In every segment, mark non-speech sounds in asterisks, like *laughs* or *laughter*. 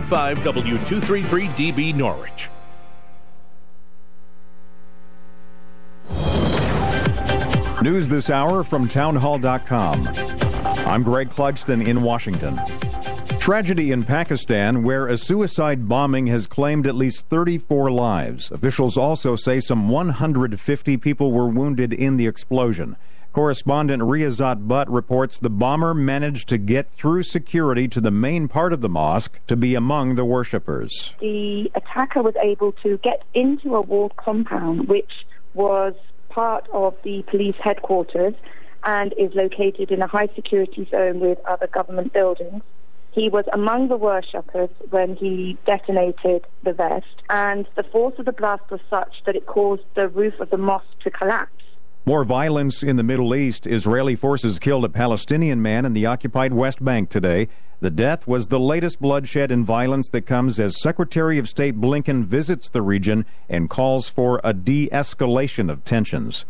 98.5 W233DB Norwich. News this hour from townhall.com. I'm Greg Clugston in Washington. Tragedy in Pakistan, where a suicide bombing has claimed at least 34 lives. Officials also say some 150 people were wounded in the explosion. Correspondent Riazat Butt reports the bomber managed to get through security to the main part of the mosque to be among the worshippers. The attacker was able to get into a walled compound, which was part of the police headquarters and is located in a high security zone with other government buildings. He was among the worshippers when he detonated the vest, and the force of the blast was such that it caused the roof of the mosque to collapse. More violence in the Middle East. Israeli forces killed a Palestinian man in the occupied West Bank today. The death was the latest bloodshed and violence that comes as Secretary of State Blinken visits the region and calls for a de escalation of tensions.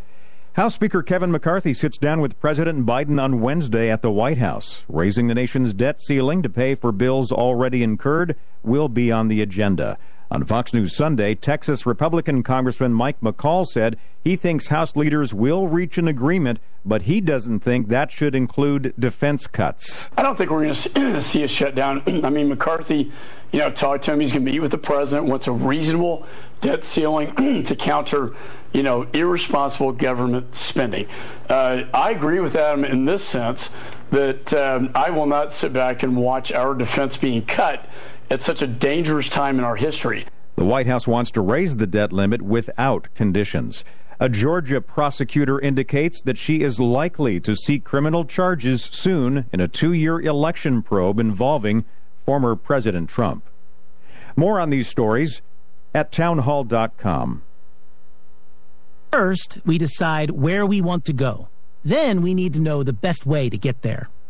House Speaker Kevin McCarthy sits down with President Biden on Wednesday at the White House. Raising the nation's debt ceiling to pay for bills already incurred will be on the agenda. On Fox News Sunday, Texas Republican Congressman Mike McCaul said he thinks House leaders will reach an agreement, but he doesn't think that should include defense cuts. I don't think we're going to *clears throat* see a shutdown. *clears throat* I mean, McCarthy, you know, talked to him. He's going to meet with the president, wants a reasonable debt ceiling *clears throat* to counter, you know, irresponsible government spending. Uh, I agree with Adam in this sense that um, I will not sit back and watch our defense being cut at such a dangerous time in our history. The White House wants to raise the debt limit without conditions. A Georgia prosecutor indicates that she is likely to seek criminal charges soon in a two year election probe involving former President Trump. More on these stories at townhall.com. First, we decide where we want to go. Then we need to know the best way to get there.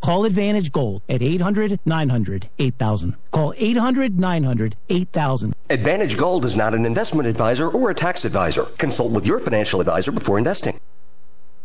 Call Advantage Gold at 800 900 8000. Call 800 900 8000. Advantage Gold is not an investment advisor or a tax advisor. Consult with your financial advisor before investing.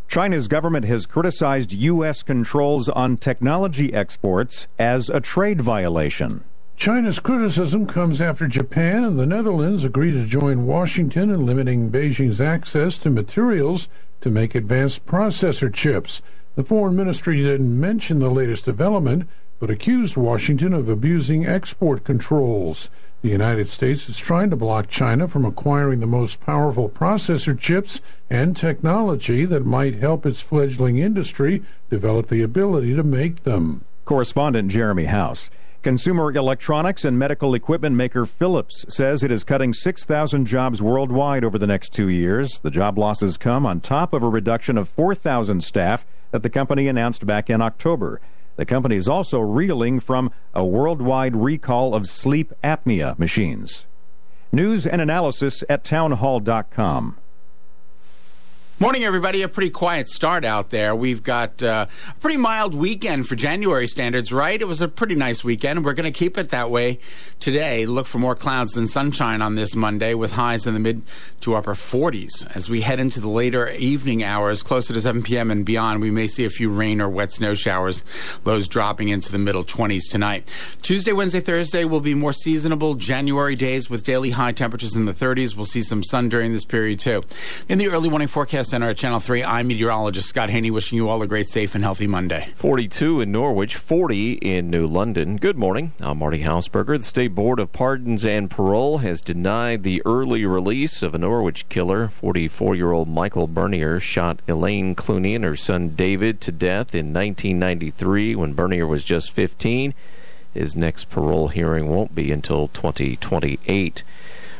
China's government has criticized U.S. controls on technology exports as a trade violation. China's criticism comes after Japan and the Netherlands agreed to join Washington in limiting Beijing's access to materials to make advanced processor chips. The foreign ministry didn't mention the latest development, but accused Washington of abusing export controls. The United States is trying to block China from acquiring the most powerful processor chips and technology that might help its fledgling industry develop the ability to make them. Correspondent Jeremy House. Consumer electronics and medical equipment maker Philips says it is cutting 6,000 jobs worldwide over the next two years. The job losses come on top of a reduction of 4,000 staff that the company announced back in October. The company is also reeling from a worldwide recall of sleep apnea machines. News and analysis at townhall.com. Morning, everybody. A pretty quiet start out there. We've got uh, a pretty mild weekend for January standards, right? It was a pretty nice weekend. We're going to keep it that way today. Look for more clouds than sunshine on this Monday with highs in the mid to upper 40s. As we head into the later evening hours, closer to 7 p.m. and beyond, we may see a few rain or wet snow showers, lows dropping into the middle 20s tonight. Tuesday, Wednesday, Thursday will be more seasonable January days with daily high temperatures in the 30s. We'll see some sun during this period, too. In the early morning forecast, Center at Channel 3. I'm meteorologist Scott Haney, wishing you all a great, safe, and healthy Monday. 42 in Norwich, 40 in New London. Good morning. I'm Marty Hausberger. The State Board of Pardons and Parole has denied the early release of a Norwich killer. 44 year old Michael Bernier shot Elaine Clooney and her son David to death in 1993 when Bernier was just 15. His next parole hearing won't be until 2028.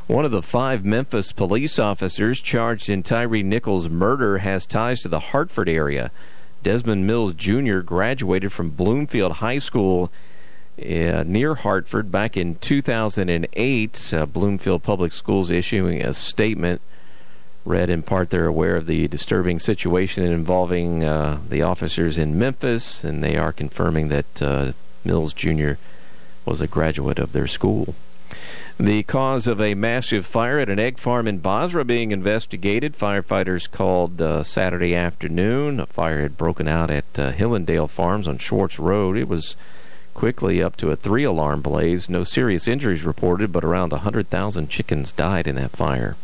One of the five Memphis police officers charged in Tyre Nichols' murder has ties to the Hartford area. Desmond Mills Jr. graduated from Bloomfield High School uh, near Hartford back in 2008. Uh, Bloomfield Public Schools issuing a statement. Read in part they're aware of the disturbing situation involving uh, the officers in Memphis, and they are confirming that uh, Mills Jr. was a graduate of their school. The cause of a massive fire at an egg farm in Bozrah being investigated. Firefighters called uh, Saturday afternoon. A fire had broken out at uh, Hillandale Farms on Schwartz Road. It was quickly up to a three alarm blaze. No serious injuries reported, but around 100,000 chickens died in that fire.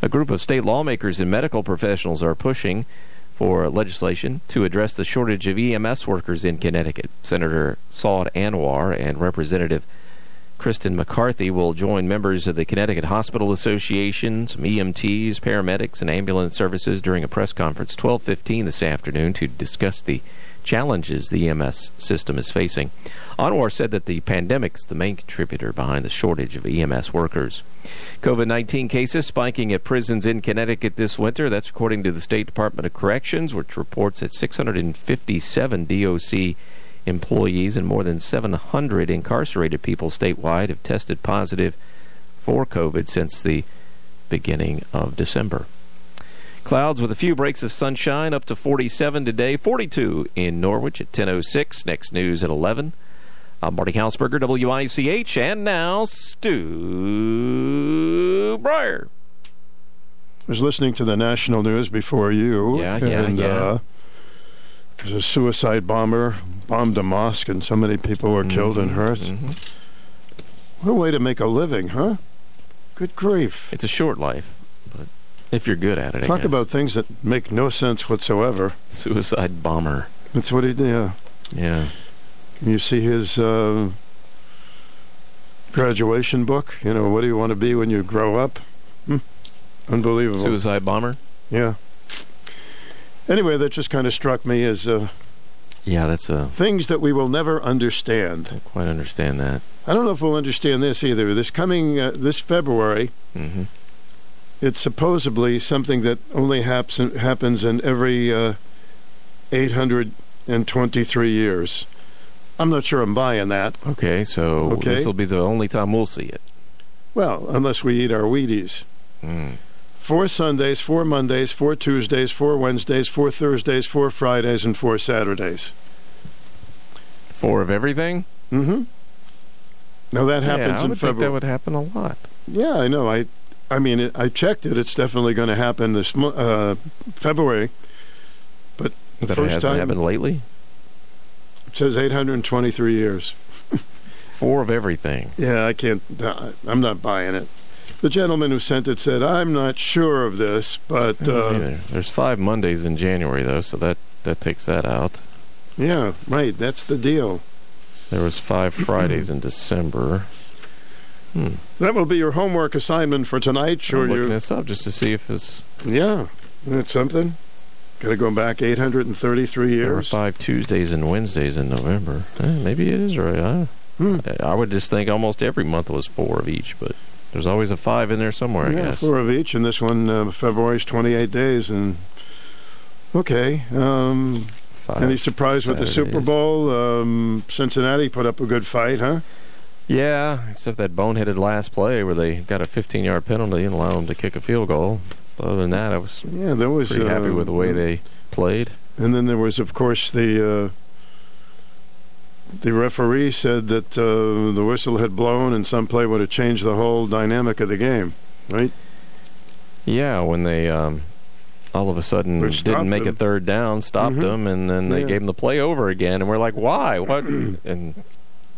A group of state lawmakers and medical professionals are pushing for legislation to address the shortage of EMS workers in Connecticut. Senator Saud Anwar and Representative Kristin McCarthy will join members of the Connecticut Hospital Association, some EMTs, paramedics, and ambulance services during a press conference 12:15 this afternoon to discuss the challenges the EMS system is facing. Anwar said that the pandemic is the main contributor behind the shortage of EMS workers. COVID 19 cases spiking at prisons in Connecticut this winter. That's according to the State Department of Corrections, which reports that 657 DOC employees and more than 700 incarcerated people statewide have tested positive for COVID since the beginning of December. Clouds with a few breaks of sunshine up to 47 today, 42 in Norwich at 10.06. Next news at 11. I'm Marty Hausberger, WICH, and now Stu Bryer. I was listening to the national news before you. Yeah, yeah, and, yeah. Uh, there's a suicide bomber bombed a mosque, and so many people were killed and hurt. Mm-hmm. What a way to make a living, huh? Good grief. It's a short life, but if you're good at it, I Talk about things that make no sense whatsoever. suicide bomber. That's what he did. Yeah. Yeah. Can you see his uh, graduation book? You know, what do you want to be when you grow up? Hmm. Unbelievable. Suicide bomber? Yeah. Anyway, that just kind of struck me as uh, Yeah, that's a. things that we will never understand. I quite understand that. I don't know if we'll understand this either. This coming uh, this February, hmm it's supposedly something that only happens happens in every uh, 823 years. I'm not sure I'm buying that. Okay, so Okay. this will be the only time we'll see it. Well, unless we eat our Wheaties. Mm. Four Sundays, four Mondays, four Tuesdays, four Wednesdays, four Thursdays, four Fridays, and four Saturdays. Four of everything? Mm-hmm. Now that happens yeah, I in would think that would happen a lot. Yeah, I know. I, I mean, it, I checked it. It's definitely going to happen this uh, February. But the But it hasn't time happened lately? it says 823 years. *laughs* Four of everything. Yeah, I can't. I'm not buying it. The gentleman who sent it said, "I'm not sure of this, but uh. There's five Mondays in January, though, so that, that takes that out. yeah, right. That's the deal. There was five Fridays in December. Hmm. That will be your homework assignment for tonight. Sure, I'm looking this up just to see if it's. Yeah, that's something. Got to go back 833 years. There were five Tuesdays and Wednesdays in November. Eh, maybe it is right. I, Hmm. I would just think almost every month was four of each, but there's always a five in there somewhere, I guess. four of each, and this one uh, February's 28 days. And okay, um, Five any surprise with the Super Bowl? Um, Cincinnati put up a good fight, huh? Yeah, except that boneheaded last play where they got a 15 yard penalty and allowed them to kick a field goal. Other than that, I was Yeah, there was. pretty happy uh, with the way they played. And then there was, of course, the uh, the referee said that uh, the whistle had blown and some play would have changed the whole dynamic of the game. Right? Yeah, when they um, all of a sudden Which didn't make a third down, stopped Mhm. them, and then they Yeah. gave them the play over again. And we're like, why? What? *clears throat* and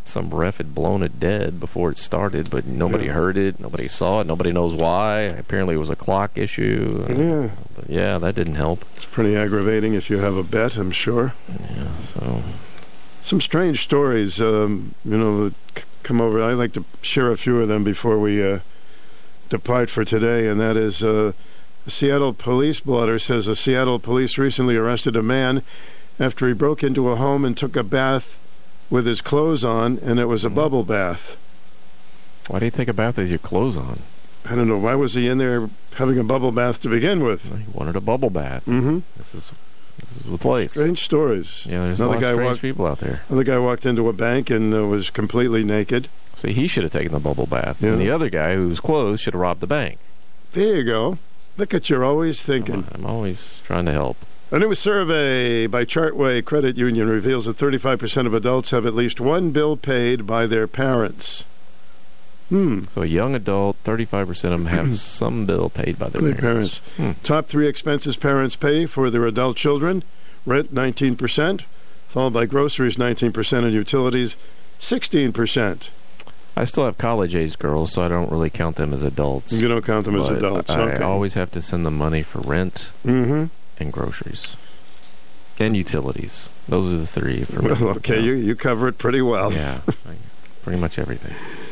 some ref had blown it dead before it started, but nobody Yeah. heard it, nobody saw it, nobody knows why. Apparently, it was a clock issue. Yeah, But yeah, that didn't help. it's pretty aggravating if you have a bet. I'm sure. Yeah, so Some strange stories, um, you know, come over. I like to share a few of them before we uh, depart for today, and that is uh, Seattle police blotter says the Seattle police recently arrested a man after he broke into a home and took a bath with his clothes on, and it was a bubble bath. Why do you take a bath with your clothes on? I don't know. Why was he in there having a bubble bath to begin with? He wanted a bubble bath. Mm-hmm. This is this is the place. Strange stories. Yeah, there's Another guy of strange walked- people out there. Another guy walked into a bank and uh, was completely naked. See, he should have taken the bubble bath. Yeah. And the other guy who was closed should have robbed the bank. There you go. Look at you're always thinking. I'm always trying to help. A new survey by Chartway Credit Union reveals that 35% of adults have at least one bill paid by their parents. Hmm. So a young adult, 35% of them have *clears throat* some bill paid by their parents. parents. Top three expenses parents pay for their adult children rent 19%, followed by groceries 19%, and utilities 16%. I still have college age girls, so I don't really count them as adults. You don't count them as adults. I okay. always have to send them money for rent Mm-hmm. and groceries and utilities. Those are the three for me. Well, okay, you, you cover it pretty well. Yeah, pretty much everything. *laughs*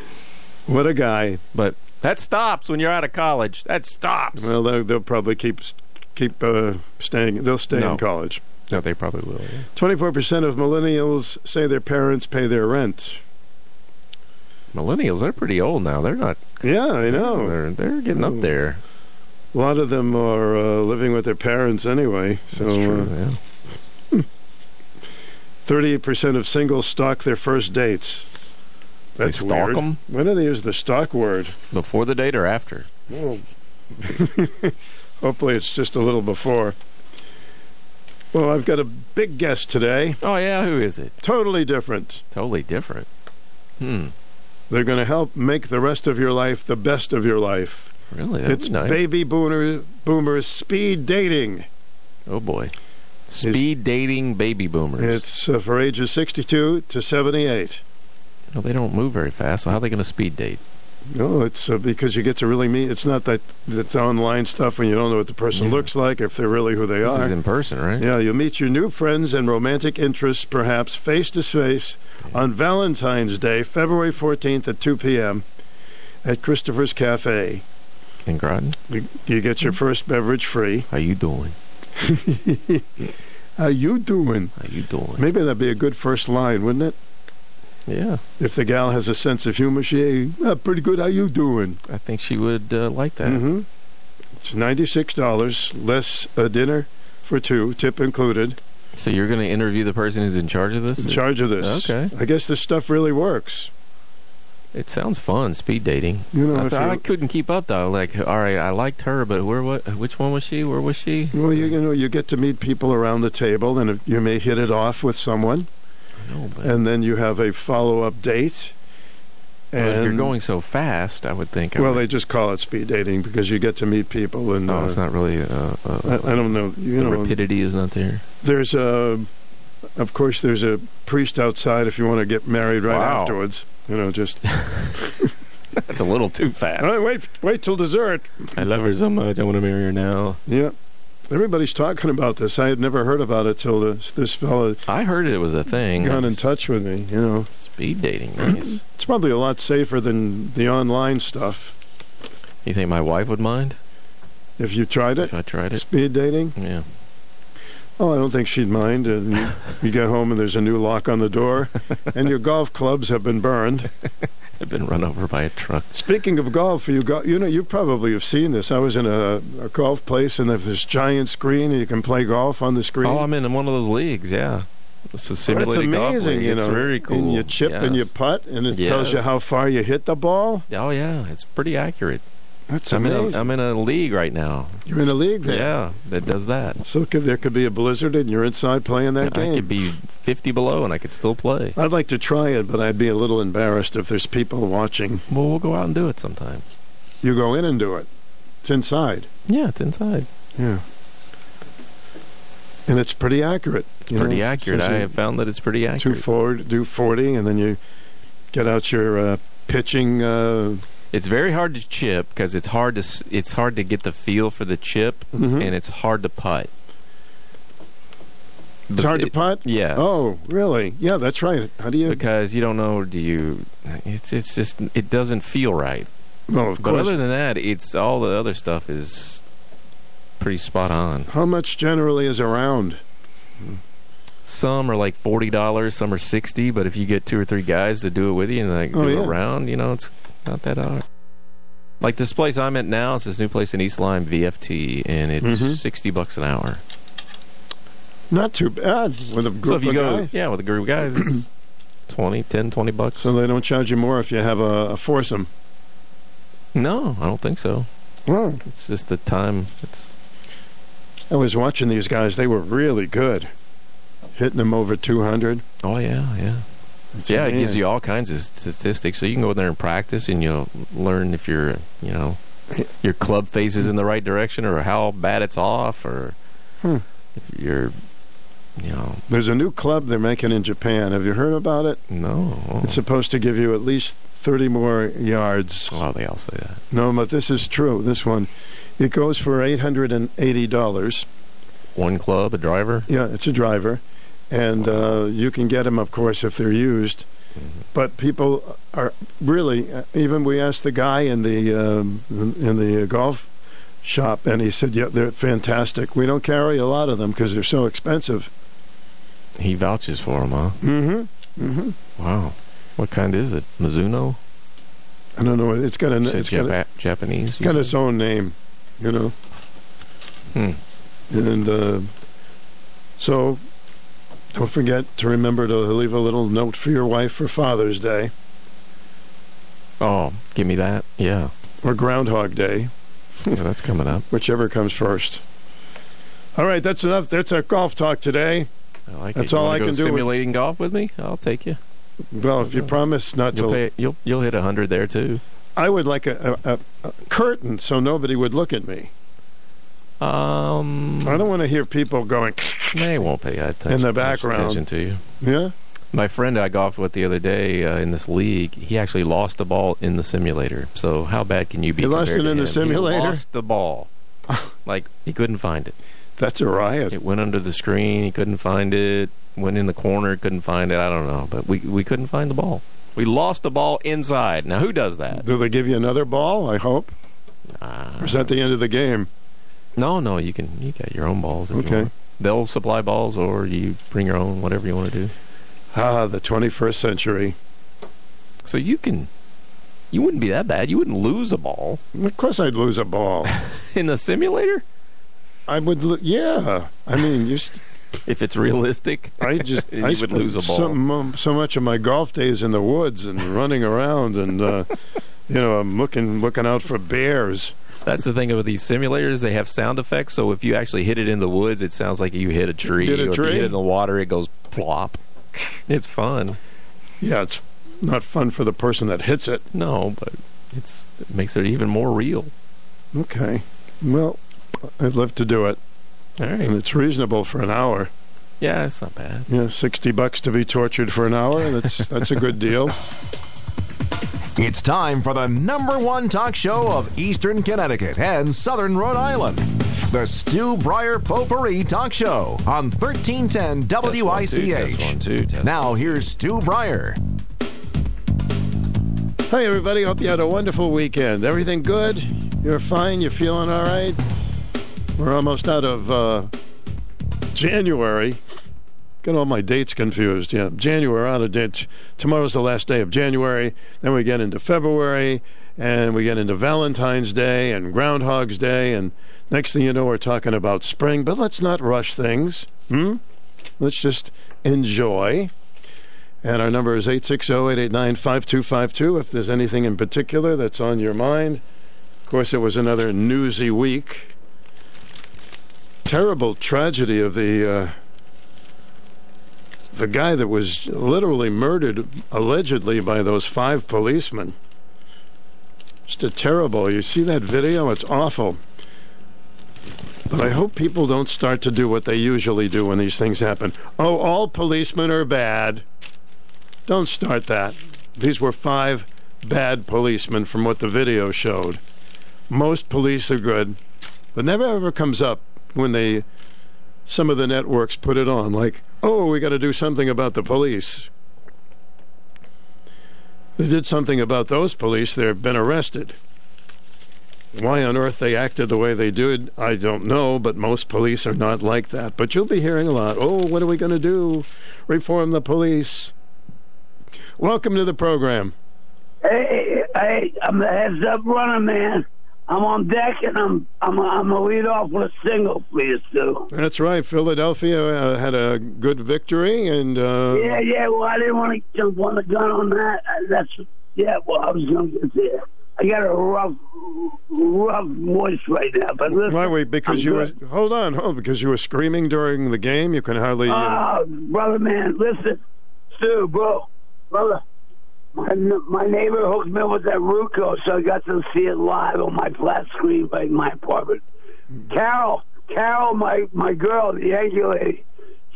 What a guy. But that stops when you're out of college. That stops. Well, they'll, they'll probably keep keep uh, staying. They'll stay No. in college. No, they probably will. yeah. 24% of millennials say their parents pay their rent. Millennials, they're pretty old now. They're not. Yeah, I know. They're, they're getting up there. A lot of them are uh, living with their parents anyway. So, That's true. uh, yeah. 38% of singles stalk their first dates. They That's stalk weird. 'em? When do they use the stalk word? Before the date or after? Well, *laughs* hopefully it's just a little before. Well, I've got a big guest today. Oh yeah, who is it? Totally different. Totally different. Hmm. They're going to help make the rest of your life the best of your life. Really? That'd it's nice. baby boomer boomers speed dating. Oh boy. Speed dating baby boomers. It's uh, for ages 62 to 78. No, they don't move very fast. So how are they going to speed date? No, it's uh, because you get to really meet. It's not that that's online stuff when you don't know what the person looks like, or if they're really who they This are. is in person, right? Yeah, you'll meet your new friends and romantic interests, perhaps face to face, on Valentine's Day, February 14th at 2 p.m. at Christopher's Cafe. In Groton. You, you get your first beverage free. How you doing? *laughs* How you doing? How you doing? Maybe that'd be a good first line, wouldn't it? Yeah, If the gal has a sense of humor, she, hey, uh, pretty good. How you doing? I think she would uh, like that. hmm It's ninety-six dollars less a dinner for two, tip included. So you're going to interview the person who's in charge of this? In charge of this. Okay. I guess this stuff really works. It sounds fun, speed dating. You know, I, I couldn't keep up though. Like, all right, I liked her, but where? What? Which one was she? Where was she? Well, you, you know, you get to meet people around the table, and you may hit it off with someone, know, but and then you have a follow-up date. well, if you're going so fast, I would think. I Well, would- they just call it speed dating because you get to meet people, and oh, uh, it's not really. Uh, uh, I, I don't know. You the know, rapidity is not there. there's a, of course, there's a priest outside if you want to get married right Wow. afterwards. You know, just *laughs* That's a little too fast. All right, wait, wait till dessert. I love her so much. I want to marry her now. Yeah, everybody's talking about this. I had never heard about it till this this fella I heard it was a thing. got in touch with me. You know, Speed dating, nice. *clears throat* it's probably a lot safer than the online stuff. you think my wife would mind If you tried it, if I tried it? speed dating. Yeah. Oh, I don't think she'd mind. And you, you get home and there's a new lock on the door, *laughs* and your golf clubs have been burned. I've been run over by a truck. Speaking of golf, you go, you know, you probably have seen this. I was in a, a golf place, and there's this giant screen, and you can play golf on the screen. Oh, I'm in one of those leagues. Yeah. It's a Well, simulated golf amazing, league. you It's very cool. And you chip and you putt, and it tells you how far you hit the ball. Oh yeah, it's pretty accurate. That's I'm in, a, I'm in a league right now. You're in a league there. Yeah, that does that. So could, there could be a blizzard, and you're inside playing that I game. could be 50 below and I could still play. I'd like to try it, but I'd be a little embarrassed if there's people watching. Well, we'll go out and do it sometime. You go in and do it. It's inside. Yeah, it's inside. Yeah. And it's pretty accurate. It's pretty accurate. I have found that it's pretty accurate. two forward, do forty, and then you get out your uh, pitching. Uh, It's very hard to chip because it's hard to it's hard to get the feel for the chip Mhm. and it's hard to putt. it's hard to putt. Yes. Oh, really? Yeah, that's right. How do you? because you don't know. Do you? It's it's just it doesn't feel right. well, of But other than that, it's all the other stuff is pretty spot on. How much generally is around? Some are like forty dollars, some are sixty. But if you get two or three guys to do it with you and like Oh, do yeah. a round, you know, it's not that hard. Like this place I'm at now, it's this new place in East Lyme, VFT, and it's Mhm. sixty bucks an hour. Not too bad with a group so if you of go, guys. yeah, with a group of guys, it's *clears throat* 20, 10, 20 bucks. So they don't charge you more if you have a, a foursome. no, I don't think so. Well, It's just the time. It's I was watching these guys. They were really good, hitting them over 200. oh yeah, yeah. Yeah, it gives you all kinds of statistics. So you can go there and practice, and you'll learn if your you know *laughs* your club faces in the right direction, or how bad it's off, or Hmm. if you're you know There's a new club they're making in Japan. Have you heard about it? no. It's supposed to give you at least 30 more yards. Oh, they all say that. No, but this is true. This one, it goes for $880. One club, a driver. Yeah, it's a driver, and uh, you can get them, of course, if they're used. But people are really. uh, Even we asked the guy in the um, in the golf shop, and he said, "Yeah, they're fantastic. We don't carry a lot of them because they're so expensive." He vouches for them, huh? Mm-hmm. Mm-hmm. Wow. What kind is it? Mizuno? I don't know. It's got a. It's got, a, Japa- Japanese. got its own name, you know. Hmm. And uh, so, don't forget to remember to leave a little note for your wife for Father's Day Oh, give me that. Yeah. or Groundhog Day, yeah, that's coming up. *laughs* whichever comes first. All right, that's enough. That's our golf talk today. I like That's it. All I can do with- Simulating golf with me? I'll take you. Well, if you promise not You'll to, pay, you'll you'll hit a hundred there too. I would like a, a, a curtain so nobody would look at me. Um, I don't want to hear people going, *laughs* they won't pay attention In the background. attention to you. yeah. My friend I golfed with the other day uh, in this league, he actually lost a ball in the simulator. So how bad can you be? He lost it in the him? He simulator? lost the ball. *laughs* like he couldn't find it. That's a riot. It went under the screen. He couldn't find it. Went in the corner. Couldn't find it. I don't know, but we we couldn't find the ball. We lost the ball inside. Now who does that? Do they give you another ball? I hope. Uh, Or is that the end of the game? No, no. You can you got your own balls. If you Okay. They'll supply balls, or you bring your own. Whatever you want to do. Ah, the 21st century. So you can. You wouldn't be that bad. You wouldn't lose a ball Of course, I'd lose a ball. *laughs* in the simulator I would. Lo- yeah. I mean, you. s- *laughs* if it's realistic. I just. *laughs* I would lose a ball. So, so much of my golf days in the woods and running around, and uh, you know, I'm looking looking out for bears. That's the thing about these simulators. They have sound effects. So if you actually hit it in the woods, it sounds like you hit a tree. Hit a or If tree? you hit it in the water, it goes plop. It's fun. Yeah, it's not fun for the person that hits it. No, but it's it makes it even more real. Okay. Well, I'd love to do it, All right. and it's reasonable for an hour. Yeah, it's not bad. Yeah, sixty bucks to be tortured for an hour. That's that's a good deal. *laughs* It's time for the number one talk show of Eastern Connecticut and Southern Rhode Island. The Stu Bryer Potpourri Talk Show on 1310 Test one, two, WICH. test one, two, test Now here's Stu Bryer. Hey everybody. Hope you had a wonderful weekend. Everything good? You're fine? You're feeling all right? We're almost out of uh, January. Get all my dates confused. Yeah, January out of date. Tomorrow's the last day of January. Then we get into February, and we get into Valentine's Day and Groundhog's Day, and next thing you know, we're talking about spring. But let's not rush things. Hmm? Let's just enjoy. And our number is 860 889 5252 if there's anything in particular that's on your mind. Of course, it was another newsy week. Terrible tragedy of the. Uh, the guy that was literally murdered allegedly by those five policemen. Just terrible. You see that video? It's awful. But I hope people don't start to do what they usually do when these things happen. Oh, all policemen are bad. Don't start that. These were five bad policemen from what the video showed. Most police are good, but never ever comes up when they some of the networks put it on like, "Oh, we got to do something about the police." They did something about those police, they've been arrested. Why on earth they acted the way they did, I don't know, but most police are not like that. But you'll be hearing a lot. Oh, what are we going to do? Reform the police. Welcome to the program. Hey, hey, I'm the heads up runner, man. I'm on deck and I'm I'm I'm gonna lead off with a single please, you, Stu. That's right. Philadelphia uh, had a good victory, and uh, Yeah, yeah. Well, I didn't want to jump on the gun on that. Uh, That's yeah. Well, I was gonna get there. I got a rough, rough voice right now, but listen. why wait? Because I'm you were hold on, hold because you were screaming during the game. You can hardly. Uh, Oh, brother, man, listen, Stu, bro, brother. My, my neighbor hooked me up with that Roku, so I got to see it live on my flat screen right in my apartment. Carol, Carol, my my girl, the Yankee lady,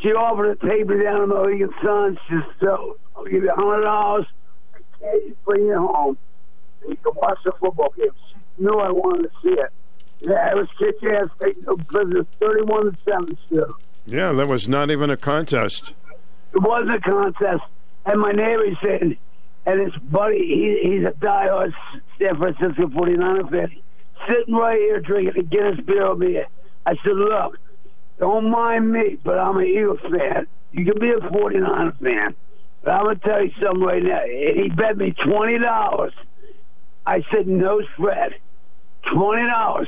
she offered to take me down to Mohegan Sun. She said, "So I'll give you a hundred dollars. You bring it home, and you can watch the football game." She knew I wanted to see it. Yeah, it was kick ass. Taking no thirty-one to seven, still. yeah, that was not even a contest. It was a contest, and my neighbor said, and his buddy, he, he's a diehard San Francisco 49er fan, sitting right here drinking a Guinness beer with me. I said, look, don't mind me, but I'm an Eagles fan. You can be a 49er fan, but I'm going to tell you something right now. And he bet me $20. I said, no spread. $20.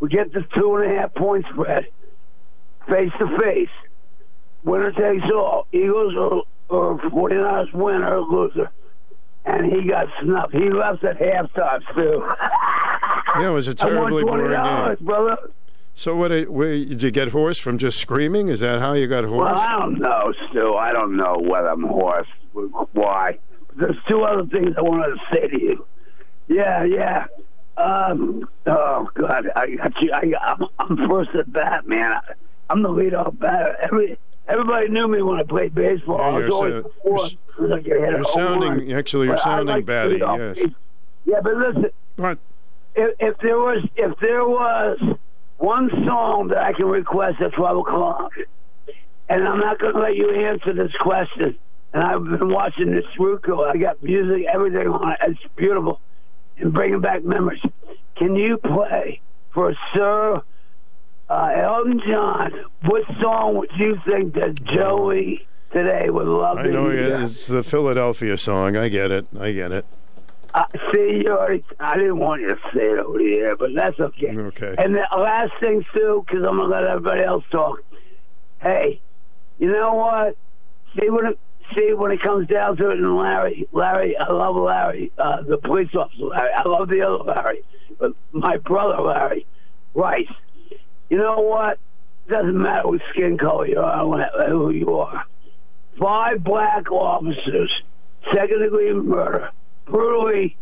We get this two and a half point spread, face to face. Winner takes all. Eagles or, or 49ers winner or loser. And he got snuffed. He left at halftime, too. Yeah, it was a *laughs* terribly boring game. brother. So, what did, did you get hoarse from just screaming? Is that how you got hoarse? Well, I don't know, Stu. I don't know whether I'm hoarse. Why? There's two other things I wanted to say to you. Yeah, yeah. Um, oh God, I got you. I, I'm, I'm first at bat, man. I, I'm the leadoff batter. Every everybody knew me when I played baseball. Yeah, I was you're always so- before. you're like, you You're sounding actually. You're But sounding like batty. Yes. Yeah, but listen. What? If, if there was if there was one song that I can request at twelve o'clock, and I'm not going to let you answer this question. And I've been watching this Roku. I got music, everything on it. It's beautiful and bringing back memories. Can you play for Sir uh, Elton John? What song would you think that Joey today would love I to know hear? it's the Philadelphia song. I get it. I get it. Uh, see, you already, I didn't want you to say it over here, but that's okay. Okay. And the last thing, Sue, because I'm going to let everybody else talk. Hey, you know what? See when it, see when it comes down to it, and Larry, Larry, I love Larry, uh, the police officer Larry. I love the other Larry, but my brother Larry, Rice. You know what? Doesn't matter what skin color you are, who you are. Five black officers, second degree murder, brutally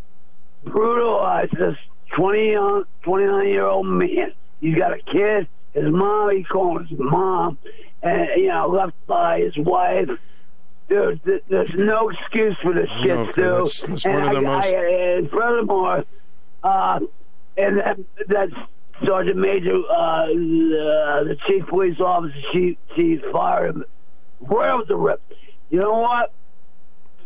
brutalized this 20 young, 29 year old man. He's got a kid. His mom, he called his mom, and you know, left by his wife. Dude, th- there's no excuse for this shit, Okay, Stu. that's- that's and one of the I, most- I, and furthermore, uh, and that, that's Sergeant Major, uh, the, the chief police officer. She she fired him right off the rip. You know what?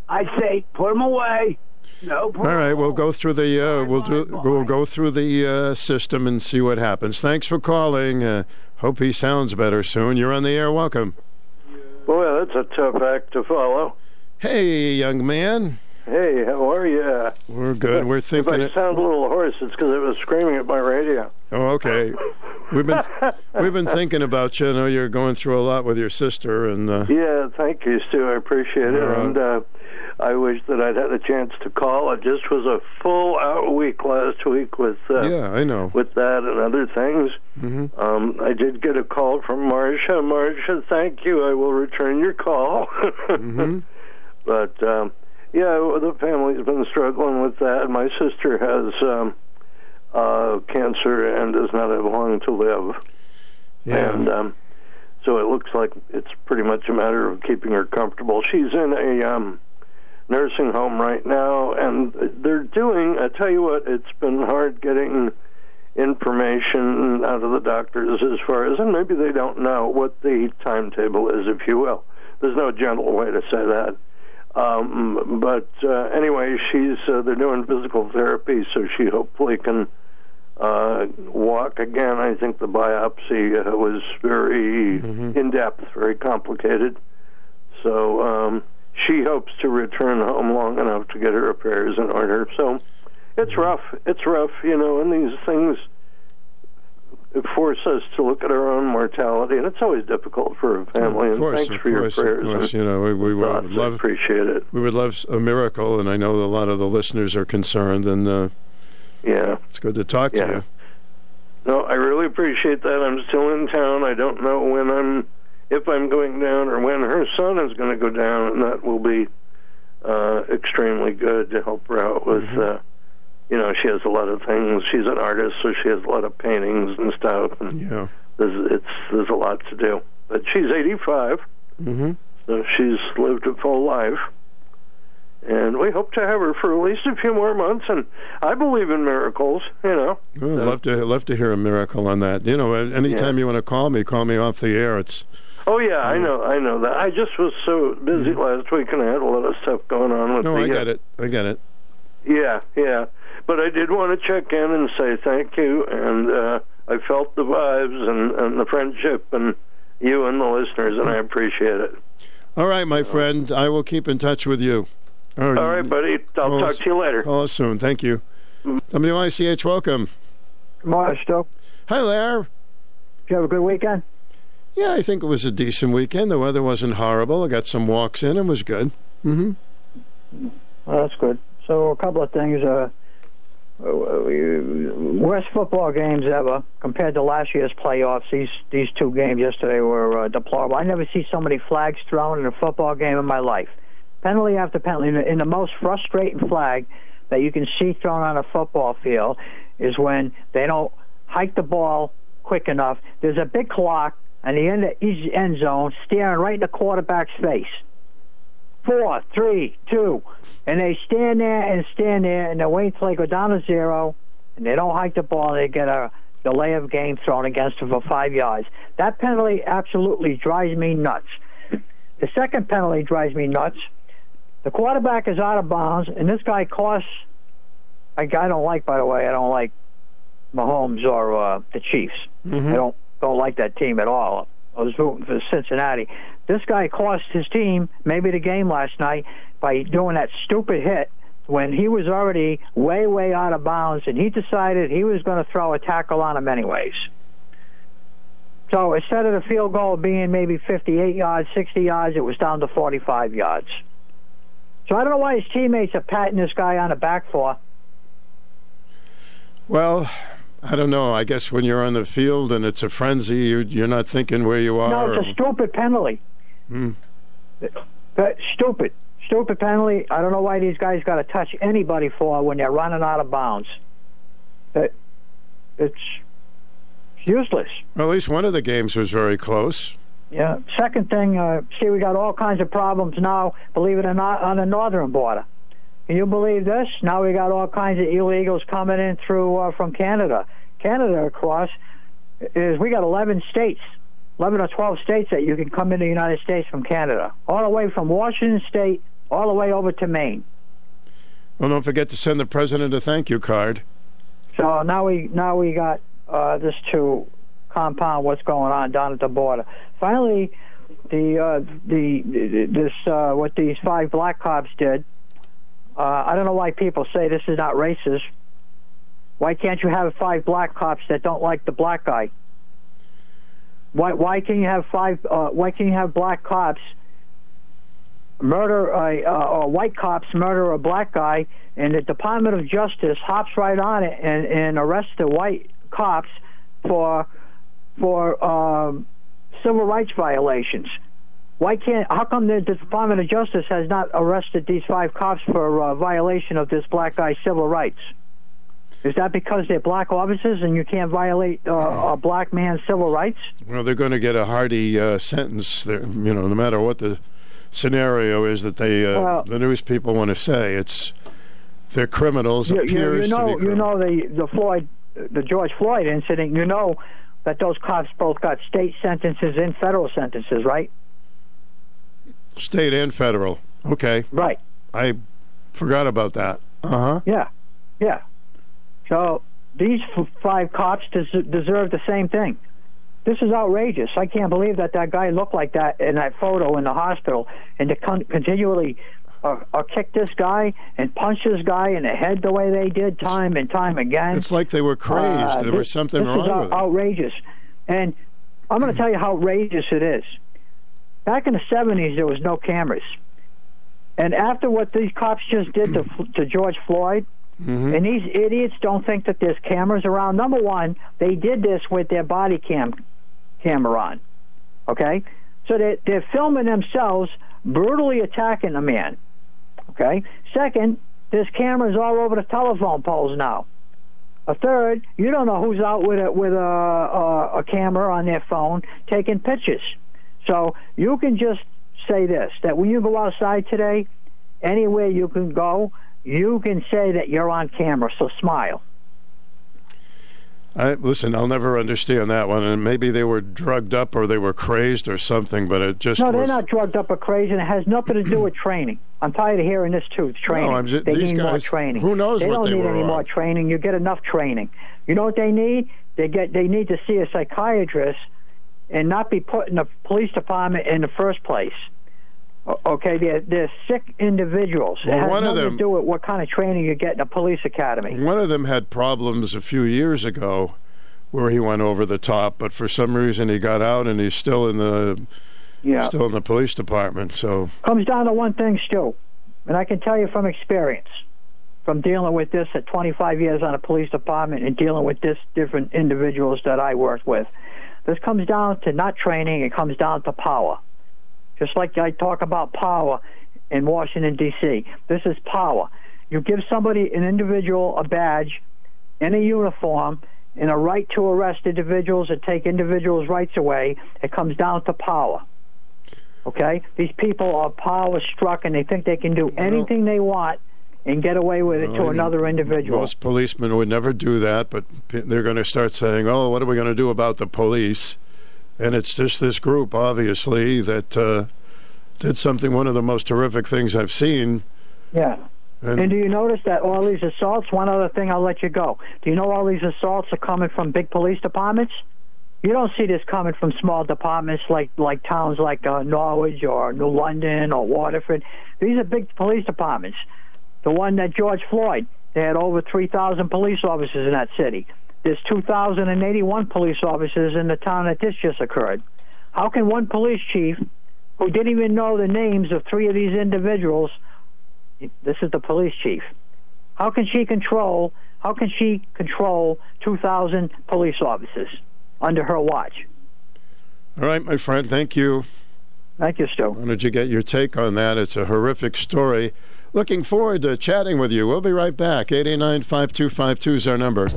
I say put him away. No All right, we'll go through the uh, we'll do we'll go through the uh, system and see what happens. Thanks for calling. Uh, hope he sounds better soon. You're on the air. Welcome. Boy, that's a tough act to follow. Hey, young man. Hey, how are you? We're good. We're thinking. If. I It, sound a little hoarse, it's because I was screaming at my radio. oh, okay. We've been *laughs* we've been thinking about you. I know you're going through a lot with your sister, and uh, Yeah, thank you, Stu. I appreciate it. Right. And uh, I wish that I'd had a chance to call. It just was a full out week last week with uh, yeah, I know. with that and other things. hmm Um, I did get a call from Marcia. Marcia, thank you. I will return your call. *laughs* hmm But um, yeah, the family's been struggling with that. My sister has um, uh, cancer and does not have long to live, Yeah. and um, so it looks like it's pretty much a matter of keeping her comfortable. She's in a um, nursing home right now, and they're doing. I tell you what, it's been hard getting information out of the doctors as far as, and maybe they don't know what the timetable is, if you will. There's no gentle way to say that. Um, but uh, anyway, she's uh, they're doing physical therapy, so she hopefully can uh, walk again. I think the biopsy uh, was very in depth, very complicated. So um, she hopes to return home long enough to get her affairs in order. So it's rough. It's rough, you know, and these things force us to look at our own mortality, and it's always difficult for a family. of course, and thanks of for your prayers. of course. You know, we, we would love appreciate it. We would love a miracle, and I know a lot of the listeners are concerned, and uh, Yeah. it's good to talk Yeah. to you. No, I really appreciate that. I'm still in town. I don't know when I'm, if I'm going down or when her son is going to go down, and that will be uh, extremely good to help her out with. Uh, you know, she has a lot of things. She's an artist, so she has a lot of paintings and stuff. And Yeah. there's it's there's a lot to do. But she's 85, Mm-hmm. so she's lived a full life. And we hope to have her for at least a few more months. And I believe in miracles, you know. I'd love to love to hear a miracle on that. You know, anytime you want to call me, call me off the air. It's Oh yeah, I know, I know that. I just was so busy last week, and I had a lot of stuff going on with no, the. I uh, get it. I get it. Yeah, yeah. But I did want to check in and say thank you, and uh, I felt the vibes and, and the friendship, and you and the listeners, and I appreciate it. All right, my friend. I will keep in touch with you. All All right, buddy. I'll talk us- to you later. Call us soon. Thank you. WICH, welcome. Morning, Stu. Hi there. Did you have a good weekend? Yeah, I think it was a decent weekend. The weather wasn't horrible. I got some walks in and it was good. Mm-hmm. Well, that's good. So, a couple of things. Uh, worst football games ever compared to last year's playoffs. These these two games yesterday were uh, deplorable. I never see so many flags thrown in a football game in my life. Penalty after penalty. In the, in the most frustrating flag that you can see thrown on a football field is when they don't hike the ball quick enough. There's a big clock on the end of each end zone staring right in the quarterback's face four, three, two, and they stand there and stand there and they wait till they go down to zero, and they don't hike the ball. and They get a delay of game thrown against them for five yards. That penalty absolutely drives me nuts. The second penalty drives me nuts. The quarterback is out of bounds, and this guy costs. Guy I don't like, by the way. I don't like Mahomes or uh, the Chiefs. I don't don't like that team at all. I was rooting for Cincinnati. This guy cost his team maybe the game last night by doing that stupid hit when he was already way, way out of bounds, and he decided he was going to throw a tackle on him anyways. So instead of the field goal being maybe 58 yards, 60 yards, it was down to 45 yards. So I don't know why his teammates are patting this guy on the back for. Well, I don't know. I guess when you're on the field and it's a frenzy, you, you're not thinking where you are. No, it's a stupid penalty. Hmm. But stupid, stupid penalty. I don't know why these guys got to touch anybody for when they're running out of bounds. It, it's useless. Well, at least one of the games was very close. Yeah. Second thing, uh, see, we got all kinds of problems now. Believe it or not, on the northern border. Can you believe this? Now we got all kinds of illegals coming in through uh, from Canada. Canada, of course, is we got 11 states, 11 or 12 states that you can come into the United States from Canada, all the way from Washington State all the way over to Maine. Well, don't forget to send the president a thank you card. So now we now we got uh, this to compound what's going on down at the border. Finally, the uh, the this uh, what these five black cops did. Uh, I don't know why people say this is not racist. Why can't you have five black cops that don't like the black guy? Why why can you have five? Uh, why can you have black cops murder a uh, white cops murder a black guy, and the Department of Justice hops right on it and, and arrests the white cops for for um, civil rights violations. Why can't? How come the, the Department of Justice has not arrested these five cops for uh, violation of this black guy's civil rights? Is that because they're black officers and you can't violate uh, a black man's civil rights? Well, they're going to get a hearty uh, sentence. There, you know, no matter what the scenario is that they uh, the news people want to say, it's they're criminals. You, appears you know, to be you know the the Floyd, the George Floyd incident. You know that those cops both got state sentences and federal sentences, right? State and federal. Okay, right. I forgot about that. Uh huh. Yeah, yeah. So these f- five cops des- deserve the same thing. This is outrageous. I can't believe that that guy looked like that in that photo in the hospital, and to con- continually uh, uh, kick this guy and punch this guy in the head the way they did time and time again. It's like they were crazed. Uh, there this, was something this wrong is out- with them. outrageous. And I'm going to tell you how outrageous it is. Back in the 70s, there was no cameras. And after what these cops just did to, to George Floyd, Mm-hmm. and these idiots don't think that there's cameras around. Number one, they did this with their body cam camera on. Okay? So they, they're filming themselves brutally attacking a man. Okay? Second, there's cameras all over the telephone poles now. A third, you don't know who's out with a with a, a, a camera on their phone taking pictures. So you can just say this: that when you go outside today, anywhere you can go, you can say that you're on camera. So smile. I, listen, I'll never understand that one. And maybe they were drugged up or they were crazed or something, but it just no, was. they're not drugged up or crazy, and it has nothing to do with training. I'm tired of hearing this too. It's training. I'm just- they need more training. who knows They what don't need were any on. more training. You get enough training. You know what they need? They get. They need to see a psychiatrist and not be put in the police department in the first place. Okay, they're they're sick individuals. Well, it has one of nothing them- to do with what kind of training you get in a police academy. One of them had problems a few years ago where he went over the top, but for some reason he got out and he's still in the Yeah. still in the police department. So comes down to one thing, Stu, and I can tell you from experience, from dealing with this at 25 years on a police department and dealing with this different individuals that I worked with. This comes down to not training. It comes down to power. Just like I talk about power in Washington D.C. This is power. You give somebody, an individual, a badge and a uniform and a right to arrest individuals and take individuals' rights away. It comes down to power. Okay? These people are power struck and they think they can do anything they want and get away with it to another individual. most policemen would never do that, but they're going to start saying, "Oh, what are we going to do about the police?" And it's just this group, obviously, that uh, did something. One of the most horrific things I've seen. Yeah. And- And, do you notice that all these assaults? One other thing, I'll let you go. Do you know all these assaults are coming from big police departments? You don't see this coming from small departments like like towns like uh, Norwich or New London or Waterford. These are big police departments. The one that George Floyd, they had over 3,000 police officers in that city. There's 2,081 police officers in the town that this just occurred. How can one police chief, who didn't even know the names of three of these individuals, this is the police chief. How can she control? How can she control 2,000 police officers under her watch? All right, my friend, thank you. Thank you, Stu. Wanted you get your take on that. It's a horrific story. Looking forward to chatting with you. We'll be right back. 889 5252 is our number.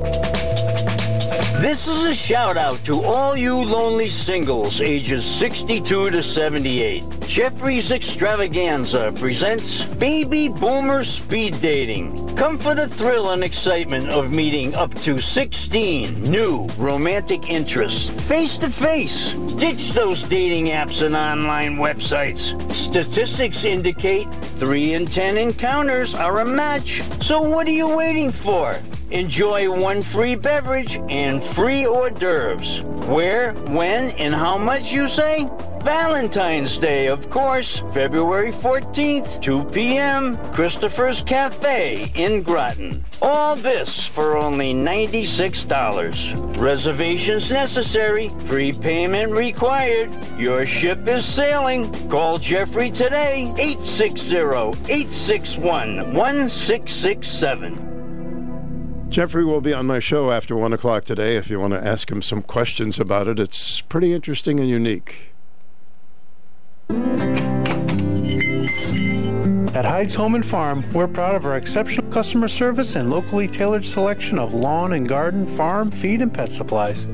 This is a shout out to all you lonely singles ages 62 to 78. Jeffrey's Extravaganza presents Baby Boomer Speed Dating. Come for the thrill and excitement of meeting up to 16 new romantic interests face to face. Ditch those dating apps and online websites. Statistics indicate 3 in 10 encounters are a match. So what are you waiting for? Enjoy one free beverage and free hors d'oeuvres. Where, when, and how much you say? Valentine's Day, of course, February 14th, 2 p.m., Christopher's Cafe in Groton. All this for only $96. Reservations necessary, prepayment required. Your ship is sailing. Call Jeffrey today, 860 861 1667. Jeffrey will be on my show after 1 o'clock today if you want to ask him some questions about it. It's pretty interesting and unique. At Hyde's Home and Farm, we're proud of our exceptional customer service and locally tailored selection of lawn and garden, farm, feed, and pet supplies.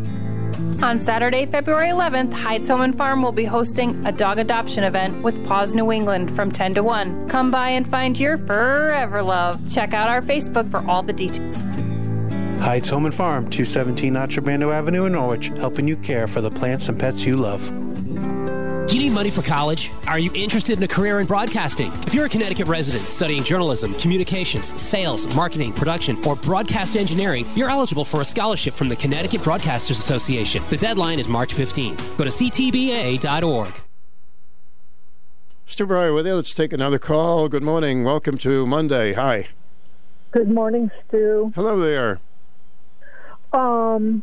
On Saturday, February 11th, Hyde's Home and Farm will be hosting a dog adoption event with Paws New England from 10 to 1. Come by and find your forever love. Check out our Facebook for all the details. Hyde's Home and Farm, 217 Contrabando Avenue in Norwich, helping you care for the plants and pets you love. Do you need money for college? Are you interested in a career in broadcasting? If you're a Connecticut resident studying journalism, communications, sales, marketing, production, or broadcast engineering, you're eligible for a scholarship from the Connecticut Broadcasters Association. The deadline is March 15th. Go to ctba.org. Stu Bryer with you. Let's take another call. Good morning. Welcome to Monday. Hi. Good morning, Stu. Hello there. Um,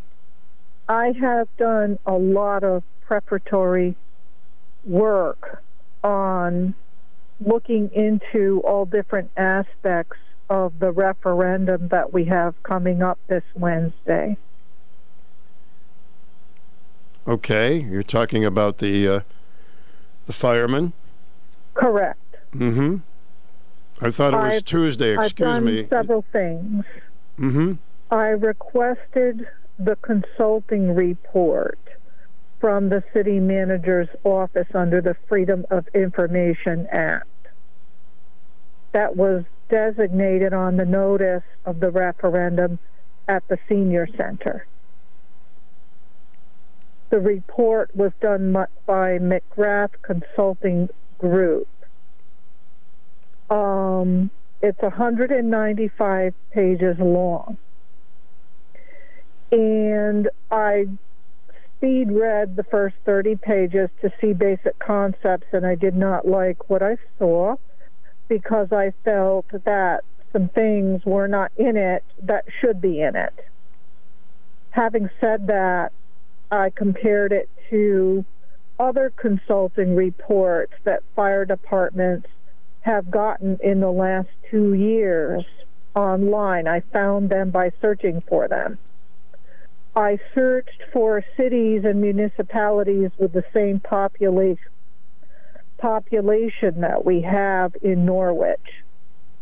I have done a lot of preparatory work on looking into all different aspects of the referendum that we have coming up this Wednesday. Okay, you're talking about the uh, the firemen. Correct. Mm-hmm. I thought it was I've- Tuesday. I've Excuse done me. Several things. Mm-hmm. I requested the consulting report from the city manager's office under the Freedom of Information Act. That was designated on the notice of the referendum at the senior center. The report was done by McGrath Consulting Group. Um, it's 195 pages long. And I speed read the first 30 pages to see basic concepts, and I did not like what I saw because I felt that some things were not in it that should be in it. Having said that, I compared it to other consulting reports that fire departments have gotten in the last two years online. I found them by searching for them. I searched for cities and municipalities with the same population population that we have in Norwich,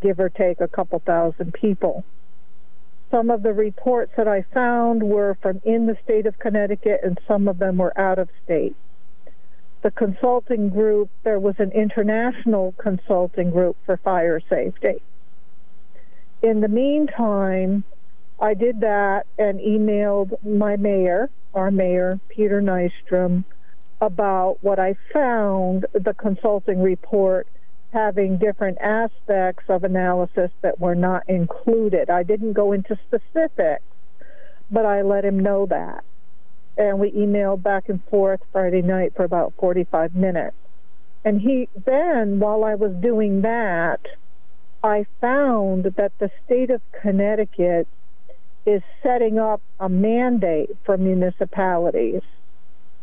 give or take a couple thousand people. Some of the reports that I found were from in the state of Connecticut, and some of them were out of state. The consulting group, there was an international consulting group for fire safety. In the meantime, I did that and emailed my mayor, our mayor, Peter Nystrom, about what I found the consulting report having different aspects of analysis that were not included. I didn't go into specifics, but I let him know that. And we emailed back and forth Friday night for about 45 minutes. And he then, while I was doing that, I found that the state of Connecticut is setting up a mandate for municipalities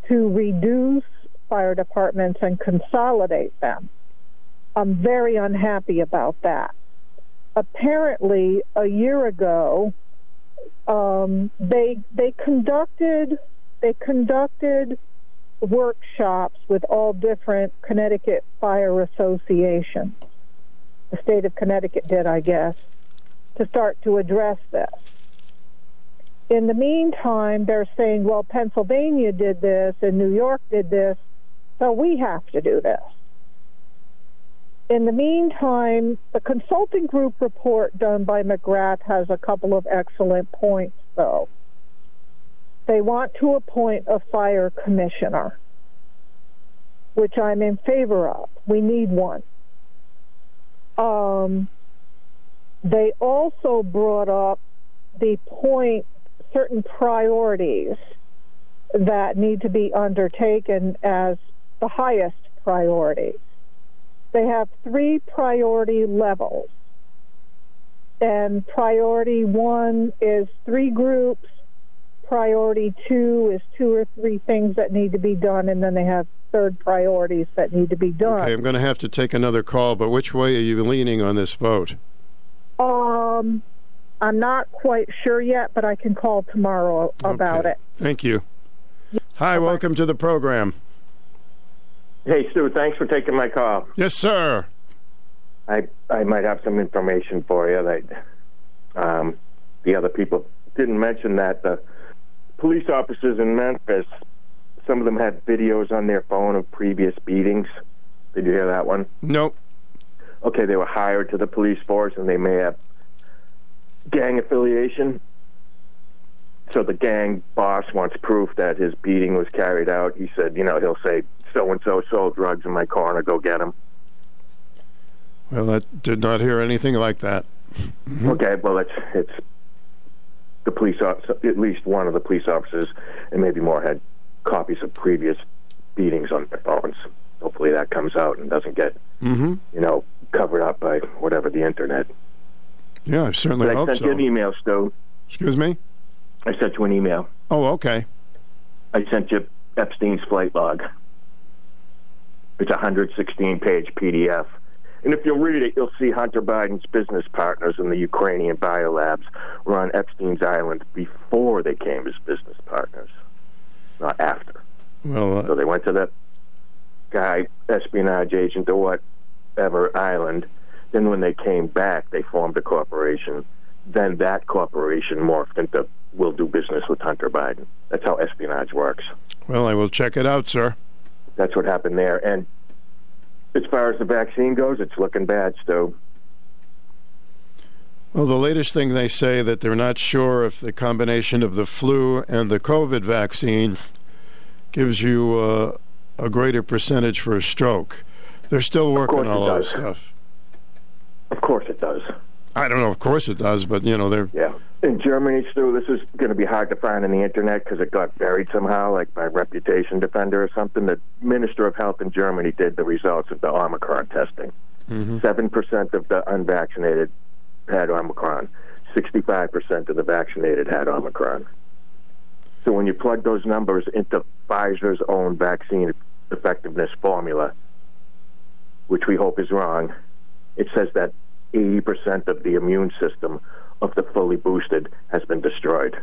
to reduce fire departments and consolidate them. I'm very unhappy about that. Apparently, a year ago, um, they they conducted they conducted workshops with all different Connecticut fire associations. The state of Connecticut did, I guess, to start to address this. In the meantime, they're saying, well, Pennsylvania did this and New York did this, so we have to do this. In the meantime, the consulting group report done by McGrath has a couple of excellent points, though. They want to appoint a fire commissioner, which I'm in favor of. We need one. Um, they also brought up the point certain priorities that need to be undertaken as the highest priorities. They have three priority levels. And priority one is three groups. Priority two is two or three things that need to be done. And then they have third priorities that need to be done. Okay, I'm going to have to take another call, but which way are you leaning on this vote? Um, I'm not quite sure yet, but I can call tomorrow about Okay. it. Thank you. Hi, welcome to the program. Hey, Stu, thanks for taking my call. Yes, sir. I I might have some information for you that um, the other people didn't mention that the police officers in Memphis, some of them had videos on their phone of previous beatings. Did you hear that one? Nope. Okay, they were hired to the police force and they may have gang affiliation. So the gang boss wants proof that his beating was carried out. He said, you know, he'll say so and so sold drugs in my car, and I Go get him. Well, I did not hear anything like that. *laughs* Okay, well, it's it's the police officer, at least one of the police officers, and maybe more had copies of previous beatings on their phones. Hopefully, that comes out and doesn't get Mm-hmm. you know covered up by whatever the internet. Yeah, I certainly But I hope sent so. you an email, Stu. Excuse me. I sent you an email. Oh, okay. I sent you Epstein's flight log. It's a 116 page PDF. And if you'll read it, you'll see Hunter Biden's business partners in the Ukrainian biolabs were on Epstein's island before they came as business partners, not after. Well, uh, So they went to that guy, espionage agent or whatever island. Then when they came back, they formed a corporation. Then that corporation morphed into we'll do business with Hunter Biden. That's how espionage works. well, I will check it out, sir. That's what happened there. And as far as the vaccine goes, it's looking bad, Stu. Well, the latest thing they say that they're not sure if the combination of the flu and the COVID vaccine gives you uh, a greater percentage for a stroke. They're still working all that does. stuff. Of course it does. I don't know. Of course it does, but you know they're Yeah. In Germany, Stu, this is going to be hard to find on the internet because it got buried somehow, like by Reputation Defender or something. The Minister of Health in Germany did the results of the Omicron testing. Mm-hmm. 7% of the unvaccinated had Omicron. 65% of the vaccinated had Omicron. So when you plug those numbers into Pfizer's own vaccine effectiveness formula, which we hope is wrong, it says that 80% of the immune system of the fully boosted has been destroyed.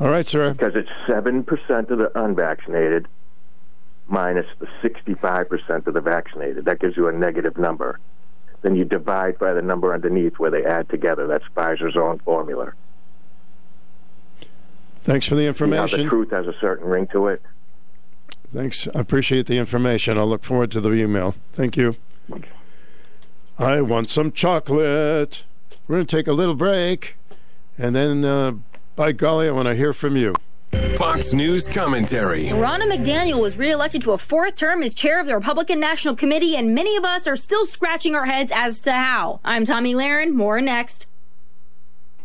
all right, sir. Because it's 7% of the unvaccinated minus the 65% of the vaccinated. That gives you a negative number. Then you divide by the number underneath where they add together. That's Pfizer's own formula. Thanks for the See how information. the truth has a certain ring to it. Thanks. I appreciate the information. I'll look forward to the email. Thank you. I want some chocolate. We're going to take a little break. And then, uh, by golly, I want to hear from you. Fox News commentary. Ronna McDaniel was reelected to a fourth term as chair of the Republican National Committee, and many of us are still scratching our heads as to how. I'm Tomi Lahren. More next.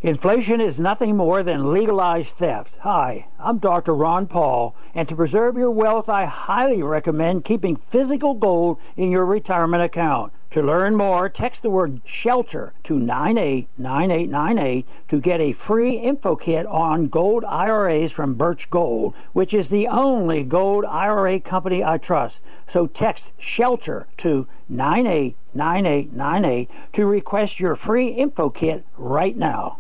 Inflation is nothing more than legalized theft. Hi, I'm Dr. Ron Paul, and to preserve your wealth, I highly recommend keeping physical gold in your retirement account. To learn more, text the word shelter to 989898 to get a free info kit on gold IRAs from Birch Gold, which is the only gold IRA company I trust. So text shelter to 989898 to request your free info kit right now.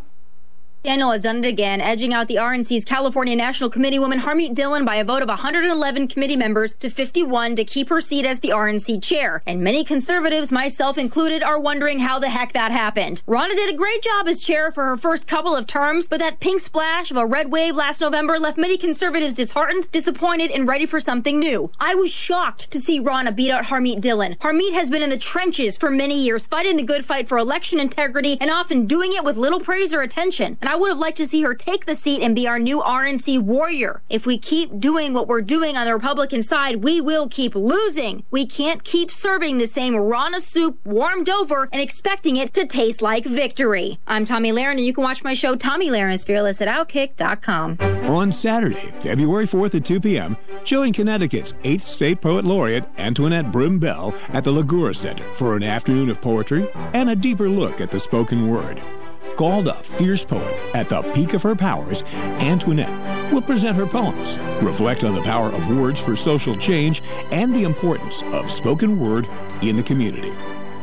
Daniel has done it again, edging out the RNC's California National Committee woman Harmeet Dillon by a vote of 111 committee members to 51 to keep her seat as the RNC chair. And many conservatives, myself included, are wondering how the heck that happened. Ronna did a great job as chair for her first couple of terms, but that pink splash of a red wave last November left many conservatives disheartened, disappointed, and ready for something new. I was shocked to see Ronna beat out Harmeet Dillon. Harmeet has been in the trenches for many years, fighting the good fight for election integrity and often doing it with little praise or attention. And I would have liked to see her take the seat and be our new RNC warrior. If we keep doing what we're doing on the Republican side, we will keep losing. We can't keep serving the same Ronna soup warmed over and expecting it to taste like victory. I'm Tomi Lahren, and you can watch my show Tomi Lahren is Fearless at Outkick.com. On Saturday, February 4th at 2 p.m., join Connecticut's 8th State Poet Laureate Antoinette Brim Bell at the La Grua Center for an afternoon of poetry and a deeper look at the spoken word. Called a fierce poet at the peak of her powers, Antoinette will present her poems, reflect on the power of words for social change, and the importance of spoken word in the community.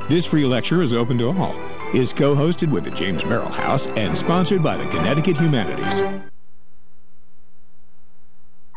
This free lecture is open to all, is co hosted with the James Merrill House, and sponsored by the Connecticut Humanities.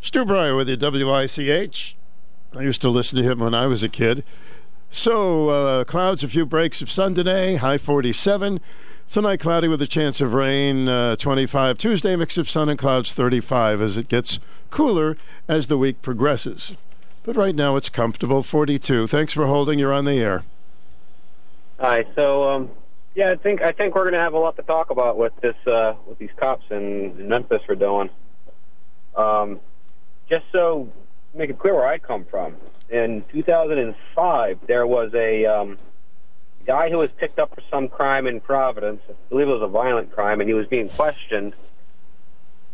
Stu Bryer with you, WICH. I used to listen to him when I was a kid. So, uh, clouds, a few breaks of sun today, high 47. Tonight, cloudy with a chance of rain, uh, 25. Tuesday, mix of sun and clouds, 35, as it gets cooler as the week progresses. But right now, it's comfortable, 42. Thanks for holding. You're on the air. Hi. So, um, yeah, I think I think we're going to have a lot to talk about with this uh, with these cops in, in Memphis are doing. Um, just so make it clear where I come from. In 2005, there was a um, guy who was picked up for some crime in Providence. I believe it was a violent crime, and he was being questioned.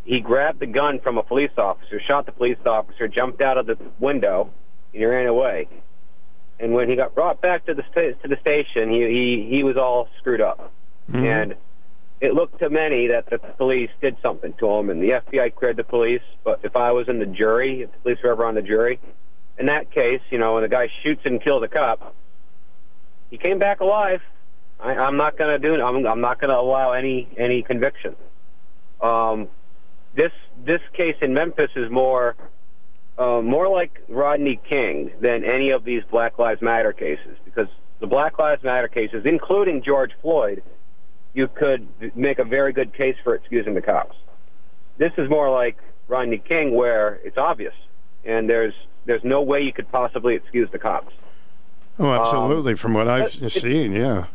He grabbed the gun from a police officer, shot the police officer, jumped out of the window, and he ran away. And when he got brought back to the sta- to the station, he he, he was all screwed up, Mm-hmm. and it looked to many that the police did something to him, and the FBI cleared the police. But if I was in the jury, if the police were ever on the jury, in that case, you know, when the guy shoots and kills a cop, he came back alive. I, I'm not going to do. I'm, I'm not going to allow any any conviction. Um, this this case in Memphis is more uh, more like Rodney King than any of these Black Lives Matter cases because the Black Lives Matter cases, including George Floyd, you could make a very good case for excusing the cops. This is more like Rodney King, where it's obvious, and there's there's no way you could possibly excuse the cops. Oh, absolutely. From what I've seen, yeah.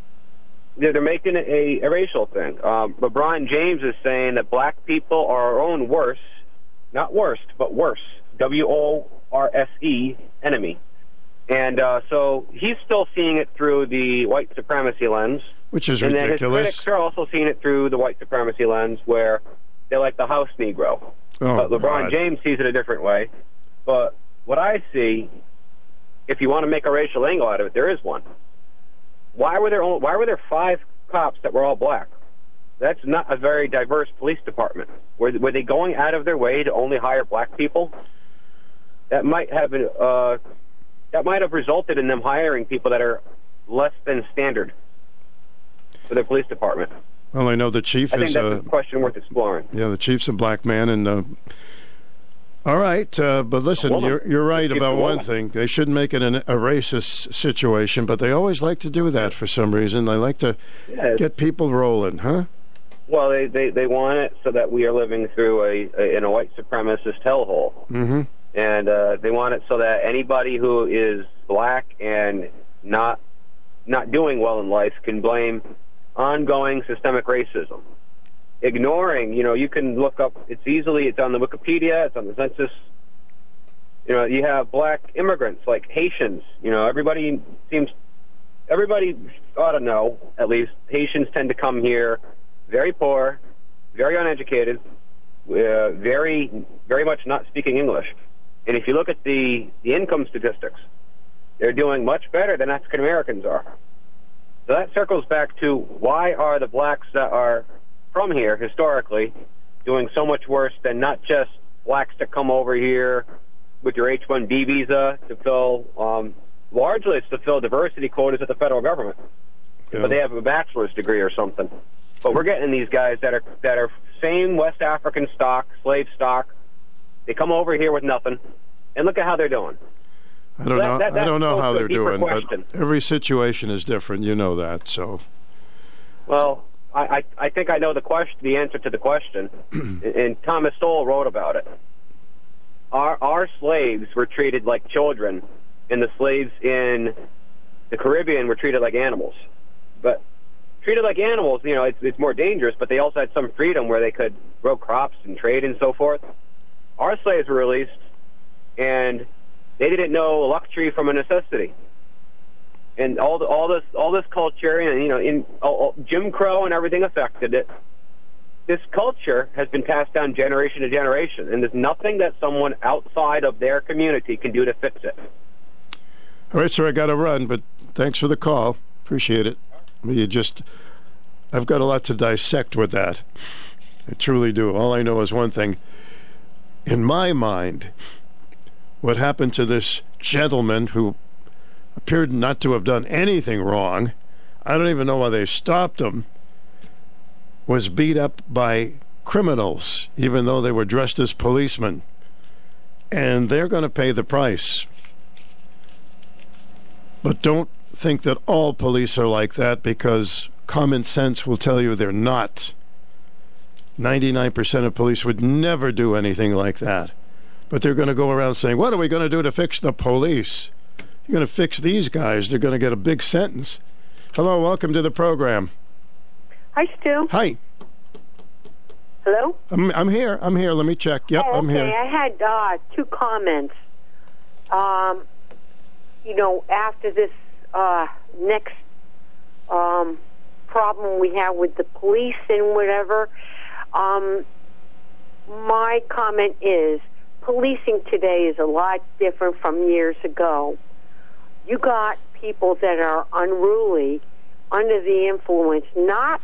They're, they're making it a, a racial thing. Um, LeBron James is saying that black people are our own worst, not worst, but worse. W O R S E enemy. And uh, so he's still seeing it through the white supremacy lens. Which is and then his ridiculous. critics are also seeing it through the white supremacy lens, where they like the house Negro. Oh, but LeBron God. James sees it a different way. But what I see, if you want to make a racial angle out of it, there is one. Why were there only, why were there five cops that were all black? That's not a very diverse police department. Were, were they going out of their way to only hire black people? That might have uh, that might have resulted in them hiring people that are less than standard for their police department. Well, I know the chief I think is that's a a question worth exploring. yeah, the chief's a black man, and uh, all right, uh, but listen, you're you're right about one thing. They shouldn't make it an, a racist situation, but they always like to do that for some reason. They like to Yeah. get people rolling, huh? Well, they, they, they want it so that we are living through a, a in a white supremacist hellhole, Mm-hmm. and uh, they want it so that anybody who is black and not not doing well in life can blame ongoing systemic racism. Ignoring, you know, you can look up. It's easily. It's on the Wikipedia. It's on the census. You know, you have black immigrants like Haitians. You know, everybody seems everybody ought to know at least Haitians tend to come here very poor, very uneducated, uh, very very much not speaking English. And if you look at the the income statistics, they're doing much better than African Americans are. So that circles back to why are the blacks that are from here historically doing so much worse than not just blacks that come over here with your H-1B visa to fill. Um, largely, it's to fill diversity quotas at the federal government, Yeah. but they have a bachelor's degree or something. But we're getting these guys that are that are same West African stock, slave stock. They come over here with nothing, and look at how they're doing. I don't That- know. that- I don't know how they're doing, question. but every situation is different. You know that, so Well, I, I, I think I know the question, the answer to the question, *clears throat* and Thomas Sowell wrote about it. Our our slaves were treated like children, and the slaves in the Caribbean were treated like animals. But treated like animals, you know, it's it's more dangerous. But they also had some freedom where they could grow crops and trade and so forth. Our slaves were released, and they didn't know luxury from a necessity and all the, all this all this culture and you know in all, all, Jim Crow and everything affected it. This culture has been passed down generation to generation, and there's nothing that someone outside of their community can do to fix it. All right, sir, I got to run, but thanks for the call. Appreciate it. You just, I've got a lot to dissect with that. I truly do. All I know is one thing. In my mind, what happened to this gentleman who appeared not to have done anything wrong, I don't even know why they stopped him, was beat up by criminals, even though they were dressed as policemen. And they're going to pay the price But don't think that all police are like that because common sense will tell you they're not. 99% of police would never do anything like that. But they're going to go around saying, What are we going to do to fix the police? You're going to fix these guys. They're going to get a big sentence. Hello, welcome to the program. Hi, Stu. Hi. Hello? I'm, I'm here. I'm here. Let me check. Yep, oh, okay. I'm here. I had uh, two comments. Um, you know, after this uh, next um, problem we have with the police and whatever, um, my comment is policing today is a lot different from years ago. You got people that are unruly, under the influence, not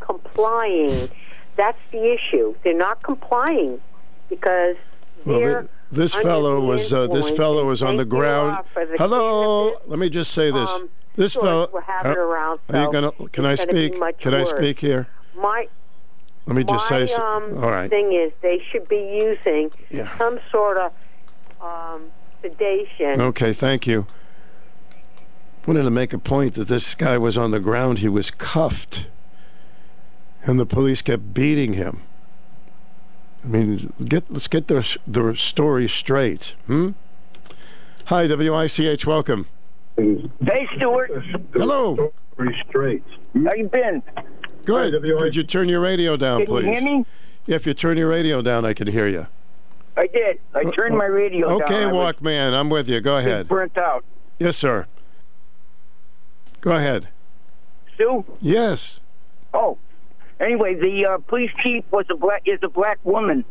complying. That's the issue. They're not complying because Well, this fellow was uh, this fellow was on the ground. the Hello. Let me just say this. um, this fellow. we're having Uh, around, are you so gonna? Can I it's gonna be speak? Can I speak here? My Let me just my say. s- um, all right. thing is they should be using Yeah. some sort of um, sedation. Okay. Thank you. Wanted to make a point that this guy was on the ground. He was cuffed, and the police kept beating him. I mean, get let's get the the story straight. Hmm. Hi, WICH. Welcome. Hey, Stuart. Hello. Pretty straight. How you been? Good. Could you turn your radio down, Can you please? hear me? If you turn your radio down, I can hear you. I did. I turned my radio down. Okay, Walkman, I'm with you. Go ahead. burnt out. Yes, sir. Go ahead. Sue. Yes. Oh. Anyway, the uh, police chief was a black is a black woman,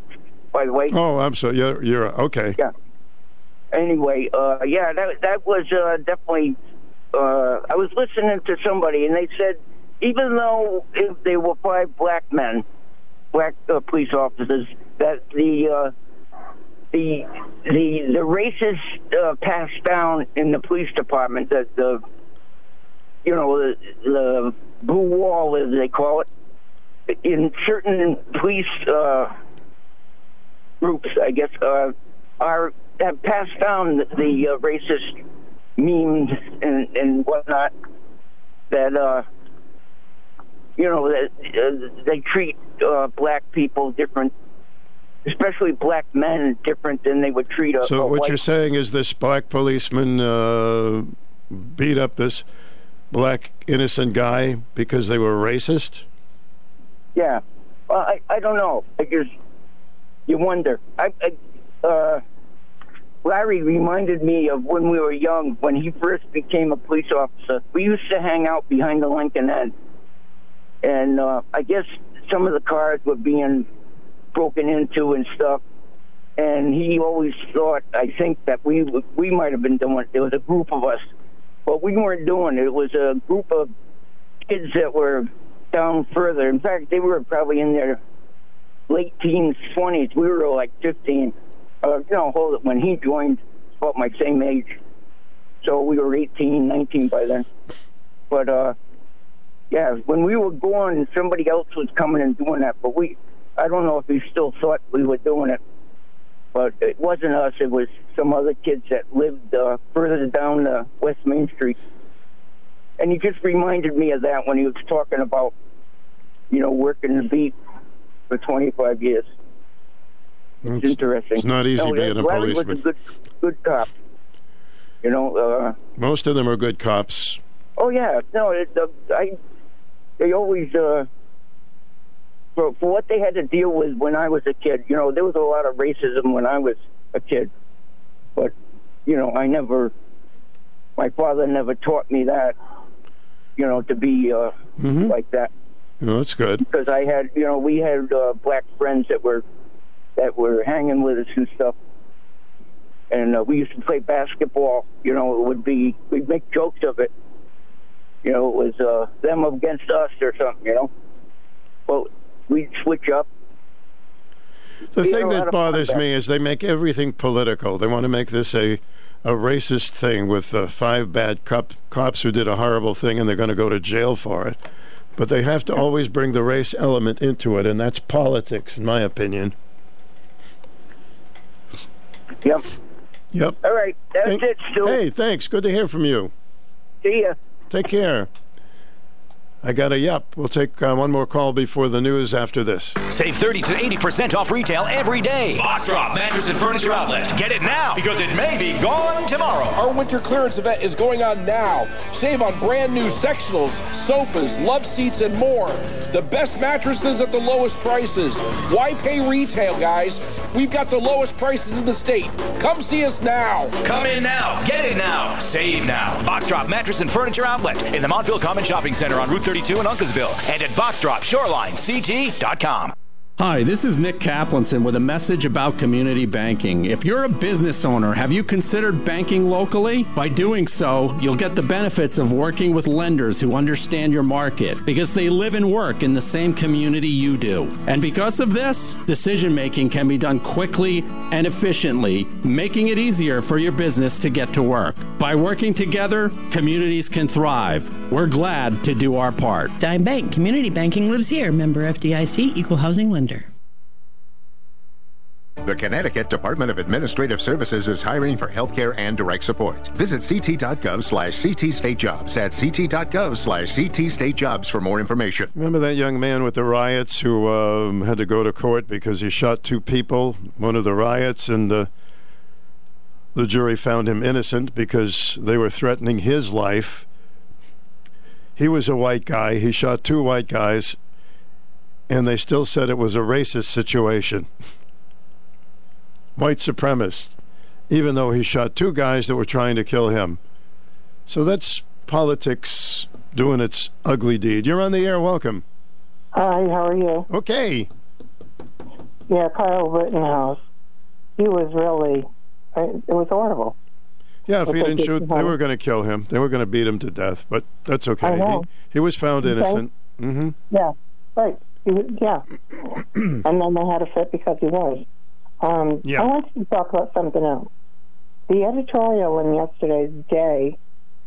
by the way. Oh, I'm sorry. You're, you're okay. Yeah. Anyway, uh, yeah, that that was uh, definitely. Uh, I was listening to somebody, and they said even though if they were five black men, black uh, police officers, that the uh, the the the races uh, passed down in the police department. That the you know the the blue wall, as they call it, in certain police uh, groups, I guess, uh, are have passed down the, the uh, racist memes and and whatnot. That uh, you know that uh, they treat uh, black people different, especially black men different than they would treat a, So a what you're saying is this black policeman uh, beat up this black innocent guy because they were racist? Yeah, well, I I don't know. I just you wonder. I, I uh, Larry reminded me of when we were young, when he first became a police officer. We used to hang out behind the Lincoln Inn, and uh, I guess some of the cars were being broken into and stuff. And he always thought, I think that we we might have been doing. it. There was a group of us, but we weren't doing it. It was a group of kids that were down further. In fact, they were probably in their late teens, twenties. We were like fifteen. Uh, you know, hold it. When he joined, about my same age, so we were 18, 19 by then. But uh, yeah, when we were going, somebody else was coming and doing that. But we, I don't know if he still thought we were doing it. But it wasn't us. It was some other kids that lived uh, further down uh, West Main Street. And he just reminded me of that when he was talking about, you know, working the beat for 25 years. It's, interesting. it's not easy No, being a Larry policeman. was a good, good cop. You know, uh, Most of them are good cops. Oh yeah, no, it, uh, I they always uh, for for what they had to deal with when I was a kid. You know, there was a lot of racism when I was a kid, but you know, I never. My father never taught me that. You know, to be uh, Mm-hmm. like that Oh, that's good. because I had, you know, we had uh, black friends that were that were hanging with us and stuff. And uh, we used to play basketball. You know, it would be we'd make jokes of it. You know, it was uh, them against us or something. You know, well, we'd switch up. The We thing that bothers me is they make everything political. They want to make this a a racist thing with uh, five bad cop, cops who did a horrible thing and they're going to go to jail for it. But they have to always bring the race element into it, and that's politics, in my opinion. Yep. Yep. All right, that's Thank- it, Stu. Hey, thanks. Good to hear from you. See ya. Take care. I got a yup. We'll take uh, one more call before the news after this. Save 30 to 80% off retail every day. Box Drop Mattress and Furniture Outlet. Get it now because it may be gone tomorrow. Our winter clearance event is going on now. Save on brand new sectionals, sofas, love seats, and more. The best mattresses at the lowest prices. Why pay retail, guys? We've got the lowest prices in the state. Come see us now. Come in now. Get it now. Save now. Box Drop Mattress and Furniture Outlet in the Montville Common Shopping Center on Route 32 in Uncasville and at BoxDropShorelineCG.com. Hi, this is Nick Kaplanson with a message about community banking. If you're a business owner, have you considered banking locally? By doing so, you'll get the benefits of working with lenders who understand your market because they live and work in the same community you do. And because of this, decision making can be done quickly and efficiently, making it easier for your business to get to work. By working together, communities can thrive. We're glad to do our part. Dime Bank Community Banking lives here. Member FDIC, Equal Housing Lender. The Connecticut Department of Administrative Services is hiring for healthcare and direct support. Visit ct.gov slash ctstatejobs at ct.gov slash ctstatejobs for more information. Remember that young man with the riots who um, had to go to court because he shot two people, one of the riots, and uh, the jury found him innocent because they were threatening his life. He was a white guy. He shot two white guys, and they still said it was a racist situation. white supremacist, even though he shot two guys that were trying to kill him. So that's politics doing its ugly deed. You're on the air. Welcome. Hi, how are you? Okay. Yeah, Kyle Rittenhouse. He was really, it was horrible. Yeah, if he didn't shoot, they were going to kill him. They were going to beat him to death, but that's okay. He, he was found Okay. innocent. hmm Yeah, right. Yeah. *clears throat* and then they had a fit because he was. Um, Yeah. I wanted to talk about something else. The editorial in yesterday's day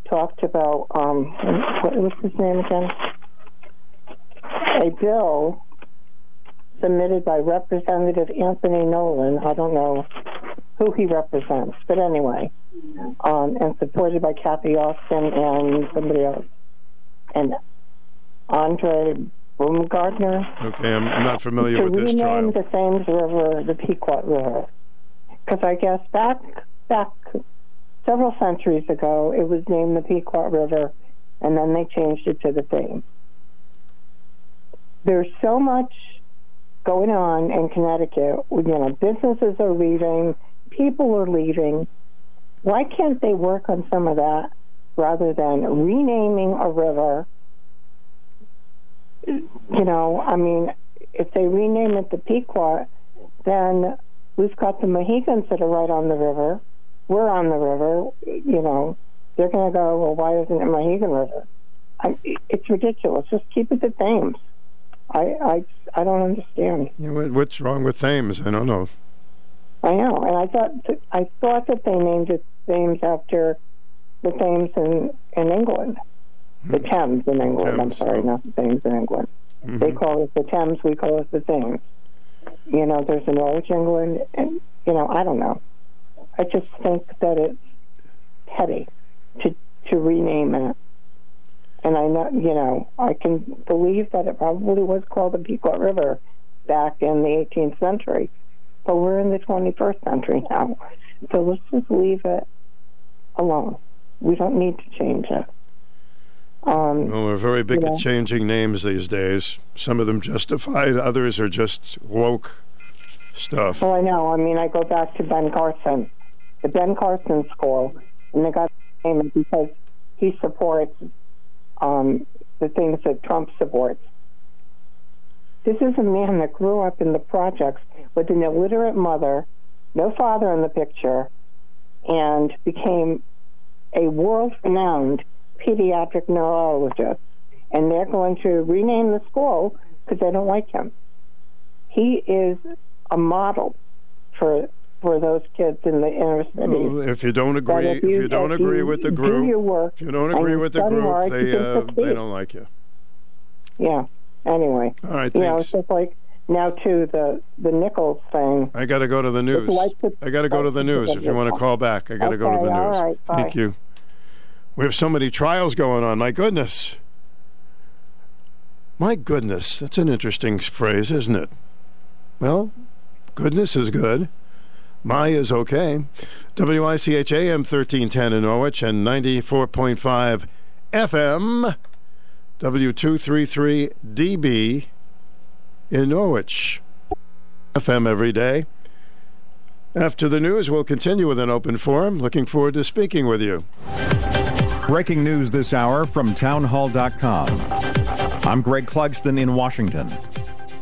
talked about, um, what was his name again? A bill submitted by Representative Anthony Nolan. I don't know who he represents, but anyway, um, and supported by Cathy Osten and somebody else. And Andre Bumgardner Okay, I'm, I'm not familiar to with this rename trial. the Thames River the Pequot River. Because I guess back back several centuries ago, it was named the Pequot River, and then they changed it to the Thames. There's so much going on in Connecticut. You know, businesses are leaving, people are leaving. Why can't they work on some of that rather than renaming a river? You know, I mean, if they rename it the Pequot, then we've got the Mohegans that are right on the river. We're on the river. You know, they're going to go, well, why isn't it Mohegan River? I, it's ridiculous. Just keep it the Thames. I, I, I don't understand. Yeah, what- what's wrong with Thames? I don't know. I know, and I thought that, I thought that they named it Thames after the Thames in in England, the Thames in England. I'm sorry, oh. not the Thames in England. Mhm. They call it the Thames. We call it the Thames. You know, there's a Norwich, England, and you know, I don't know. I just think that it's petty to to rename it. And I know, you know, I can believe that it probably was called the Pequot River back in the 18th century, but we're in the 21st century now. So let's just leave it alone. We don't need to change it. Um, Well, we're very big Yeah. at changing names these days. Some of them justified, others are just woke stuff. Well, I know. I mean, I go back to Ben Carson, the Ben Carson School, and they got the name because he supports um, the things that Trump supports. This is a man that grew up in the projects with an illiterate mother, no father in the picture, and became a world-renowned pediatric neurologist. And they're going to rename the school because they don't like him. He is a model for for those kids in the inner city. If you don't agree, But if you don't if agree you with the group, work if you don't agree with the group, they uh, they don't like you. Yeah. Anyway, All right, you know, it's just like now too the the Nichols thing. I got to go to the news. like to- I got to go to the news. If you want to call back, I got to go to the news. right. Thank you. We have so many trials going on. My goodness. My goodness. That's an interesting phrase, isn't it? Well, goodness is good. My is okay. WICH AM 1310 in Norwich and 94.5 FM W233DB in Norwich. FM every day. After the news, we'll continue with an open forum. Looking forward to speaking with you. Breaking news this hour from townhall.com. I'm Greg Clugston in Washington.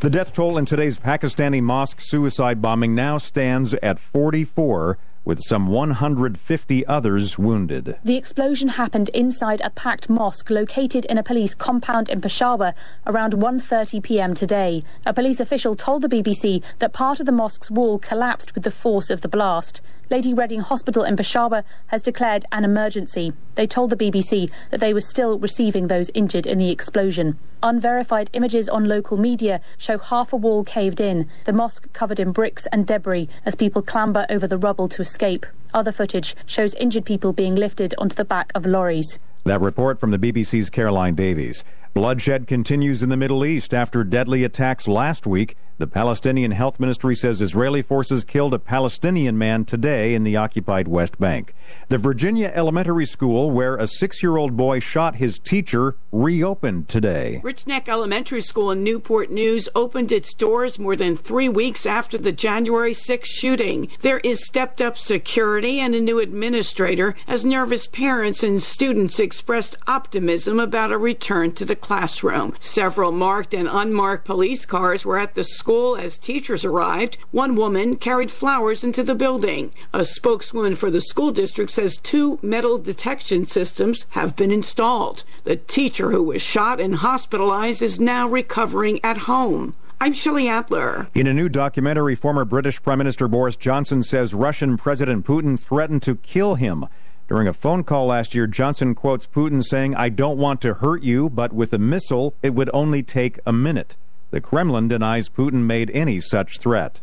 The death toll in today's Pakistani mosque suicide bombing now stands at 44 with some 150 others wounded. The explosion happened inside a packed mosque located in a police compound in Peshawar around 1:30 p.m. today. A police official told the BBC that part of the mosque's wall collapsed with the force of the blast. Lady Reading Hospital in Peshawar has declared an emergency. They told the BBC that they were still receiving those injured in the explosion. Unverified images on local media show half a wall caved in, the mosque covered in bricks and debris as people clamber over the rubble to escape. Other footage shows injured people being lifted onto the back of lorries. That report from the BBC's Caroline Davies. Bloodshed continues in the Middle East after deadly attacks last week. The Palestinian Health Ministry says Israeli forces killed a Palestinian man today in the occupied West Bank. The Virginia Elementary School, where a six year old boy shot his teacher, reopened today. Rich Neck Elementary School in Newport News opened its doors more than three weeks after the January 6 shooting. There is stepped up security and a new administrator as nervous parents and students expressed optimism about a return to the classroom. Several marked and unmarked police cars were at the school as teachers arrived. One woman carried flowers into the building. A spokeswoman for the school district says two metal detection systems have been installed. The teacher who was shot and hospitalized is now recovering at home. I'm Shelley Adler. In a new documentary, former British Prime Minister Boris Johnson says Russian President Putin threatened to kill him. During a phone call last year, Johnson quotes Putin saying, I don't want to hurt you, but with a missile, it would only take a minute. The Kremlin denies Putin made any such threat.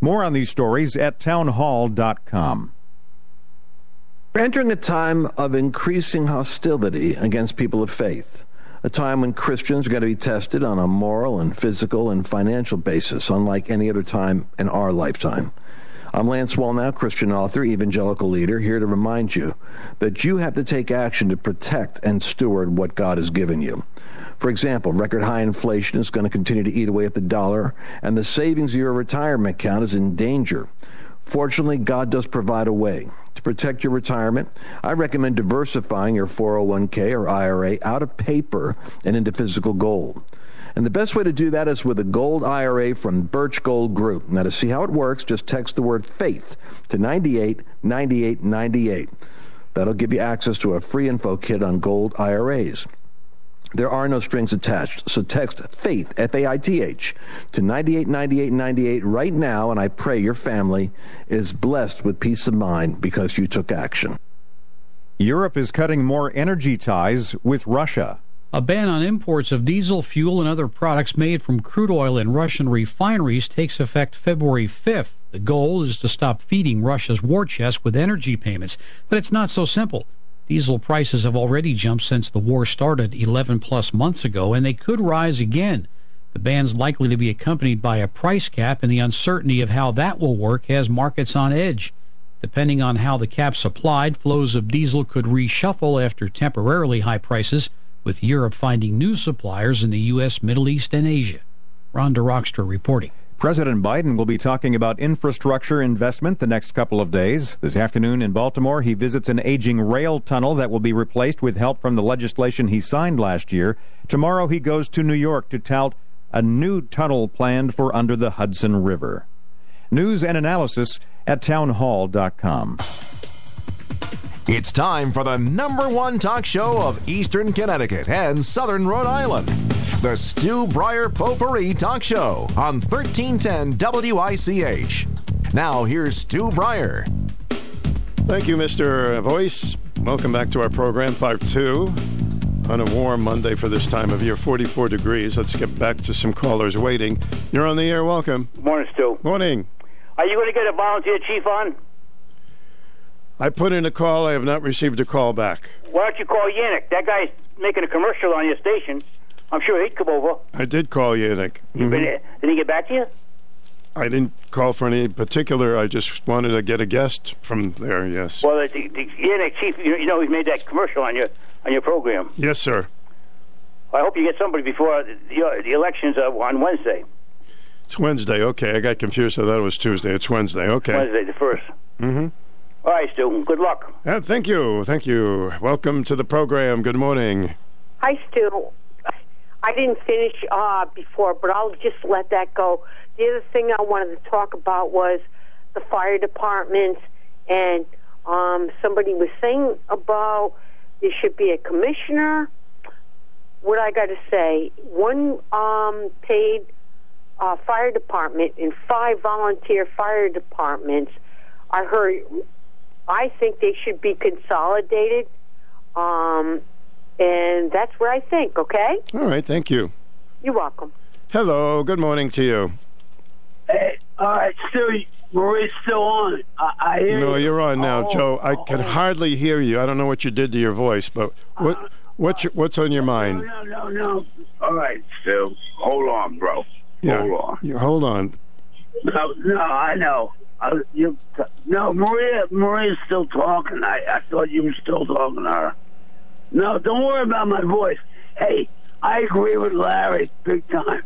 More on these stories at townhall.com. We're entering a time of increasing hostility against people of faith, a time when Christians are going to be tested on a moral and physical and financial basis, unlike any other time in our lifetime. I'm Lance Wallnau, Christian author, evangelical leader, here to remind you that you have to take action to protect and steward what God has given you. For example, record high inflation is going to continue to eat away at the dollar, and the savings of your retirement account is in danger. Fortunately, God does provide a way. To protect your retirement, I recommend diversifying your 401k or IRA out of paper and into physical gold. And the best way to do that is with a gold IRA from Birch Gold Group. Now, to see how it works, just text the word faith to 98 98 98. That'll give you access to a free info kit on gold IRAs. There are no strings attached, so text FAITH, F A I T H, to 989898 right now, and I pray your family is blessed with peace of mind because you took action. Europe is cutting more energy ties with Russia. A ban on imports of diesel, fuel, and other products made from crude oil in Russian refineries takes effect February 5th. The goal is to stop feeding Russia's war chest with energy payments, but it's not so simple. Diesel prices have already jumped since the war started 11 plus months ago, and they could rise again. The ban's likely to be accompanied by a price cap, and the uncertainty of how that will work has markets on edge. Depending on how the cap's applied, flows of diesel could reshuffle after temporarily high prices with Europe finding new suppliers in the U.S., Middle East, and Asia. Rhonda Rockstra reporting. President Biden will be talking about infrastructure investment the next couple of days. This afternoon in Baltimore, he visits an aging rail tunnel that will be replaced with help from the legislation he signed last year. Tomorrow, he goes to New York to tout a new tunnel planned for under the Hudson River. News and analysis at townhall.com. It's time for the number one talk show of Eastern Connecticut and Southern Rhode Island. The Stu Bryer Potpourri Talk Show on 1310 WICH. Now, here's Stu Bryer. Thank you, Mr. Voice. Welcome back to our program, part two. On a warm Monday for this time of year, 44 degrees. Let's get back to some callers waiting. You're on the air. Welcome. Morning, Stu. Morning. Are you going to get a volunteer chief on? I put in a call. I have not received a call back. Why don't you call Yantic? That guy's making a commercial on your station. I'm sure he'd come over. I did call Yantic. Mhm. been- Did he get back to you? I didn't call for any particular. I just wanted to get a guest from there. Yes. Well, the, the, Yantic, chief, you, you know he made that commercial on your on your program. Yes, sir. I hope you get somebody before the, the elections uh, on Wednesday. It's Wednesday. Okay, I got confused. I thought it was Tuesday. It's Wednesday. Okay. Wednesday, the first. Mm-hmm. All right, Stu. Good luck. Uh, thank you. Thank you. Welcome to the program. Good morning. Hi, Stu. I didn't finish uh, before, but I'll just let that go. The other thing I wanted to talk about was the fire department, and um, somebody was saying about there should be a commissioner. What I got to say, one um, paid uh, fire department and five volunteer fire departments. I heard. I think they should be consolidated. Um, and that's what I think, okay? All right. Thank you. You're welcome. Hello. Good morning to you. Hey, all right, still, Marie's still on. I, I hear No, you. you're on now, Oh, Joe. I can hardly hear you. I don't know what you did to your voice, but what what's your, what's on your mind? No, no, no. All right, Stu. Hold on, bro. Yeah. Hold on. You, hold on. No, no, I know. I, you, no, Maria, Maria's still talking. I, I thought you were still talking to her. No, don't worry about my voice. Hey, I agree with Larry big time.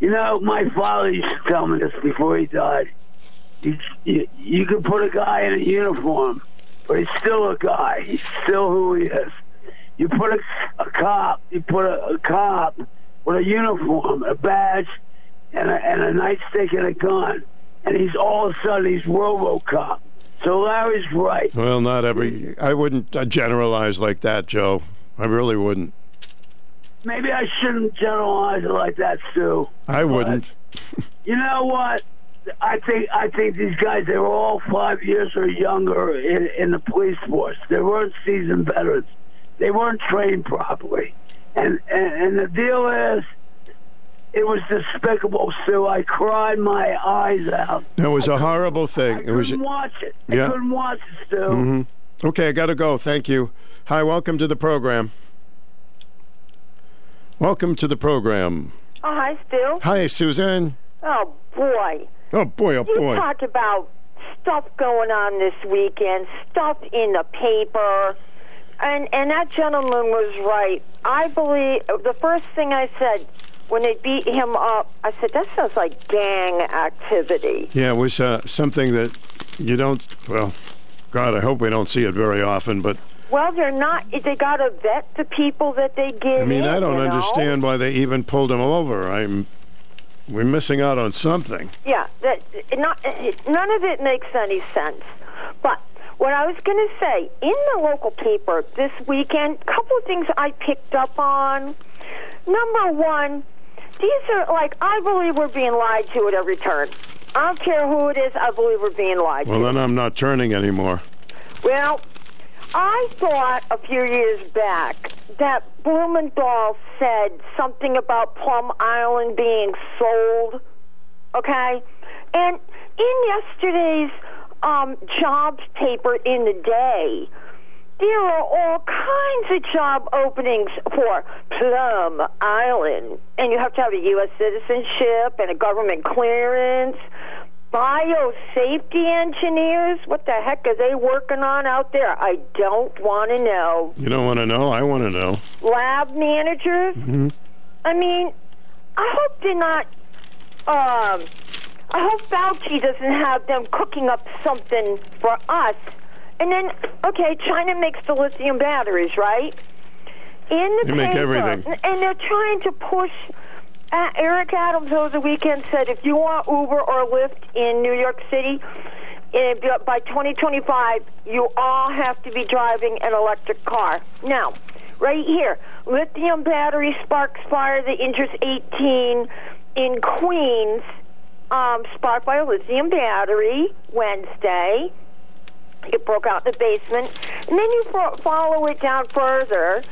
You know, my father used to tell me this before he died. You, you, you can put a guy in a uniform, but he's still a guy. He's still who he is. You put a, a cop, you put a, a cop with a uniform, a badge, and a, and a nightstick and a gun, and he's all of a sudden he's RoboCop. So Larry's right. Well, not every. I wouldn't uh, generalize like that, Joe. I really wouldn't. Maybe I shouldn't generalize it like that, Stu. I wouldn't. *laughs* You know what? I think I think these guys they were all five years or younger in, in the police force. They weren't seasoned veterans. They weren't trained properly. And and, and the deal is, it was despicable, Stu. I cried my eyes out. It was a horrible thing. It was. couldn't watch it. Yeah. I couldn't watch it, Stu. hmm Okay, I got to go. Thank you. Hi, welcome to the program. Welcome to the program. Oh, hi, Stu. Hi, Suzanne. Oh, boy. Oh boy, oh boy. You boy. talked about stuff going on this weekend, stuff in the paper, and and that gentleman was right. I believe the first thing I said when they beat him up, I said that sounds like gang activity. Yeah, it was uh, something that you don't. Well, God, I hope we don't see it very often. But Well, they're not. They got to vet the people that they give. I mean, in, I don't you know? understand why they even pulled him over. I'm. We're missing out on something. Yeah, that not none of it makes any sense. But what I was going to say in the local paper this weekend, a couple of things I picked up on. Number one, these are like I believe we're being lied to at every turn. I don't care who it is. I believe we're being lied Well, to. Well, then I'm not turning anymore. Well, I thought a few years back that Blumenthal said something about Plum Island being sold. Okay? And in yesterday's um, jobs paper in the day, there are all kinds of job openings for Plum Island. And you have to have a U.S. citizenship and a government clearance. Biosafety engineers, what the heck are they working on out there? I don't want to know. You don't want to know? I want to know. Lab managers? hmm I mean, I hope they're not. Um, I hope Fauci doesn't have them cooking up something for us. And then, okay, China makes the lithium batteries, right? In the They make everything. and they're trying to push. Uh, Eric Adams over the weekend said if you want Uber or Lyft in New York City, eh, by 2025, you all have to be driving an electric car. Now, right here, lithium battery sparks fire that injures 18 in Queens, um, sparked by a lithium battery Wednesday. It broke out in the basement, and then you fo- follow it down further.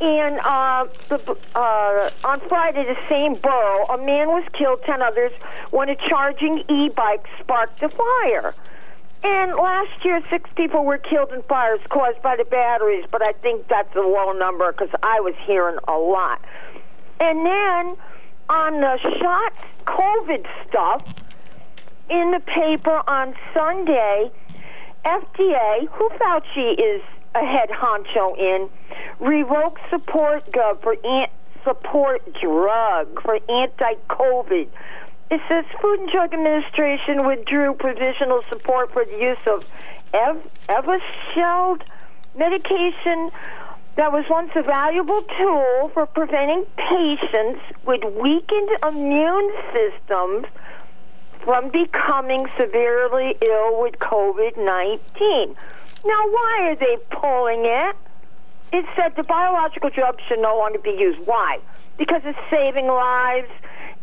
And uh, the, uh, on Friday, the same borough, a man was killed, ten others, when a charging e-bike sparked a fire. And last year, six people were killed in fires caused by the batteries, but I think that's a low number because I was hearing a lot. And then on the shots COVID stuff in the paper on Sunday, FDA, who Fauci is a head honcho in, revoked support gov for ant support drug for anti-COVID. It says Food and Drug Administration withdrew provisional support for the use of Ev- Evusheld medication that was once a valuable tool for preventing patients with weakened immune systems from becoming severely ill with COVID 19. Now, why are they pulling it? It said the biological drug should no longer be used. Why? Because it's saving lives,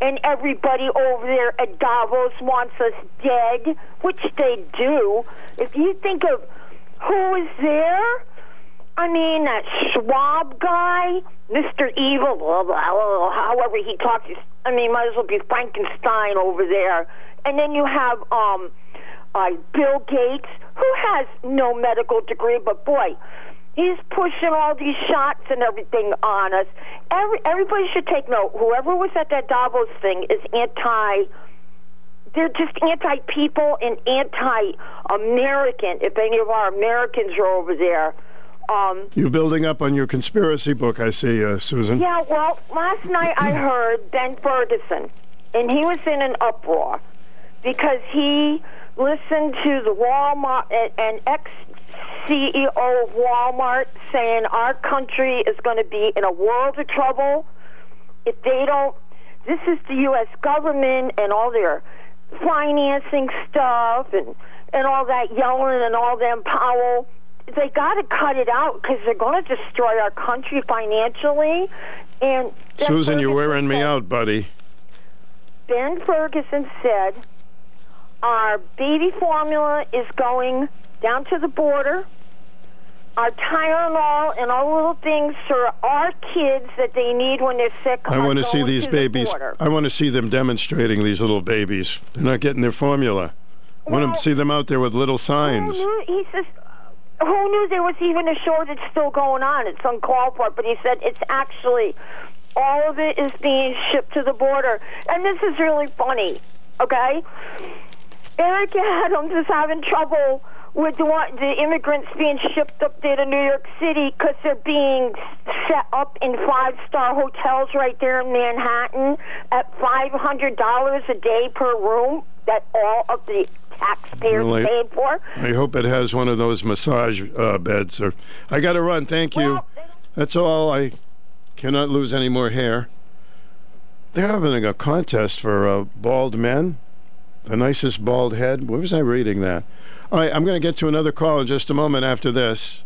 and everybody over there at Davos wants us dead, which they do. If you think of who is there, I mean, that Schwab guy, Mr. Evil, blah, blah, blah, however he talks, I mean, might as well be Frankenstein over there. And then you have um, uh, Bill Gates, who has no medical degree, but boy, he's pushing all these shots and everything on us. Every, everybody should take note. Whoever was at that Davos thing is anti. They're just anti people and anti American. If any of our Americans are over there. Um, You building up on your conspiracy book, I see, uh, Susan. yeah, well, last night I *clears throat* heard Ben Ferguson, and he was in an uproar because he listened to the Walmart and, ex CEO of Walmart saying our country is going to be in a world of trouble if they don't. This is the U.S. government and all their financing stuff and and all that Yellen and all them Powell. They got to cut it out because they're going to destroy our country financially. And Ben Susan, you're Ferguson wearing me said- out, buddy. Ben Ferguson said our baby formula is going down to the border. Our Tylenol and all little things for our kids that they need when they're sick. I want to see these to babies. border. I want to see them demonstrating these little babies. They're not getting their formula. I want to see them out there with little signs. He says, who knew there was even a shortage still going on? It's uncalled for, but he said it's actually all of it is being shipped to the border, and this is really funny. Okay, Eric Adams is having trouble with the, immigrants being shipped up there to New York City because they're being set up in five star hotels right there in Manhattan at five hundred dollars a day per room that all of the taxpayers Well, I- paid for. I hope it has one of those massage uh, beds. Or I got to run. Thank you. That's all. I cannot lose any more hair. They're having a contest for uh, bald men. The nicest bald head. Where was I reading that? All right, I'm going to get to another call in just a moment after this.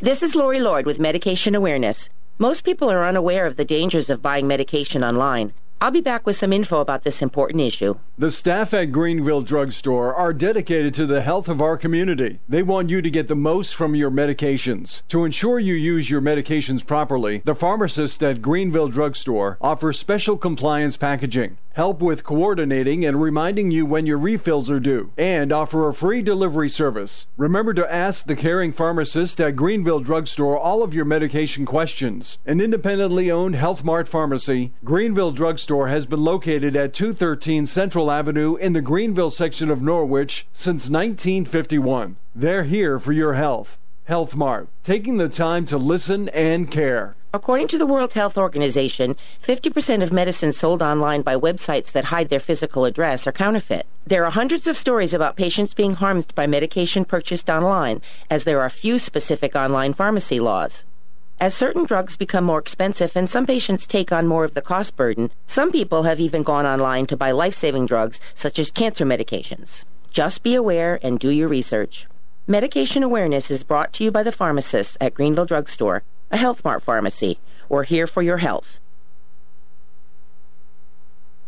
This is Lori Lord with Medication Awareness. Most people are unaware of the dangers of buying medication online. I'll be back with some info about this important issue. The staff at Greenville Drugstore are dedicated to the health of our community. They want you to get the most from your medications. To ensure you use your medications properly, the pharmacists at Greenville Drugstore offer special compliance packaging, help with coordinating and reminding you when your refills are due, and offer a free delivery service. Remember to ask the caring pharmacist at Greenville Drugstore all of your medication questions. An independently owned Health Mart pharmacy, Greenville Drugstore has been located at 213 Central Avenue in the Greenville section of Norwich since 1951. They're here for your health. Health Mart, taking the time to listen and care. According to the World Health Organization, 50% of medicines sold online by websites that hide their physical address are counterfeit. There are hundreds of stories about patients being harmed by medication purchased online, as there are few specific online pharmacy laws. As certain drugs become more expensive and some patients take on more of the cost burden, some people have even gone online to buy life saving drugs such as cancer medications. Just be aware and do your research. Medication awareness is brought to you by the pharmacists at Greenville Drugstore, a Health Mart pharmacy. We're here for your health.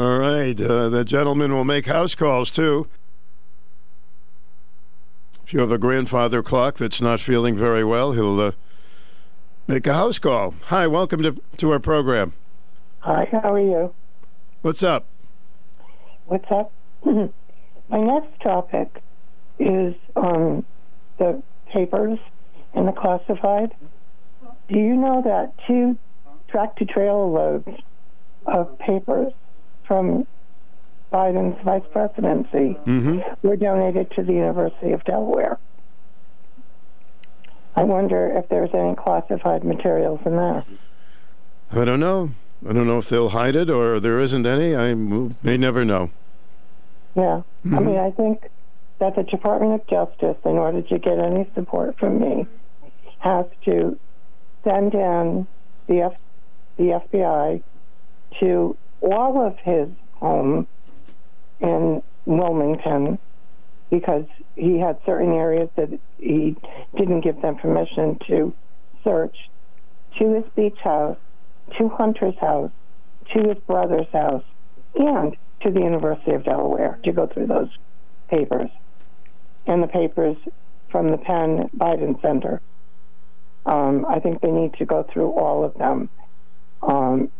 All right. Uh, the gentleman will make house calls, too. If you have a grandfather clock that's not feeling very well, he'll uh, make a house call. Hi, welcome to, to our program. Hi, how are you? What's up? What's up? *clears throat* My next topic is um, the papers and the classified. Do you know that two tractor trailer loads of papers from Biden's vice presidency Mm-hmm. were donated to the University of Delaware? I wonder if there's any classified materials in there. I don't know. I don't know if they'll hide it or there isn't any. I may never know. Yeah. I Mhm. mean, I think that the Department of Justice, in order to get any support from me, has to send in the F- the FBI to all of his home in Wilmington because he had certain areas that he didn't give them permission to search to his beach house, to Hunter's house, to his brother's house, and to the University of Delaware to go through those papers and the papers from the Penn Biden Center. Um, I think they need to go through all of them. Um,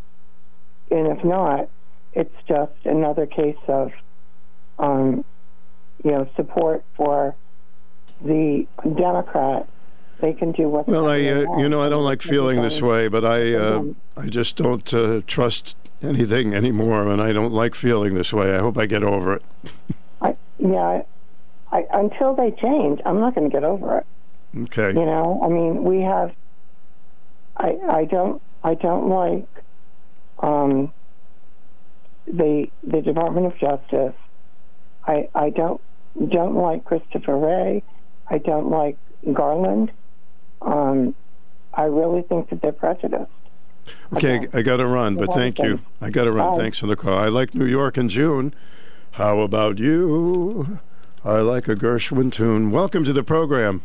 and if not, it's just another case of, um, you know, support for the Democrat. They can do what. Well, I, they uh, you know, I don't like feeling this way, but I, uh. I just don't uh, trust anything anymore, and I don't like feeling this way. I hope I get over it. I, yeah, I, until they change, I'm not going to get over it. Okay. You know, I mean, we have. I I don't I don't like um, the the Department of Justice. I I don't don't like Christopher Wray. I don't like Garland. Um, I really think that they're prejudiced. Okay, I got to run, but You're thank you. I got to run. Bye. Thanks for the call. I like New York in June. How about you? I like a Gershwin tune. Welcome to the program.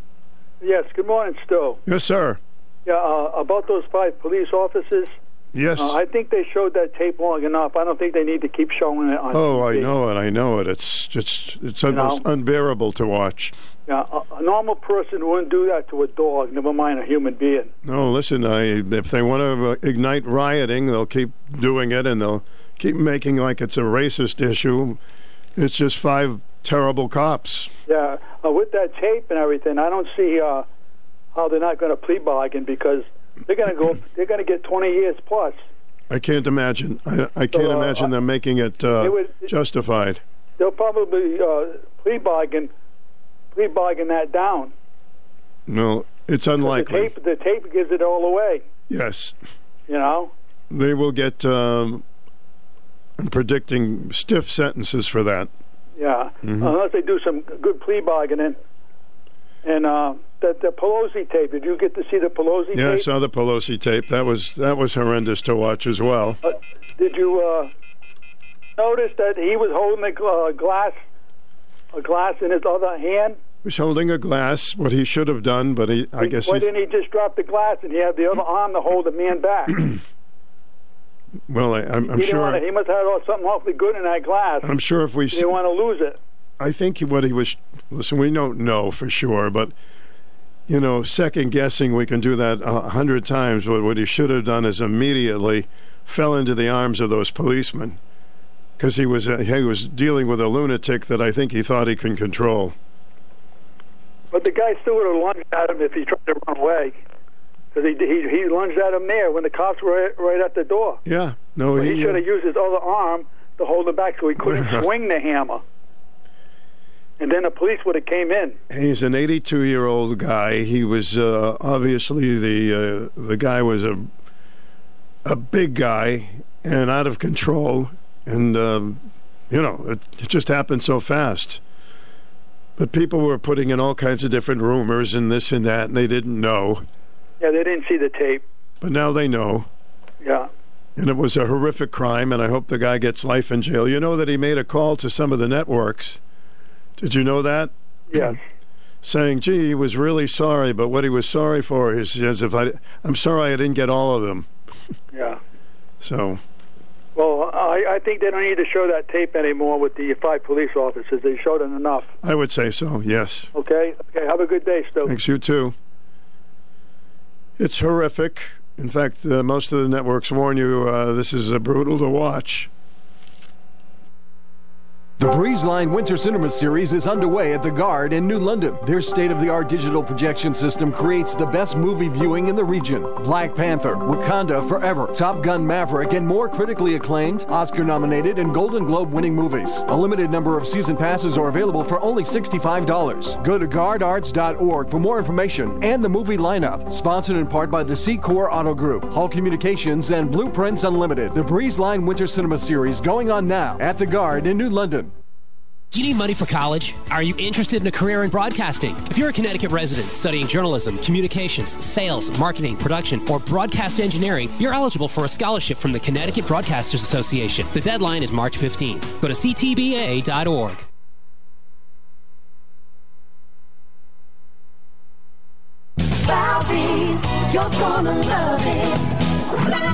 Yes, good morning, Stu. Yes, sir. Yeah, uh, about those five police officers. Yes. Uh, I think they showed that tape long enough. I don't think they need to keep showing it on Oh, I know it. I know it. It's just it's almost know? unbearable to watch. Yeah, a, a normal person wouldn't do that to a dog, never mind a human being. No, listen. I if they want to uh, ignite rioting, they'll keep doing it, and they'll keep making like it's a racist issue. It's just five terrible cops. Yeah, uh, with that tape and everything, I don't see uh, how they're not going to plea bargain because they're going to go. They're going to get 20 years plus. I can't imagine. I, I can't uh, imagine them making it uh, would- justified. They'll probably uh, plea bargain, plea bargain that down. No, it's The unlikely. tape, the tape gives it all away. Yes, You know. they will get. Um, I'm predicting stiff sentences for that. Yeah, Mhm. unless they do some good plea bargaining. And uh, the the Pelosi tape. Did you get to see the Pelosi Yeah, I saw the Pelosi tape. That was that was horrendous to watch as well. Uh, did you uh, notice that he was holding a uh, glass, a glass in his other hand? He was holding a glass, what he should have done, but he, I guess Why he, didn't he just drop the glass and he had the other arm to hold the man back? *clears throat* well, I, I'm, I'm didn't sure. to, He must have had something awfully good in that glass. I'm sure if we He didn't want to lose it. I think what he was. Listen, we don't know for sure, but you know, second guessing, we can do that a hundred times. But what he should have done is immediately fell into the arms of those policemen because he was uh, he was dealing with a lunatic that I think he thought he can control. But the guy still would have lunged at him if he tried to run away. Because he, he he lunged at him there when the cops were right, right at the door. Yeah, no, he, he should have used his other arm to hold him back so he couldn't *laughs* swing the hammer. And then the police would have came in. He's an 82 year old guy. He was uh, obviously the uh, the guy was a a big guy and out of control. and um, you know it, it just happened so fast. But people were putting in all kinds of different rumors and this and that, and they didn't know. Yeah, they didn't see the tape. But now they know. Yeah. And it was a horrific crime, and I hope the guy gets life in jail. You know that he made a call to some of the networks. Did you know that? Yes. Saying, gee, he was really sorry, but what he was sorry for is as if I, I'm sorry I didn't get all of them. Yeah. So, Well, I, I think they don't need to show that tape anymore with the five police officers. They showed it enough. I would say so, yes. Okay. Okay. Have a good day, Stu. Thanks, you too. It's horrific. In fact, uh, most of the networks warn you uh, this is uh, brutal to watch. The Breezeline Winter Cinema Series is underway at the Garde in New London. Their state of the art digital projection system creates the best movie viewing in the region. Black Panther, Wakanda Forever, Top Gun Maverick, and more critically acclaimed, Oscar nominated, and Golden Globe winning movies. A limited number of season passes are available for only $65. Go to gardearts.org for more information and the movie lineup. Sponsored in part by the Secor Auto Group, Hall Communications, and Blueprints Unlimited. The Breezeline Winter Cinema Series going on now at the Garde in New London. Do you need money for college? Are you interested in a career in broadcasting? If you're a Connecticut resident studying journalism, communications, sales, marketing, production, or broadcast engineering, you're eligible for a scholarship from the Connecticut Broadcasters Association. The deadline is March 15th. Go to ctba.org. Falvey's, you're gonna love it.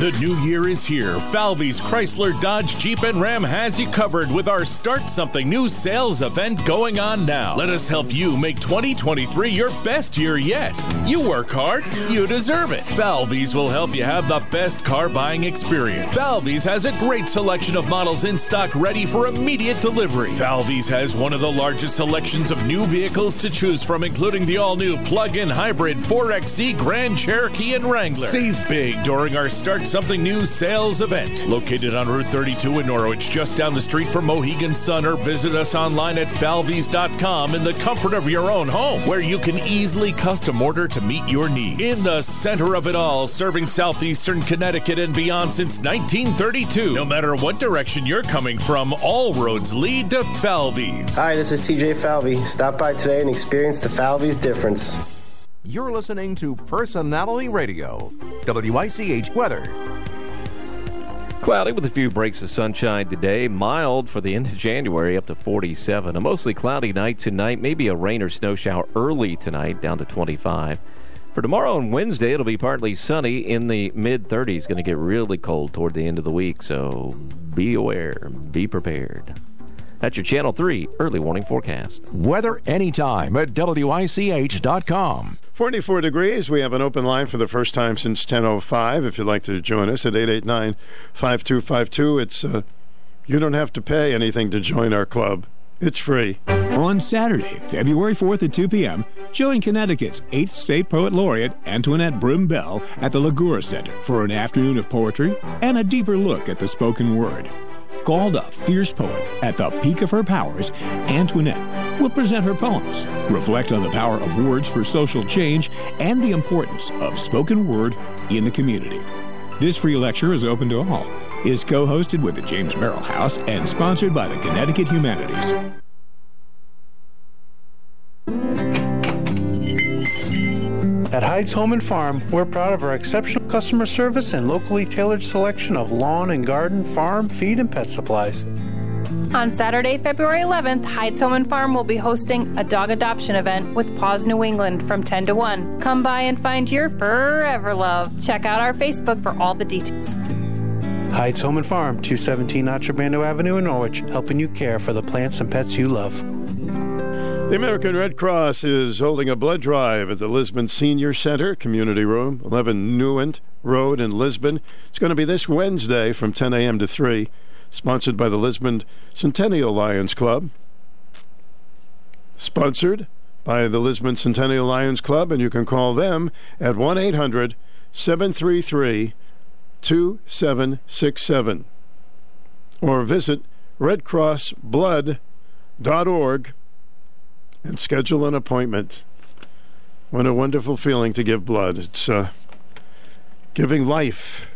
The new year is here. Falvey's Chrysler, Dodge, Jeep, and Ram has you covered with our Start Something New sales event going on now. Let us help you make 2023 your best year yet. You work hard, you deserve it. Falvey's will help you have the best car buying experience. Falvey's has a great selection of models in stock ready for immediate delivery. Falvey's has one of the largest selections of new vehicles to choose from, including the all new plug in hybrid 4XE Grand Cherokee and Wrangler. Save big during our Start Something New sales event. Located on Route 32 in Norwich, just down the street from Mohegan Sun, or visit us online at falveys.com in the comfort of your own home, where you can easily custom order to meet your needs. In the center of it all, serving southeastern Connecticut and beyond since 1932. No matter what direction you're coming from, all roads lead to Falvey's. Hi, this is TJ Falvey. Stop by today and experience the Falvey's difference. You're listening to Personality Radio, WICH Weather. Cloudy with a few breaks of sunshine today. Mild for the end of January, up to 47. A mostly cloudy night tonight. Maybe a rain or snow shower early tonight, down to 25. For tomorrow and Wednesday, it'll be partly sunny in the mid 30s. Going to get really cold toward the end of the week, so be aware, be prepared. That's your Channel 3 early warning forecast. Weather anytime at WICH.com. 44 degrees. We have an open line for the first time since 10.05 if you'd like to join us at 889-5252. It's, uh, you don't have to pay anything to join our club. It's free. On Saturday, February 4th at 2 p.m., join Connecticut's 8th State Poet Laureate Antoinette Brim Bell at the La Grua Center for an afternoon of poetry and a deeper look at the spoken word. Called a fierce poet at the peak of her powers, Antoinette will present her poems, reflect on the power of words for social change, and the importance of spoken word in the community. This free lecture is open to all, is co hosted with the James Merrill House, and sponsored by the Connecticut Humanities. At Hyde's Home and Farm, we're proud of our exceptional customer service and locally tailored selection of lawn and garden, farm, feed, and pet supplies. On Saturday, February 11th, Hyde's Home and Farm will be hosting a dog adoption event with Paws New England from 10 to 1. Come by and find your forever love. Check out our Facebook for all the details. Hyde's Home and Farm, 217 Contrabando Avenue in Norwich, helping you care for the plants and pets you love. The American Red Cross is holding a blood drive at the Lisbon Senior Center, Community Room, 11 Newent Road in Lisbon. It's going to be this Wednesday from 10 a.m. to 3, sponsored by the Lisbon Centennial Lions Club. Sponsored by the Lisbon Centennial Lions Club, and you can call them at 1 800 733 2767 or visit redcrossblood.org and schedule an appointment. What a wonderful feeling to give blood. It's uh, giving life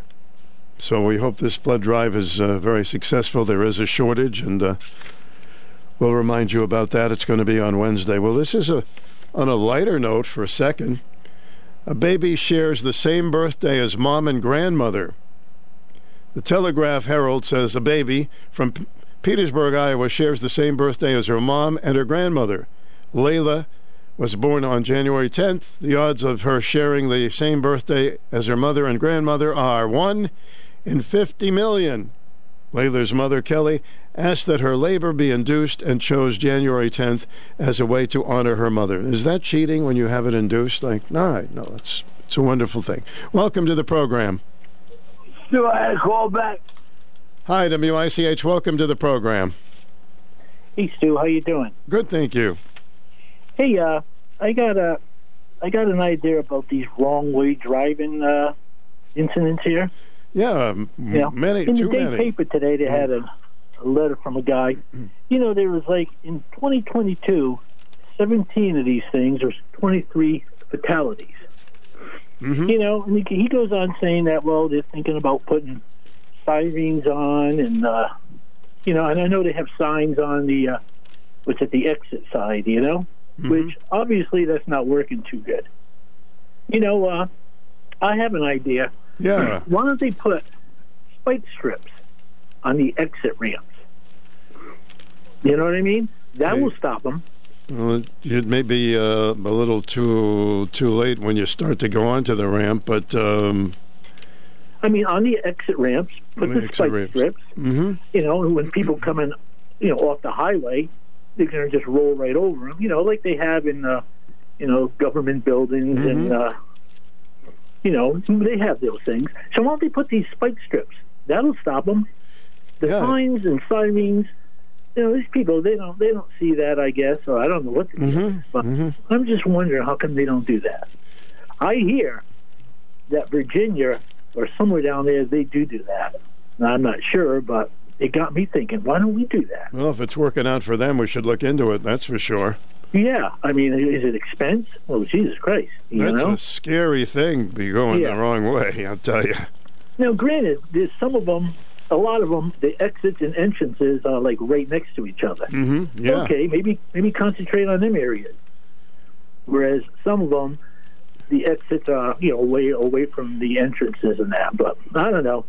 So we hope this blood drive is uh, very successful. There is a shortage, and uh, we'll remind you about that. It's going to be on Wednesday. Well, this is a on a lighter note for a second. A baby shares the same birthday as mom and grandmother. The Telegraph Herald says a baby from P- Petersburg, Iowa, shares the same birthday as her mom and her grandmother. Layla was born on January 10th. The odds of her sharing the same birthday as her mother and grandmother are 1 in 50 million. Layla's mother, Kelly, asked that her labor be induced and chose January 10th as a way to honor her mother. Is that cheating when you have it induced? Like, all right, no, it's, it's a wonderful thing. Welcome to the program. Do I had a call back? Hi, WICH. Welcome to the program. Hey, Stu, how you doing? Good, thank you. Hey, uh, I got a, I got an idea about these wrong way driving uh, incidents here. Yeah, m- Yeah. many, in too the day many. paper today, they had a, a letter from a guy. *clears throat* You know, there was like in 2022, 17 of these things, there's 23 fatalities. Mm-hmm. You know, and he, he goes on saying that well, they're thinking about putting sirens on, and uh, you know, and I know they have signs on the uh, what's at the exit side, you know, which obviously that's not working too good. You know, uh, I have an idea. Yeah. Why don't they put spike strips on the exit ramps? You know what I mean? That will stop them. Well, it- may be uh, a little too too late when you start to go onto the ramp, but um, I mean, on the exit ramps, put the the, spike ramps. strips. hmm You know, when people come in, you know, off the highway, they're going to just roll right over them. You know, like they have in, uh, you know, government buildings Mm-hmm. and, uh, you know, they have those things. So why don't they put these spike strips? That'll stop them. The signs and sirens. You know, these people they don't they don't see that. I guess, or I don't know what. Do. But I'm just wondering how come they don't do that. I hear that Virginia or somewhere down there they do do that. Now, I'm not sure, but it got me thinking. Why don't we do that? well, if it's working out for them, we should look into it. That's for sure. Yeah, I mean, is it expense? Oh, Jesus Christ! You That's know. a scary thing. Be going Yeah. the wrong way. I'll tell you. Now, granted, there's some of them, a lot of them, the exits and entrances are like right next to each other. hmm Yeah. Okay, maybe maybe concentrate on them areas. Whereas some of them, the exits are you know way away from the entrances and that. But I don't know.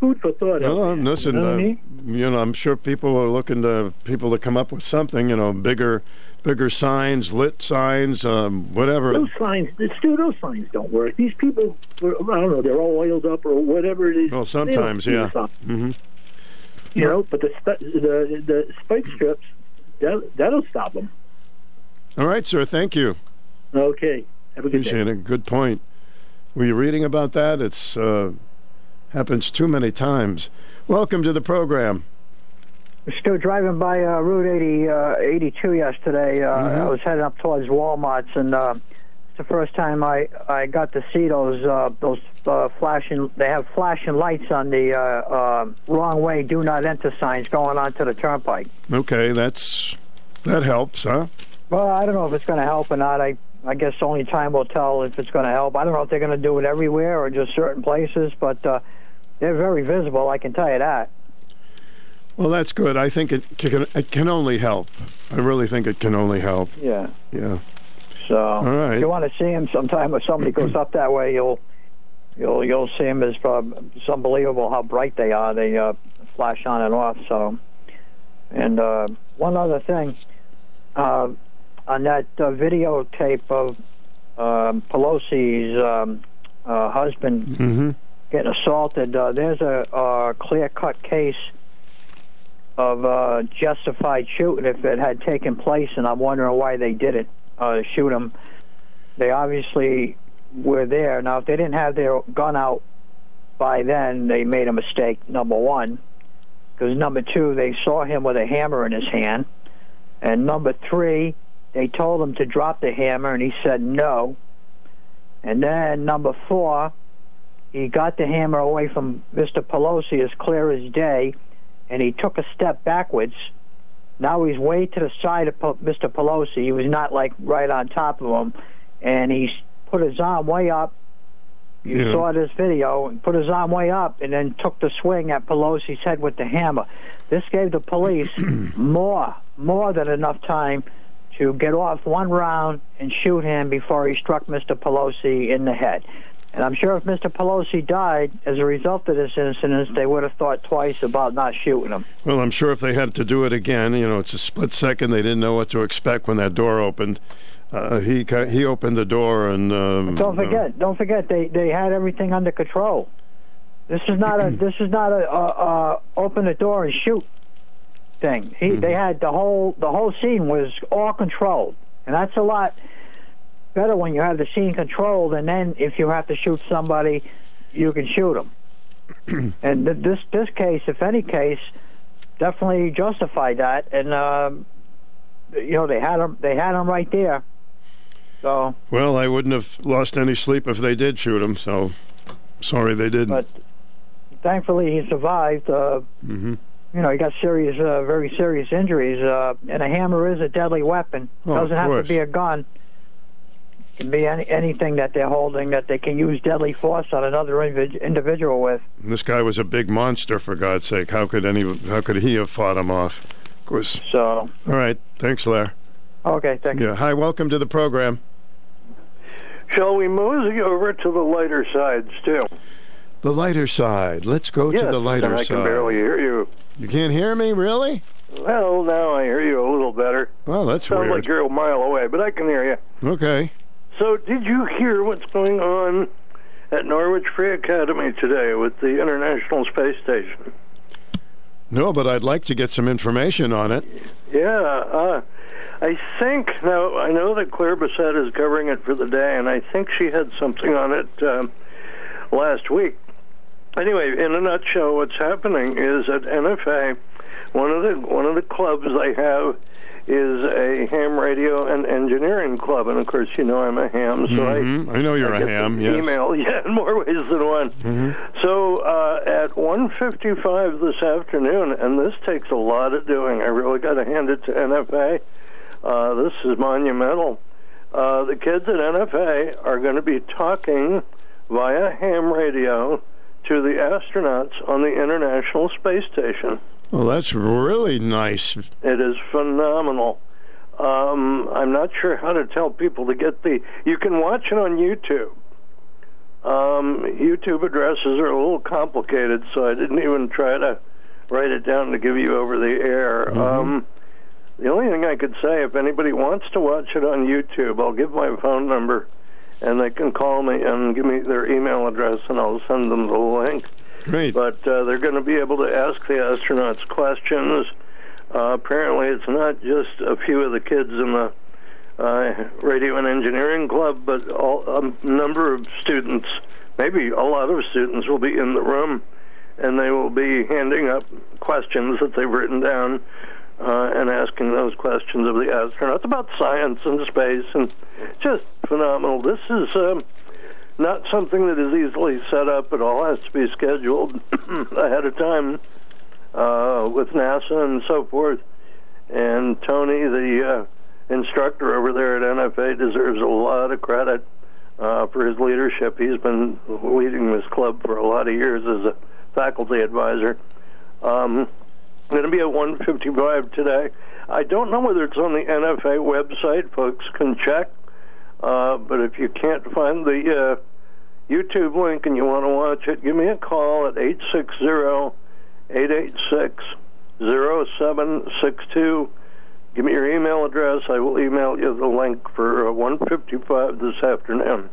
Food for thought. out there, listen, you know uh, you know, I'm sure people are looking to people to come up with something. You know, bigger, bigger signs, lit signs, um, whatever. Those signs, Stu, those signs don't work. These people, I don't know, they're all oiled up or whatever it is. Well, sometimes, yeah. the sign, hmm You know, but the the the spike strips, that that'll stop them. All right, sir. Thank you. Okay, have a good day. Appreciate it. Good point. Were you reading about that? It's uh, happens too many times. Welcome to the program. Still driving by uh, Route 80, uh, 82 yesterday. Uh, Mm-hmm. I was heading up towards Walmart's, and uh, it's the first time I, I got to see those uh, those uh, flashing. They have flashing lights on the uh, uh, wrong way, do not enter signs going onto the turnpike. Okay, that's that helps, huh? Well, I don't know if it's going to help or not. I I guess only time will tell if it's going to help. I don't know if they're going to do it everywhere or just certain places, but uh, they're very visible. I can tell you that. Well, that's good. I think it can, it can only help. I really think it can only help. Yeah. Yeah. So right. if you want to see him sometime, if somebody goes up that way, you'll you'll you'll see him. As uh, it's unbelievable how bright they are. They uh, flash on and off. So, and uh, one other thing, uh, on that uh, videotape of um, Pelosi's um, uh, husband Mm-hmm. getting assaulted, uh, there's a, a clear-cut case of uh, justified shooting if it had taken place, and I'm wondering why they did it, uh, shoot him. They obviously were there. Now, if they didn't have their gun out by then, they made a mistake, number one. Because number two, they saw him with a hammer in his hand. And number three, they told him to drop the hammer, and he said no. And then number four, he got the hammer away from Mr. Pelosi as clear as day, and he took a step backwards. Now he's way to the side of Mr. Pelosi. He was not like right on top of him, and he put his arm way up, You Yeah. saw this video, and put his arm way up, and then took the swing at Pelosi's head with the hammer. This gave the police *clears throat* more, more than enough time to get off one round and shoot him before he struck Mr. Pelosi in the head. And I'm sure if Mr. Pelosi died as a result of this incident, they would have thought twice about not shooting him. Well, I'm sure if they had to do it again, you know, it's a split second. They didn't know what to expect when that door opened. Uh, he he opened the door and um, Don't uh, forget, don't forget, they they had everything under control. This is not a this is not a, a, a open the door and shoot thing. He they had the whole the whole scene was all controlled, and that's a lot better when you have the scene controlled. And then if you have to shoot somebody, you can shoot them. *clears throat* and th- this this case, if any case, definitely justified that. And um, you know they had them they had them right there. So Well, I wouldn't have lost any sleep if they did shoot him. So sorry they didn't. But thankfully he survived. Uh, hmm you know, he got serious, uh, very serious injuries. Uh, and a hammer is a deadly weapon. Oh, Doesn't have to be a gun. It can be any, anything that they're holding that they can use deadly force on another individ- individual with. This guy was a big monster, for God's sake. How could any? How could he have fought him off? Of course. So. All right. Thanks, Lair. Okay, thank Yeah. Hi. Welcome to the program. Shall we mosey over to the lighter sides still? The lighter side. Let's go yes, to the lighter I side. can barely hear you. You can't hear me, really? Well, now I hear you a little better. Well, that's Sounds weird. like you're a mile away, but I can hear you. Okay. So, did you hear what's going on at Norwich Free Academy today with the International Space Station? No, but I'd like to get some information on it. Yeah, uh, I think now I know that Claire Bessette is covering it for the day, and I think she had something on it um, last week. Anyway, in a nutshell, what's happening is at NFA, one of the one of the clubs they have is a ham radio and engineering club, and of course, you know I'm a ham, so Mhm. I know you're I a ham, yes. Email, *laughs* yeah, in more ways than one. Mm-hmm. So uh, at 1:55 this afternoon, and this takes a lot of doing. I really got to hand it to NFA. Uh, this is monumental. Uh, the kids at NFA are going to be talking via ham radio to the astronauts on the International Space Station. Well, that's really nice. It is phenomenal. Um, I'm not sure how to tell people to get the. You can watch it on YouTube. Um, YouTube addresses are a little complicated, so I didn't even try to write it down to give you over the air. Um, the only thing I could say, if anybody wants to watch it on YouTube, I'll give my phone number, and they can call me and give me their email address, and I'll send them the link. Great. But uh, they're going to be able to ask the astronauts questions. Uh, apparently, it's not just a few of the kids in the uh, radio and engineering club, but all, a number of students, maybe a lot of students, will be in the room, and they will be handing up questions that they've written down uh, and asking those questions of the astronauts about science and space, and just phenomenal. This is. Um, not something that is easily set up. It all has to be scheduled *clears throat* ahead of time uh, with NASA and so forth. And Tony, the uh, instructor over there at NFA, deserves a lot of credit uh, for his leadership. He's been leading this club for a lot of years as a faculty advisor. Um, going to be at 155 today. I don't know whether it's on the NFA website. Folks can check. Uh, but if you can't find the uh, YouTube link and you want to watch it, give me a call at 860 886 0762. Give me your email address. I will email you the link for uh, 155 this afternoon.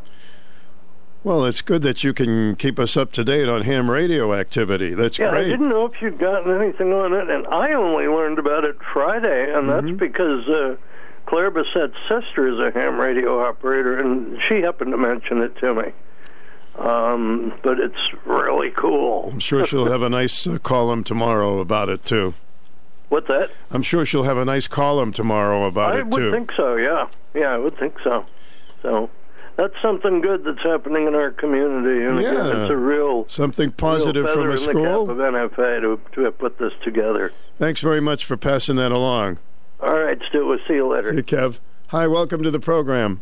Well, it's good that you can keep us up to date on ham radio activity. That's yeah, I didn't know if you'd gotten anything on it, and I only learned about it Friday, and Mm-hmm. that's because uh, Claire Bessette's sister is a ham radio operator, and she happened to mention it to me. Um, but it's really cool. I'm sure she'll have a nice uh, column tomorrow about it too. What's that? I'm sure she'll have a nice column tomorrow about I it too. I would think so. Yeah, yeah, I would think so. So that's something good that's happening in our community, and again, it's a real Something positive real from a in the school. cap of NFA to to have put this together. Thanks very much for passing that along. All right, Stu. We'll see you later. Hey, Kev. Hi, welcome to the program.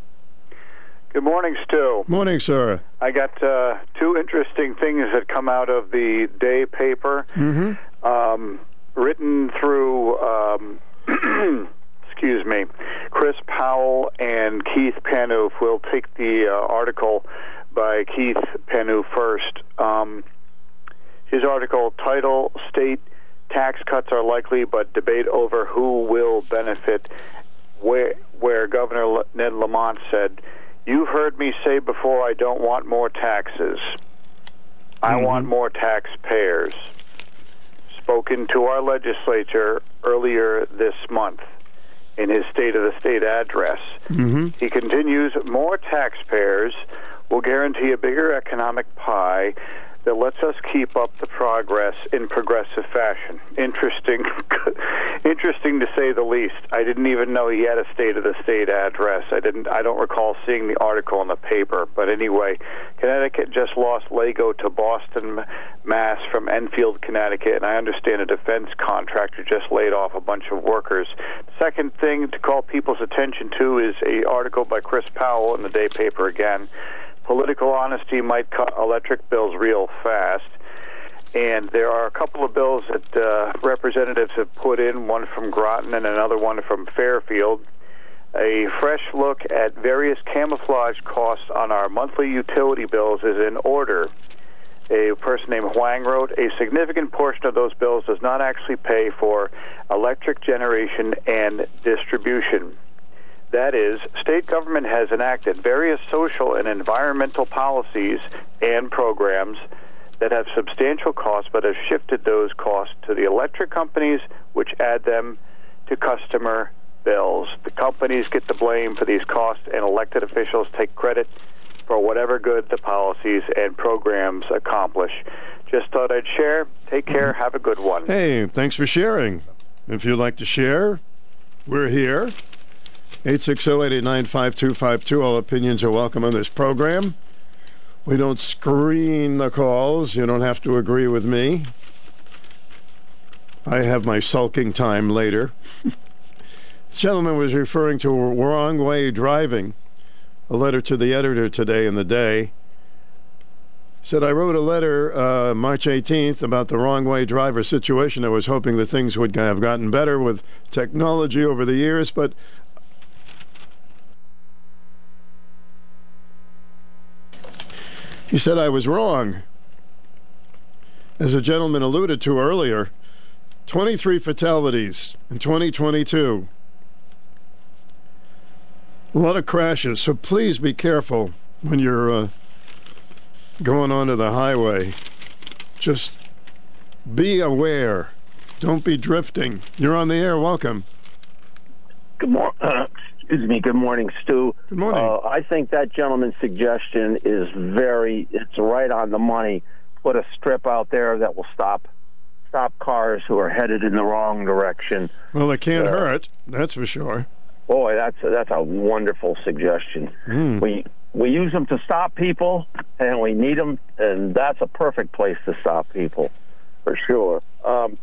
Good morning, Stu. Morning, sir. I got uh, two interesting things that come out of the day paper, Mm-hmm. um, written through. Um, *clears throat* excuse me, Chris Powell and Keith Phaneuf. We'll take the uh, article by Keith Phaneuf first. Um, his article title: "State tax cuts are likely, but debate over who will benefit." Where, where Governor Ned Lamont said, "You've heard me say before, I don't want more taxes. I want more taxpayers." Spoken to our legislature earlier this month in his State of the State address. Mm-hmm. He continues, more taxpayers will guarantee a bigger economic pie that lets us keep up the progress in progressive fashion. Interesting, *laughs* interesting to say the least. I didn't even know he had a State of the State address. I didn't. I don't recall seeing the article in the paper. But anyway, Connecticut just lost Lego to Boston, Mass from Enfield, Connecticut, and I understand a defense contractor just laid off a bunch of workers. Second thing to call people's attention to is a article by Chris Powell in the day paper again. Political honesty might cut electric bills real fast. And there are a couple of bills that uh, representatives have put in, one from Groton and another one from Fairfield. A fresh look at various camouflage costs on our monthly utility bills is in order. A person named Huang wrote, a significant portion of those bills does not actually pay for electric generation and distribution. That is, state government has enacted various social and environmental policies and programs that have substantial costs but have shifted those costs to the electric companies, which add them to customer bills. The companies get the blame for these costs, and elected officials take credit for whatever good the policies and programs accomplish. Just thought I'd share. Take care. Mm-hmm. Have a good one. Hey, thanks for sharing. If you'd like to share, we're here. 860-889-5252. All opinions are welcome on this program. We don't screen the calls. You don't have to agree with me. I have my sulking time later. *laughs* the gentleman was referring to wrong way driving. A letter to the editor today in the day said I wrote a letter uh, March 18th about the wrong way driver situation. I was hoping that things would have gotten better with technology over the years, but he said I was wrong. As a gentleman alluded to earlier, 23 fatalities in 2022. A lot of crashes, so please be careful when you're uh, going onto the highway. Just be aware. Don't be drifting. You're on the air. Welcome. Good morning. Uh, excuse me. Good morning, Stu. Good morning. Uh, I think that gentleman's suggestion is very. It's right on the money. Put a strip out there that will stop stop cars who are headed in the wrong direction. Well, it can't Uh, hurt. That's for sure. Boy, that's a, that's a wonderful suggestion. Hmm. We we use them to stop people, and we need them, and that's a perfect place to stop people, for sure. Um,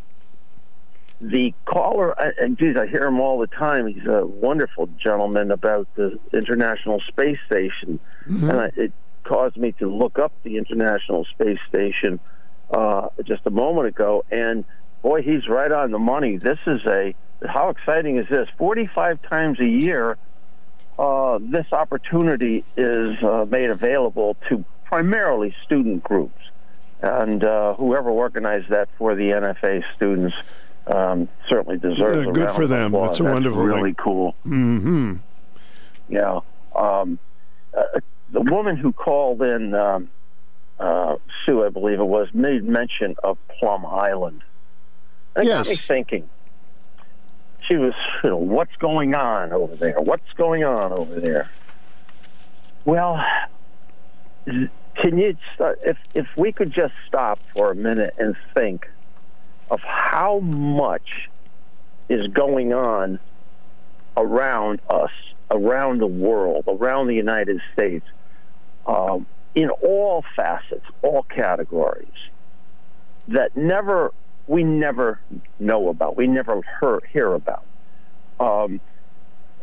the caller, and- and geez, I hear him all the time. He's a wonderful gentleman about the International Space Station, and I, it caused me to look up the International Space Station uh, just a moment ago, and boy, he's right on the money. This is a how exciting is this? Forty-five times a year, uh, this opportunity is uh, made available to primarily student groups, and uh, whoever organized that for the NFA students um, certainly deserves Yeah, good for them. applause. That's a wonderful really thing. cool. Mm-hmm. Yeah. Um, uh, the woman who called in, um, uh, Sue, I believe it was, made mention of Plum Island. It got me thinking. She was, you know, what's going on over there? What's going on over there? Well, can you, if if we could just stop for a minute and think of how much is going on around us, around the world, around the United States, um, in all facets, all categories, that never we never know about, we never hear, hear about. Um,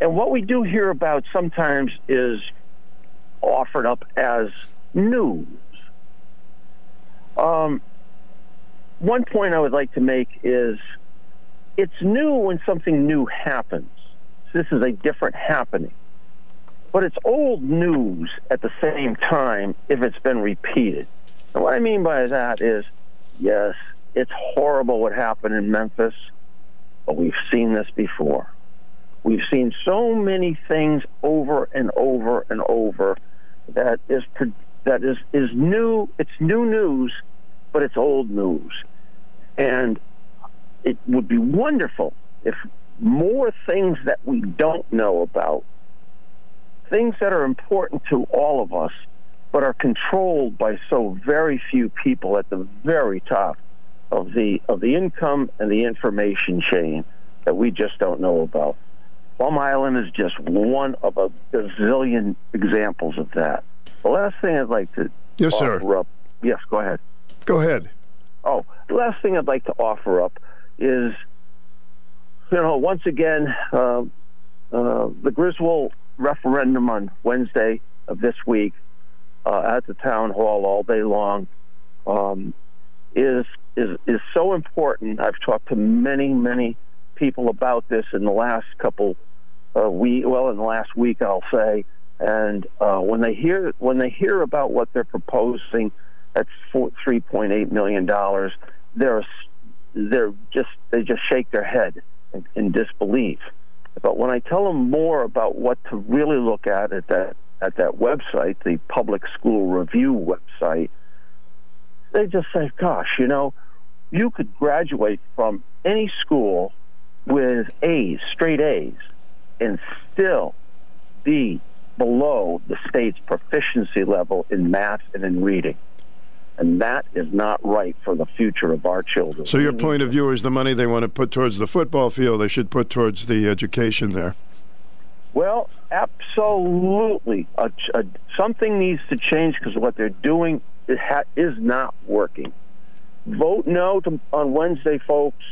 and what we do hear about sometimes is offered up as news. Um, one point I would like to make is it's new when something new happens. This is a different happening. But it's old news at the same time if it's been repeated. And what I mean by that is, yes, it's horrible what happened in Memphis, but we've seen this before. We've seen so many things over and over and over that is that is is new. It's new news, but it's old news, and it would be wonderful if more things that we don't know about, things that are important to all of us, but are controlled by so very few people at the very top of the of the income and the information chain that we just don't know about. Plum Island is just one of a gazillion examples of that. The last thing I'd like to yes, sir. up. Yes, go ahead. Go ahead. Oh, the last thing I'd like to offer up is, you know, once again, uh, uh, the Griswold referendum on Wednesday of this week uh, at the town hall all day long um, is is is so important. I've talked to many many people about this in the last couple uh, week, well, in the last week, I'll say. And uh, when they hear when they hear about what they're proposing, that's three point eight million dollars. They're they're just they just shake their head in, in disbelief. But when I tell them more about what to really look at at that at that website, the Public School Review website, they just say, "Gosh, you know, you could graduate from any school with A's, straight A's, and still be below the state's proficiency level in math and in reading. And that is not right for the future of our children. So your point of view is the money they want to put towards the football field, they should put towards the education there. Well, absolutely. Something needs to change because what they're doing is, ha- is not working. Vote no to, on Wednesday, folks,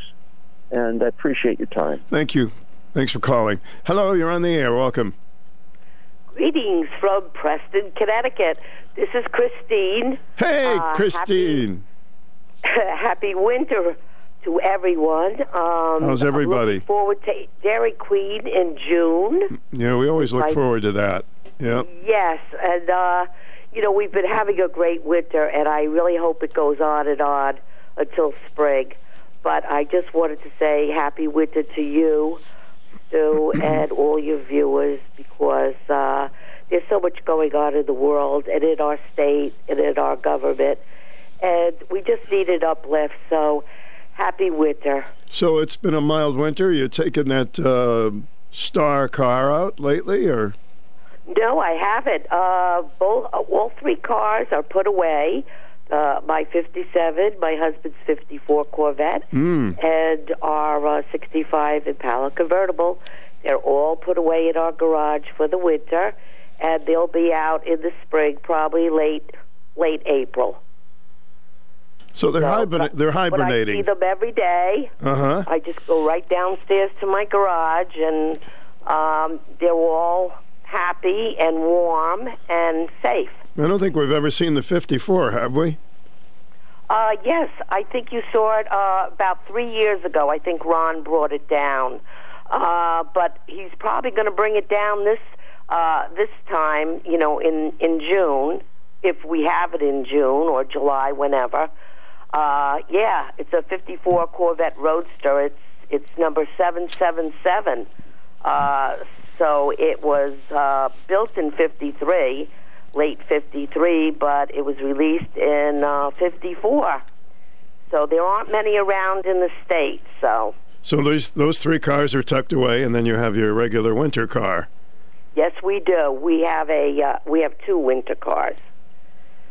and I appreciate your time. Thank you. Thanks for calling. Hello, you're on the air. Welcome. Greetings from Preston, Connecticut. This is Christine. Hey, Uh, Christine. Happy, *laughs* happy winter to everyone. Um, How's everybody? forward to Dairy Queen in June. Yeah, we always look Right. forward to that. Yeah. Yes, and uh, you know we've been having a great winter, and I really hope it goes on and on until spring. But I just wanted to say happy winter to you, Stu, *clears throat* and all your viewers, because uh, there's so much going on in the world and in our state and in our government, and we just need an uplift. So happy winter. So it's been a mild winter. You're taking that uh, star car out lately, or No, I haven't. Uh, both, uh, all three cars are put away. Uh, my 57, my husband's 54 Corvette, Mm. and our uh, 65 Impala convertible. They're all put away in our garage for the winter, and they'll be out in the spring, probably late late April. so they're hibern- they're But I see them every day. Uh huh. I just go right downstairs to my garage, and um, they're all happy and warm and safe. I don't think we've ever seen the 54, have we? Uh, yes, I think you saw it uh, about three years ago. I think Ron brought it down, uh, but he's probably going to bring it down this uh, this time. You know, in in June, if we have it in June or July, whenever. Uh, yeah, it's a '54 Corvette Roadster. It's it's number seven seven seven. Uh, so it was uh, built in '53 late 53, but it was released in uh, 54. So there aren't many around in the state. So, So those those three cars are tucked away, and then you have your regular winter car. yes, we do. We have a uh, we have two winter cars.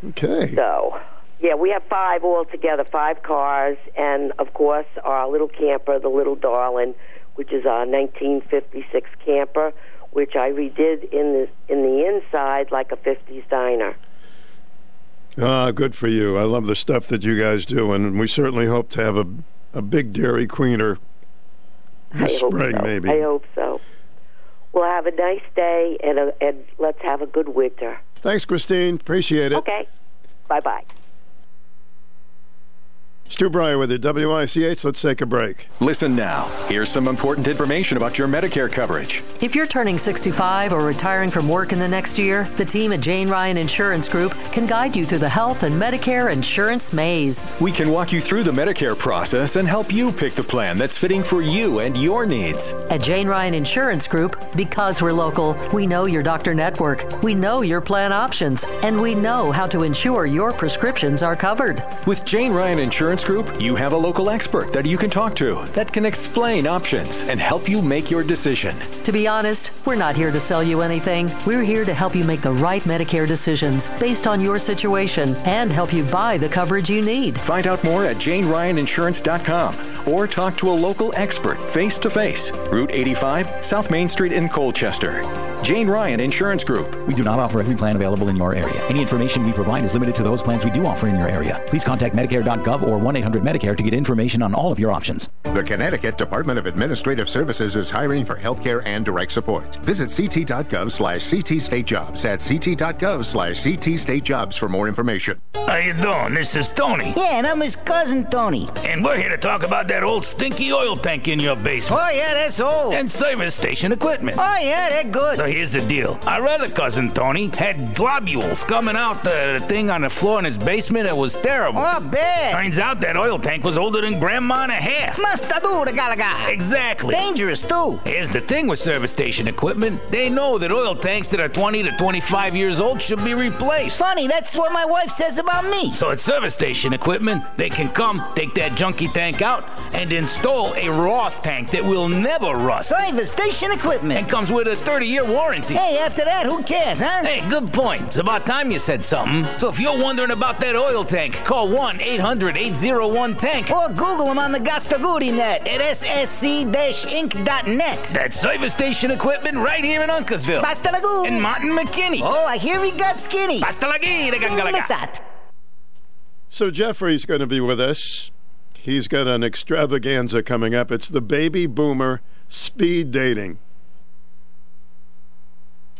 Okay. So, yeah, we have five altogether, five cars, and of course our little camper, the little darling, which is a 1956 camper, which I redid in the in the inside like a 50s diner. Ah, good for you. I love the stuff that you guys do, and we certainly hope to have a a big Dairy Queener this spring, so. maybe. I hope so. Well, have a nice day, and, a, and let's have a good winter. Thanks, Christine. Appreciate it. Okay. Bye bye. Stu Bryer with the WICH. Let's take a break. Listen now. Here's some important information about your Medicare coverage. If you're turning 65 or retiring from work in the next year, the team at Jane Ryan Insurance Group can guide you through the health and Medicare insurance maze. We can walk you through the Medicare process and help you pick the plan that's fitting for you and your needs. At Jane Ryan Insurance Group, because we're local, we know your doctor network, we know your plan options, and we know how to ensure your prescriptions are covered. With Jane Ryan Insurance Group, you have a local expert that you can talk to that can explain options and help you make your decision. To be honest, we're not here to sell you anything. We're here to help you make the right Medicare decisions based on your situation and help you buy the coverage you need. Find out more at janeryaninsurance.com or talk to a local expert face to face. Route 85, South Main Street in Colchester. Jane Ryan Insurance Group. We do not offer every plan available in your area. Any information we provide is limited to those plans we do offer in your area. Please contact Medicare.gov or 1 800 Medicare to get information on all of your options. The Connecticut Department of Administrative Services is hiring for healthcare and direct support. Visit ct.gov slash ctstatejobs. at ct.gov slash ctstatejobs for more information. How you doing? This is Tony. Yeah, and I'm his cousin Tony. And we're here to talk about that old stinky oil tank in your basement. Oh, yeah, that's old. And service station equipment. Oh, yeah, they're good. So here's the deal. Our other cousin Tony had globules coming out the thing on the floor in his basement. It was terrible. Oh, bad. Turns out that oil tank was older than grandma and a half. The galaga. Exactly. Dangerous, too. Here's the thing with service station equipment. They know that oil tanks that are 20 to 25 years old should be replaced. Funny, that's what my wife says about me. So at service station equipment, they can come, take that junky tank out, and install a Roth tank that will never rust. Service station equipment. And comes with a 30 year warranty. Hey, after that, who cares, huh? Hey, good point. It's about time you said something. So if you're wondering about that oil tank, call 1 800 801 Tank. Or Google them on the Gastaguri net at ssc-inc.net. That's service station equipment right here in Uncasville. Basta lagoon. And Martin McKinney. Oh, I hear he got skinny. Basta lagi, Masat. So Jeffrey's going to be with us. He's got an extravaganza coming up. It's the baby boomer speed dating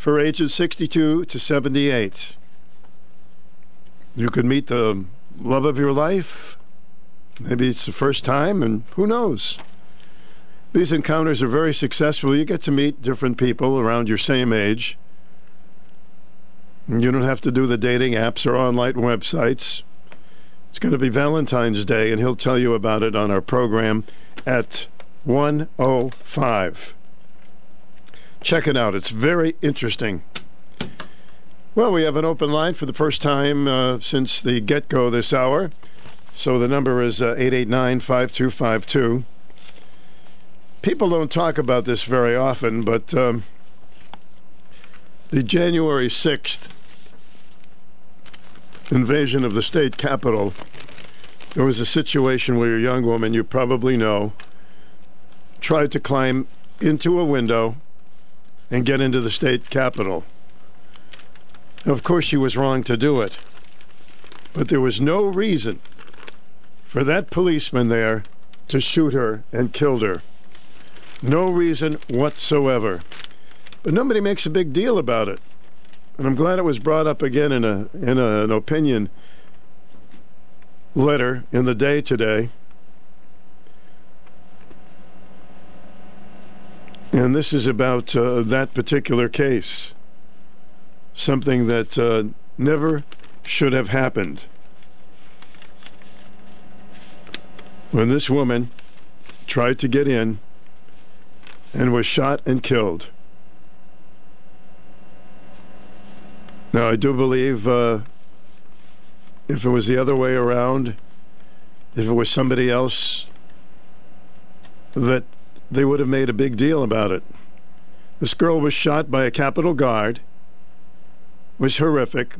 for ages 62 to 78. You could meet the love of your life. Maybe it's the first time, and who knows? These encounters are very successful. You get to meet different people around your same age. You don't have to do the dating apps or online websites. It's going to be Valentine's Day, and he'll tell you about it on our program at 105. Check it out. It's very interesting. Well, we have an open line for the first time uh, since the get go this hour. So the number is uh, 889 5252. People don't talk about this very often, but um, the January 6th invasion of the state capitol, there was a situation where a young woman, you probably know, tried to climb into a window and get into the state capitol. Of course, she was wrong to do it, but there was no reason for that policeman there to shoot her and killed her. No reason whatsoever. But nobody makes a big deal about it. And I'm glad it was brought up again in a in a, an opinion letter in the day today. And this is about uh, that particular case. Something that uh, never should have happened. When this woman tried to get in and was shot and killed. Now, I do believe uh, if it was the other way around, if it was somebody else, that they would have made a big deal about it. This girl was shot by a Capitol guard, was horrific.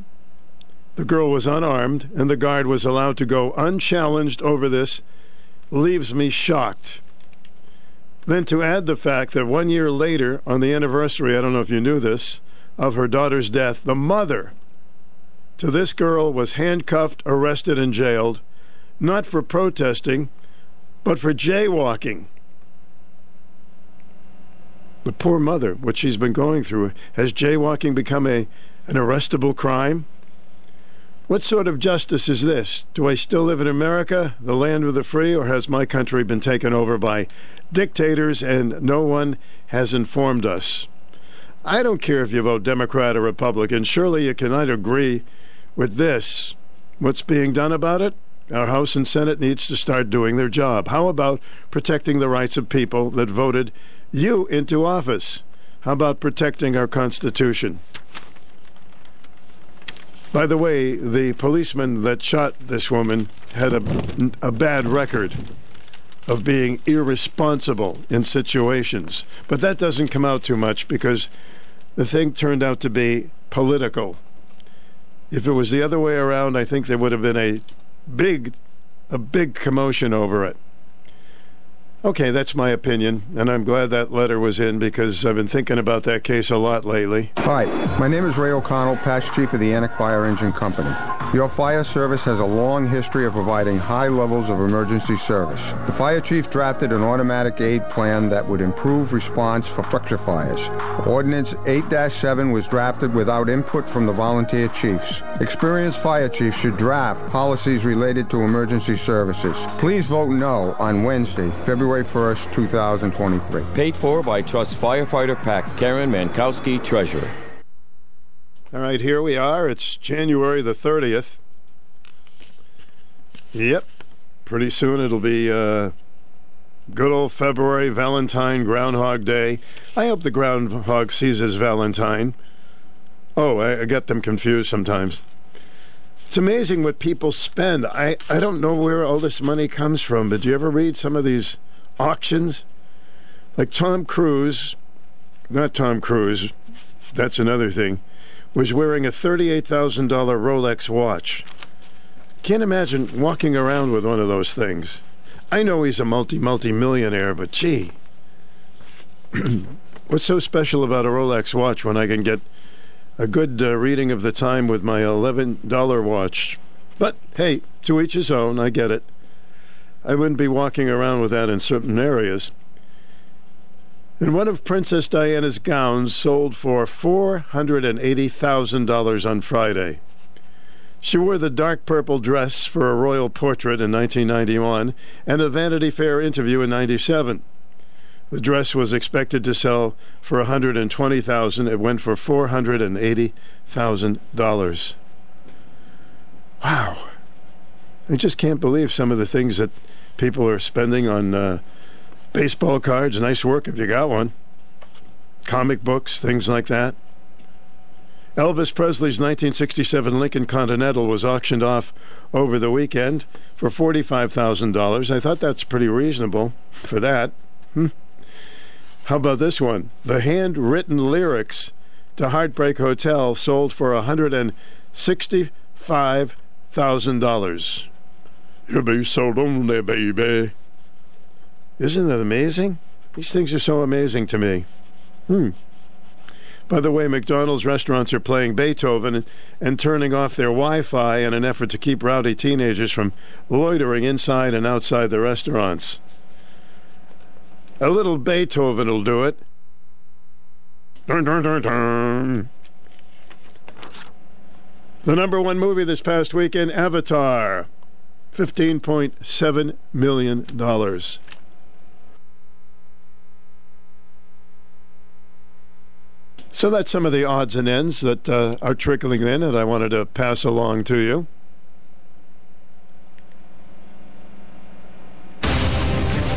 The girl was unarmed, and the guard was allowed to go unchallenged over this. Leaves me shocked. Then to add the fact that one year later, on the anniversary, I don't know if you knew this, of her daughter's death, the mother to this girl was handcuffed, arrested, and jailed, not for protesting, but for jaywalking. The poor mother, what she's been going through. Has jaywalking become a an arrestable crime? What sort of justice is this? Do I still live in America, the land of the free, or has my country been taken over by dictators and no one has informed us? I don't care if you vote Democrat or Republican. Surely you cannot agree with this. What's being done about it? Our House and Senate needs to start doing their job. How about protecting the rights of people that voted you into office? How about protecting our Constitution? By the way, the policeman that shot this woman had a, a bad record of being irresponsible in situations. But that doesn't come out too much because the thing turned out to be political. If it was the other way around, I think there would have been a big a big commotion over it. Okay, that's my opinion, and I'm glad that letter was in because I've been thinking about that case a lot lately. Hi, my name is Ray O'Connell, past chief of the Yantic Fire Engine Company. Your fire service has a long history of providing high levels of emergency service. The fire chief drafted an automatic aid plan that would improve response for structure fires. Ordinance 8-7 was drafted without input from the volunteer chiefs. Experienced fire chiefs should draft policies related to emergency services. Please vote no on Wednesday, February 1st, 2023. Paid for by Trust Firefighter PAC, Karen Mankowski, Treasurer. All right, here we are. It's January the 30th. Yep. Pretty soon it'll be uh, good old February, Valentine, Groundhog Day. I hope the groundhog sees his Valentine. Oh, I, I get them confused sometimes. It's amazing what people spend. I, I don't know where all this money comes from, but do you ever read some of these auctions? Like Tom Cruise, not Tom Cruise, that's another thing, was wearing a $38,000 Rolex watch. Can't imagine walking around with one of those things. I know he's a multi multi millionaire, but gee, *clears throat* what's so special about a Rolex watch when I can get a good uh, reading of the time with my $11 watch? But hey, to each his own, I get it. I wouldn't be walking around with that in certain areas. And one of Princess Diana's gowns sold for $480,000 on Friday. She wore the dark purple dress for a royal portrait in 1991 and a Vanity Fair interview in 97. The dress was expected to sell for 120,000. It went for $480,000. Wow. I just can't believe some of the things that people are spending on uh, baseball cards. Nice work if you got one. Comic books, things like that. Elvis Presley's 1967 Lincoln Continental was auctioned off over the weekend for $45,000. I thought that's pretty reasonable for that. Hmm. How about this one? The handwritten lyrics to Heartbreak Hotel sold for $165,000. You'll be so lonely, baby. Isn't that amazing? These things are so amazing to me. Hmm. By the way, McDonald's restaurants are playing Beethoven and, and turning off their Wi Fi in an effort to keep rowdy teenagers from loitering inside and outside the restaurants. A little Beethoven will do it. Dun, dun, dun, dun. The number one movie this past weekend, Avatar. $15.7 million. So that's some of the odds and ends that uh, are trickling in that I wanted to pass along to you.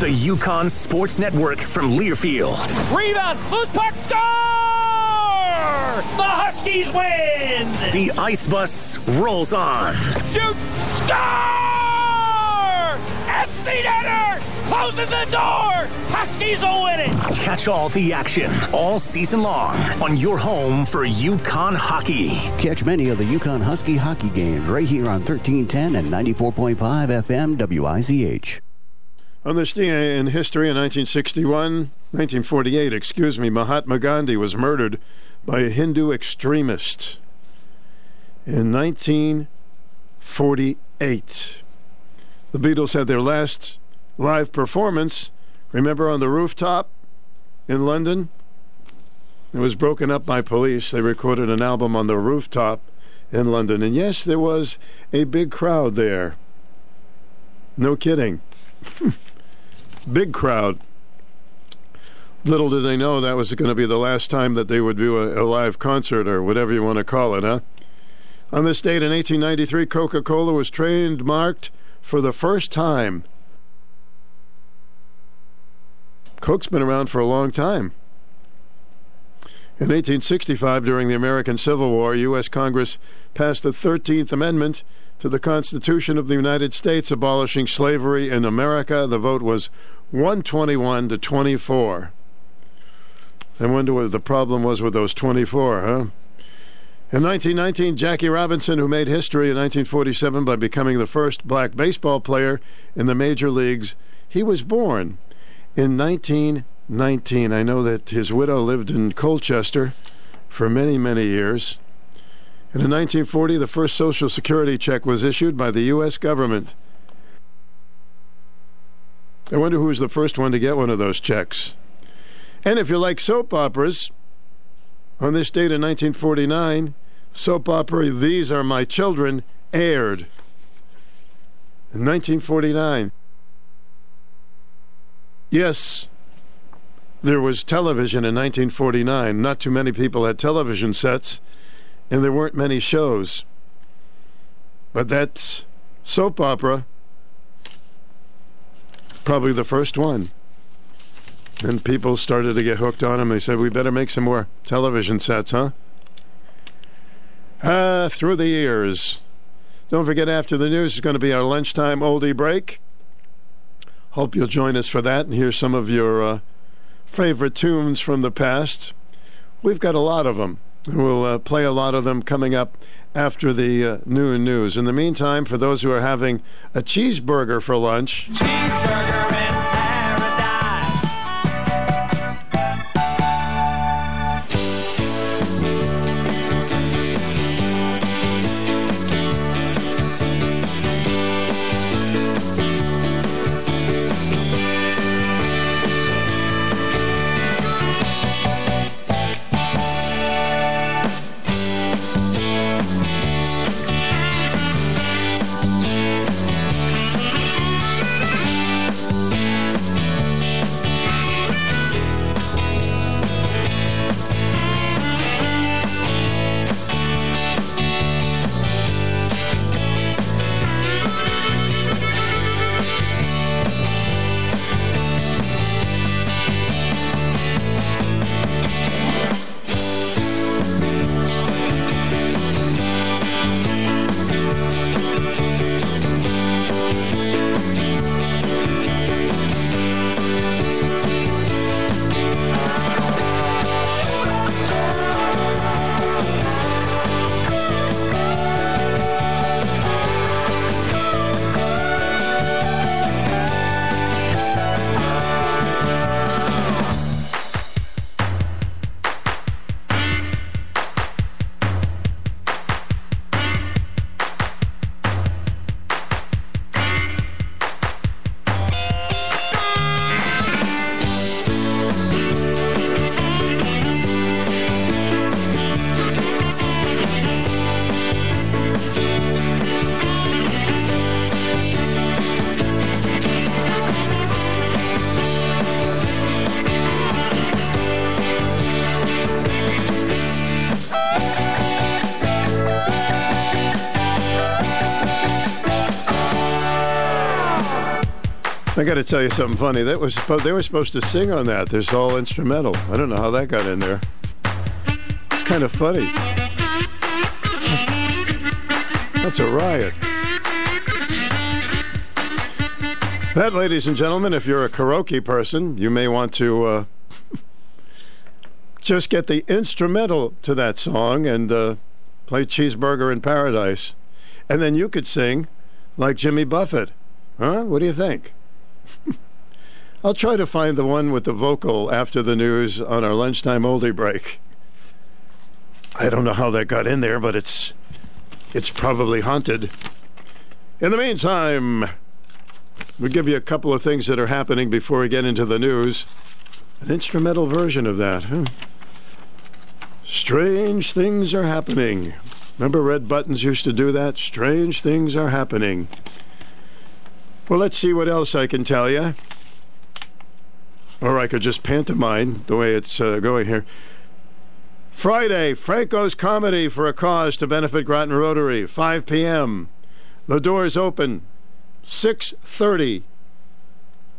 The UConn Sports Network from Learfield. Rebound, loose puck, score! The Huskies win! The ice bus rolls on. Shoot, score! Empty netter! Closes the door! Huskies will win it! Catch all the action all season long on your home for UConn hockey. Catch many of the UConn Husky hockey games right here on 1310 and 94.5 FM WICH. On this day in history in 1961, 1948, excuse me, Mahatma Gandhi was murdered by a Hindu extremist. In 1948, the Beatles had their last live performance, remember, on the rooftop in London? It was broken up by police. They recorded an album on the rooftop in London. And yes, there was a big crowd there. No kidding. *laughs* big crowd. Little did they know that was going to be the last time that they would do a, a live concert or whatever you want to call it, huh? On this date in 1893, Coca Cola was trademarked for the first time. Coke's been around for a long time. In 1865, during the American Civil War, U.S. Congress passed the 13th Amendment to the Constitution of the United States abolishing slavery in America. The vote was 121 to 24. I wonder what the problem was with those 24, huh? In 1919, Jackie Robinson, who made history in 1947 by becoming the first black baseball player in the major leagues, he was born in 1919. I know that his widow lived in Colchester for many, many years. And in 1940, the first Social Security check was issued by the U.S. government. I wonder who was the first one to get one of those checks. And if you like soap operas, on this date in 1949, soap opera These Are My Children aired. In 1949. Yes, there was television in 1949. Not too many people had television sets, and there weren't many shows. But that soap opera, probably the first one. And people started to get hooked on them. They said, we better make some more television sets, huh? Ah, through the years. Don't forget, after the news is going to be our lunchtime oldie break. Hope you'll join us for that and hear some of your uh, favorite tunes from the past. We've got a lot of them. We'll uh, play a lot of them coming up after the uh, noon news. In the meantime, for those who are having a cheeseburger for lunch. Cheeseburger got to tell you something funny. That was supposed, they were supposed to sing on that. There's all instrumental. I don't know how that got in there. It's kind of funny. That's a riot. That, ladies and gentlemen, if you're a karaoke person, you may want to uh, *laughs* just get the instrumental to that song and uh, play Cheeseburger in Paradise. And then you could sing like Jimmy Buffett. Huh? What do you think? I'll try to find the one with the vocal after the news on our lunchtime oldie break. I don't know how that got in there, but it's it's probably haunted. In the meantime, we'll give you a couple of things that are happening before we get into the news. An instrumental version of that. Huh? Strange things are happening. Remember Red Buttons used to do that? Strange things are happening. Well, let's see what else I can tell you. Or I could just pantomime the way it's uh, going here. Friday, Franco's Comedy for a Cause to benefit Groton Rotary, 5 p.m. The doors open 6:30,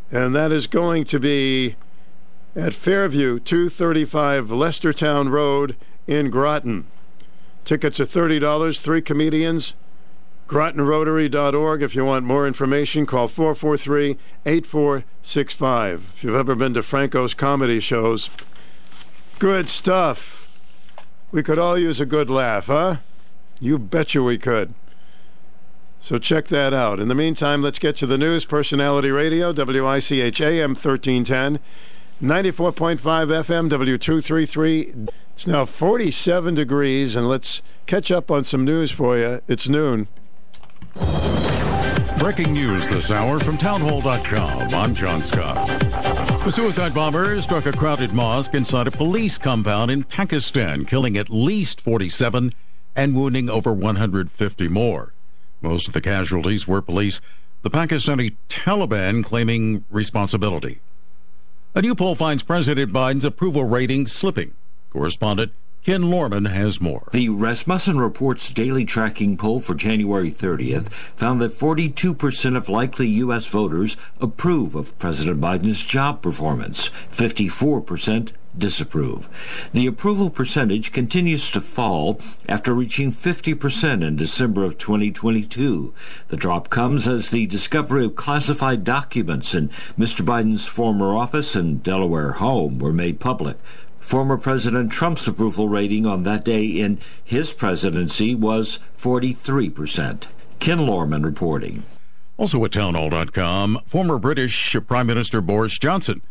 and that is going to be at Fairview, 235 Lestertown Road in Groton. Tickets are $30, three comedians. GrotonRotary.org. If you want more information, call 443 8465. If you've ever been to Franco's comedy shows, good stuff. We could all use a good laugh, huh? You betcha we could. So check that out. In the meantime, let's get to the news. Personality Radio, WICH AM 1310, 94.5 FM, W233. It's now 47 degrees, and let's catch up on some news for you. It's noon. Breaking news this hour from townhall.com. I'm John Scott. A suicide bomber struck a crowded mosque inside a police compound in Pakistan, killing at least 47 and wounding over 150 more. Most of the casualties were police, the Pakistani Taliban claiming responsibility. A new poll finds President Biden's approval rating slipping. Correspondent Ken Lorman has more. The Rasmussen Reports daily tracking poll for January 30th found that 42% of likely U.S. voters approve of President Biden's job performance, 54% disapprove. The approval percentage continues to fall after reaching 50% in December of 2022. The drop comes as the discovery of classified documents in Mr. Biden's former office and Delaware home were made public. Former President Trump's approval rating on that day in his presidency was 43%. Ken Lorman reporting. Also at townhall.com, former British Prime Minister Boris Johnson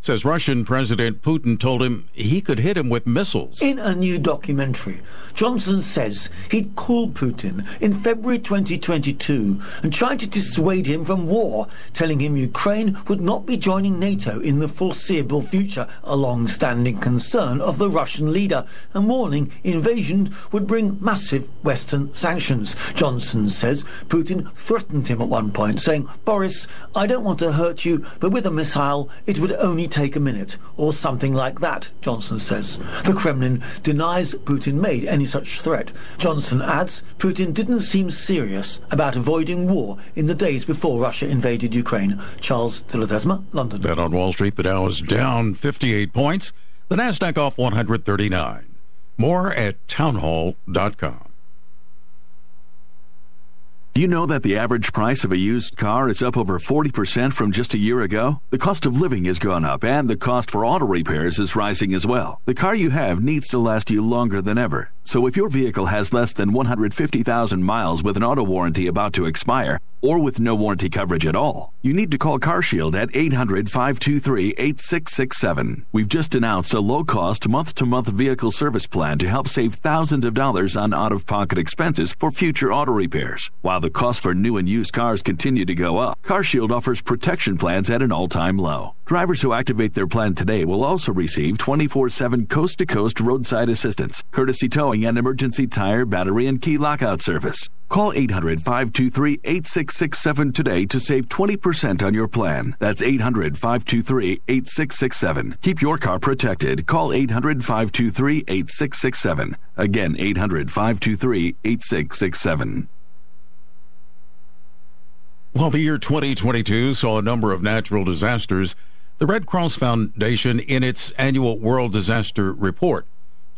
says Russian President Putin told him he could hit him with missiles. In a new documentary, Johnson says he'd called Putin in February 2022 and tried to dissuade him from war, telling him Ukraine would not be joining NATO in the foreseeable future, a long-standing concern of the Russian leader, and warning invasion would bring massive Western sanctions. Johnson says Putin threatened him at one point, saying, Boris, I don't want to hurt you, but with a missile, it would only take a minute, or something like that, Johnson says. The Kremlin denies Putin made any such threat. Johnson adds Putin didn't seem serious about avoiding war in the days before Russia invaded Ukraine. Charles de London. Bet on Wall Street, the Dow is down 58 points, the Nasdaq off 139. More at townhall.com. Do you know that the average price of a used car is up over 40% from just a year ago? The cost of living has gone up and the cost for auto repairs is rising as well. The car you have needs to last you longer than ever. So if your vehicle has less than 150,000 miles with an auto warranty about to expire, or with no warranty coverage at all, you need to call CarShield at 800 523 8667. We've just announced a low cost month to month vehicle service plan to help save thousands of dollars on out of pocket expenses for future auto repairs. While the cost for new and used cars continue to go up, CarShield offers protection plans at an all time low. Drivers who activate their plan today will also receive 24 7 coast to coast roadside assistance, courtesy towing, and emergency tire, battery, and key lockout service. Call 800 523 8667 today to save 20% on your plan. That's 800 523 8667. Keep your car protected. Call 800 523 8667. Again, 800 523 8667. While the year 2022 saw a number of natural disasters, the Red Cross Foundation, in its annual World Disaster Report,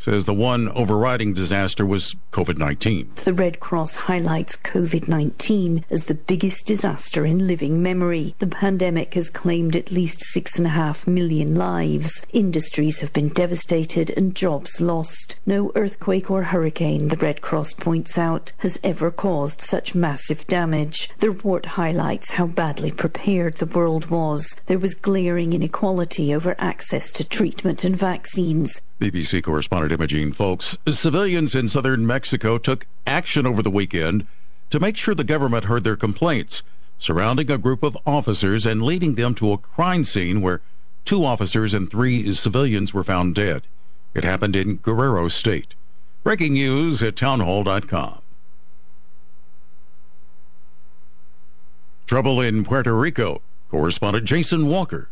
says the one overriding disaster was COVID 19. The Red Cross highlights COVID 19 as the biggest disaster in living memory. The pandemic has claimed at least six and a half million lives. Industries have been devastated and jobs lost. No earthquake or hurricane, the Red Cross points out, has ever caused such massive damage. The report highlights how badly prepared the world was. There was glaring inequality over access to treatment and vaccines. BBC correspondent Imogen Foulkes. Civilians in southern Mexico took action over the weekend to make sure the government heard their complaints surrounding a group of officers and leading them to a crime scene where two officers and three civilians were found dead. It happened in Guerrero State. Breaking news at townhall.com. Trouble in Puerto Rico. Correspondent Jason Walker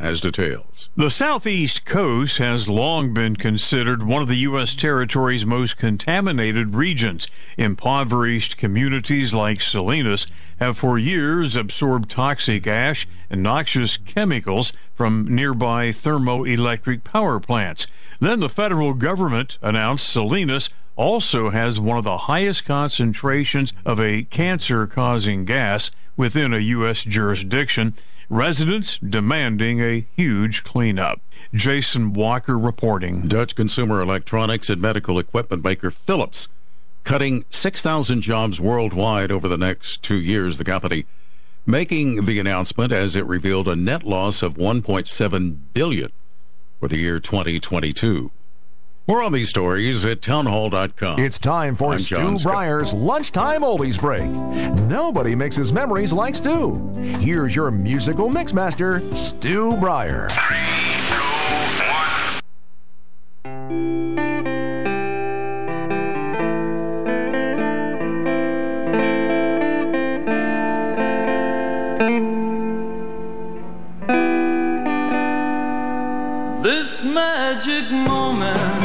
has details. The southeast coast has long been considered one of the U.S. territory's most contaminated regions. Impoverished communities like Salinas have for years absorbed toxic ash and noxious chemicals from nearby thermoelectric power plants. Then the federal government announced Salinas also has one of the highest concentrations of a cancer causing gas within a U.S. jurisdiction residents demanding a huge cleanup. Jason Walker reporting. Dutch consumer electronics and medical equipment maker Philips cutting 6,000 jobs worldwide over the next two years. The company making the announcement as it revealed a net loss of 1.7 billion for the year 2022. More on these stories at townhall.com. It's time for I'm Stu Bryer's Lunchtime Oldies Break. Nobody mixes memories like Stu. Here's your musical mixmaster, Stu Bryer. This magic moment,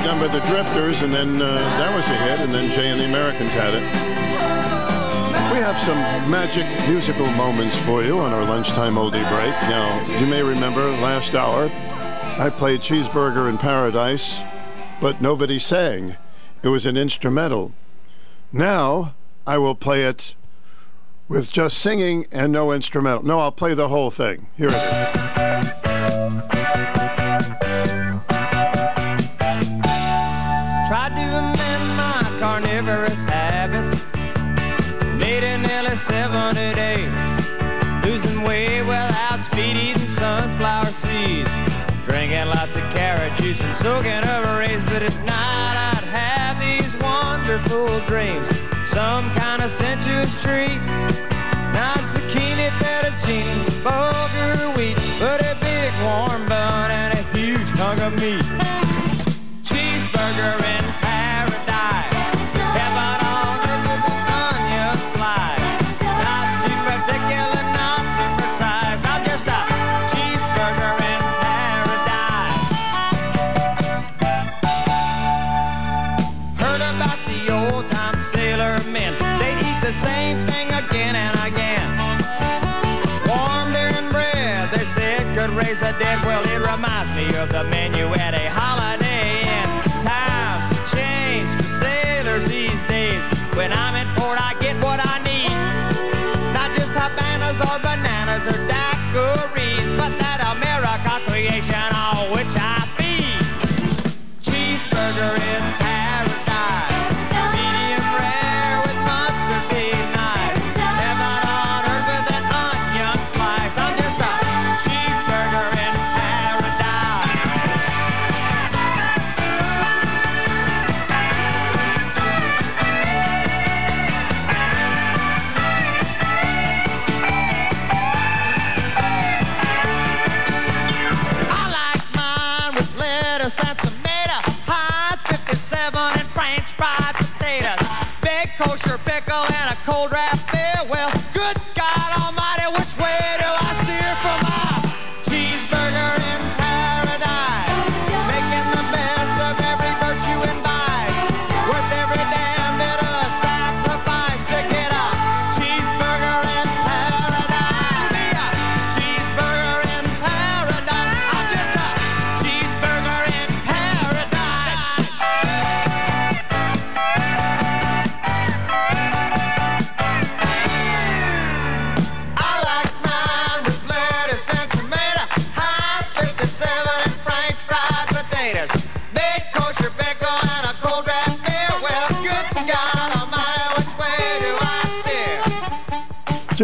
done by the Drifters, and then uh, that was a hit, and then Jay and the Americans had it. We have some magic musical moments for you on our lunchtime oldie break. Now, you may remember last hour, I played Cheeseburger in Paradise, but nobody sang. It was an instrumental. Now, I will play it with just singing and no instrumental. No, I'll play the whole thing. Here it is. Juice and soaking over rays. But at night I'd have these wonderful dreams. Some kind of sensuous treat. Not zucchini, fettuccine, bulgur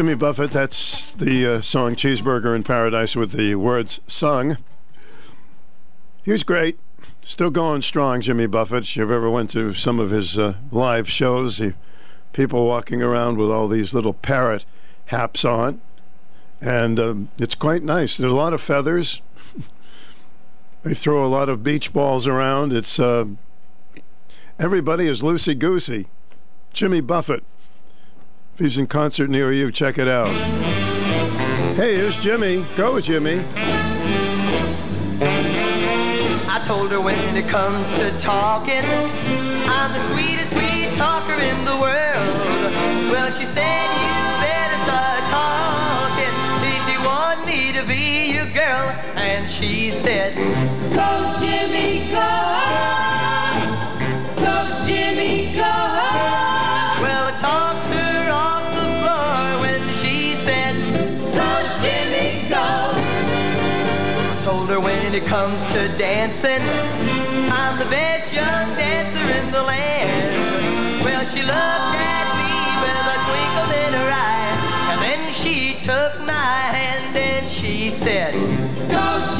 Jimmy Buffett, that's the uh, song Cheeseburger in Paradise with the words sung. He was great. Still going strong, Jimmy Buffett. If you've ever went to some of his uh, live shows, he, people walking around with all these little parrot hats on. And um, it's quite nice. There's a lot of feathers. *laughs* they throw a lot of beach balls around. It's uh, everybody is loosey goosey. Jimmy Buffett. If he's in concert near you, check it out. Hey, here's Jimmy. Go, Jimmy. I told her when it comes to talking, I'm the sweetest sweet talker in the world. Well, she said, You better start talking if you want me to be your girl. And she said, Go, Jimmy, go. When it comes to dancing, I'm the best young dancer in the land. Well, she looked at me with a twinkle in her eye, and then she took my hand and she said, Go,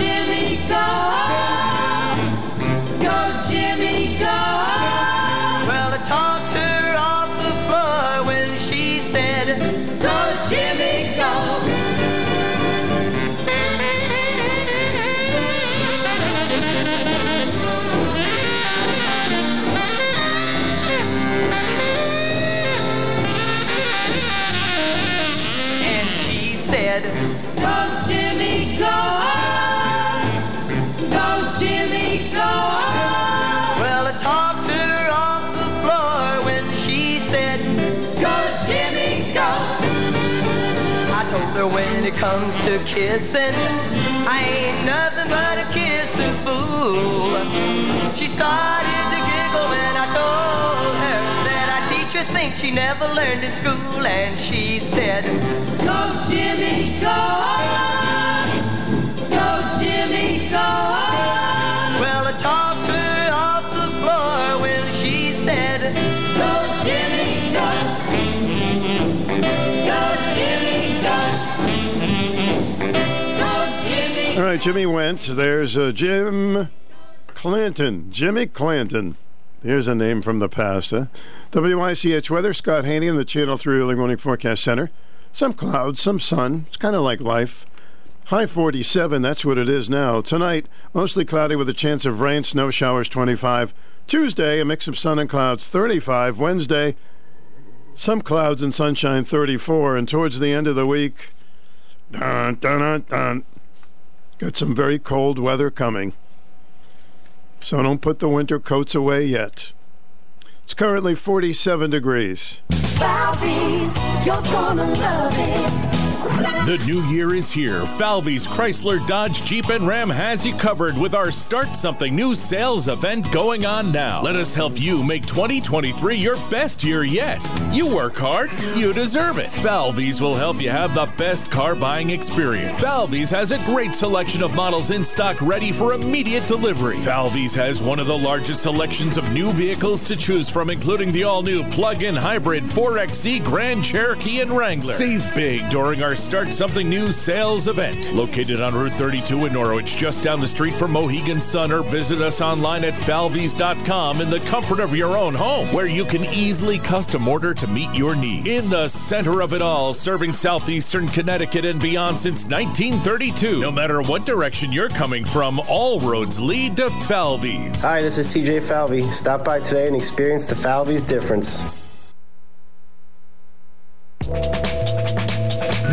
kissing, I ain't nothing but a kissing fool. She started to giggle when I told her that our teacher thinks she never learned in school, and she said, Go, Jimmy. Go, Jimmy went. There's uh, Jim Clanton. Jimmy Clanton. Here's a name from the past. Huh? WICH weather. Scott Haney in the Channel 3 Early Morning Forecast Center. Some clouds, some sun. It's kind of like life. High 47, that's what it is now. Tonight, mostly cloudy with a chance of rain, snow showers 25. Tuesday, a mix of sun and clouds 35. Wednesday, some clouds and sunshine 34. And towards the end of the week, dun, dun, dun, got some very cold weather coming. So don't put the winter coats away yet. It's currently 47 degrees. The new year is here. Falvey's Chrysler, Dodge, Jeep, and Ram has you covered with our Start Something New sales event going on now. Let us help you make 2023 your best year yet. You work hard, you deserve it. Falvey's will help you have the best car buying experience. Falvey's has a great selection of models in stock ready for immediate delivery. Falvey's has one of the largest selections of new vehicles to choose from, including the all new plug in hybrid 4xe Grand Cherokee and Wrangler. Save big during our Start Something New sales event. Located on Route 32 in Norwich, just down the street from Mohegan Sun, or visit us online at falveys.com in the comfort of your own home, where you can easily custom order to meet your needs. In the center of it all, serving southeastern Connecticut and beyond since 1932. No matter what direction you're coming from, all roads lead to Falvey's. Hi, this is TJ Falvey. Stop by today and experience the Falvey's difference.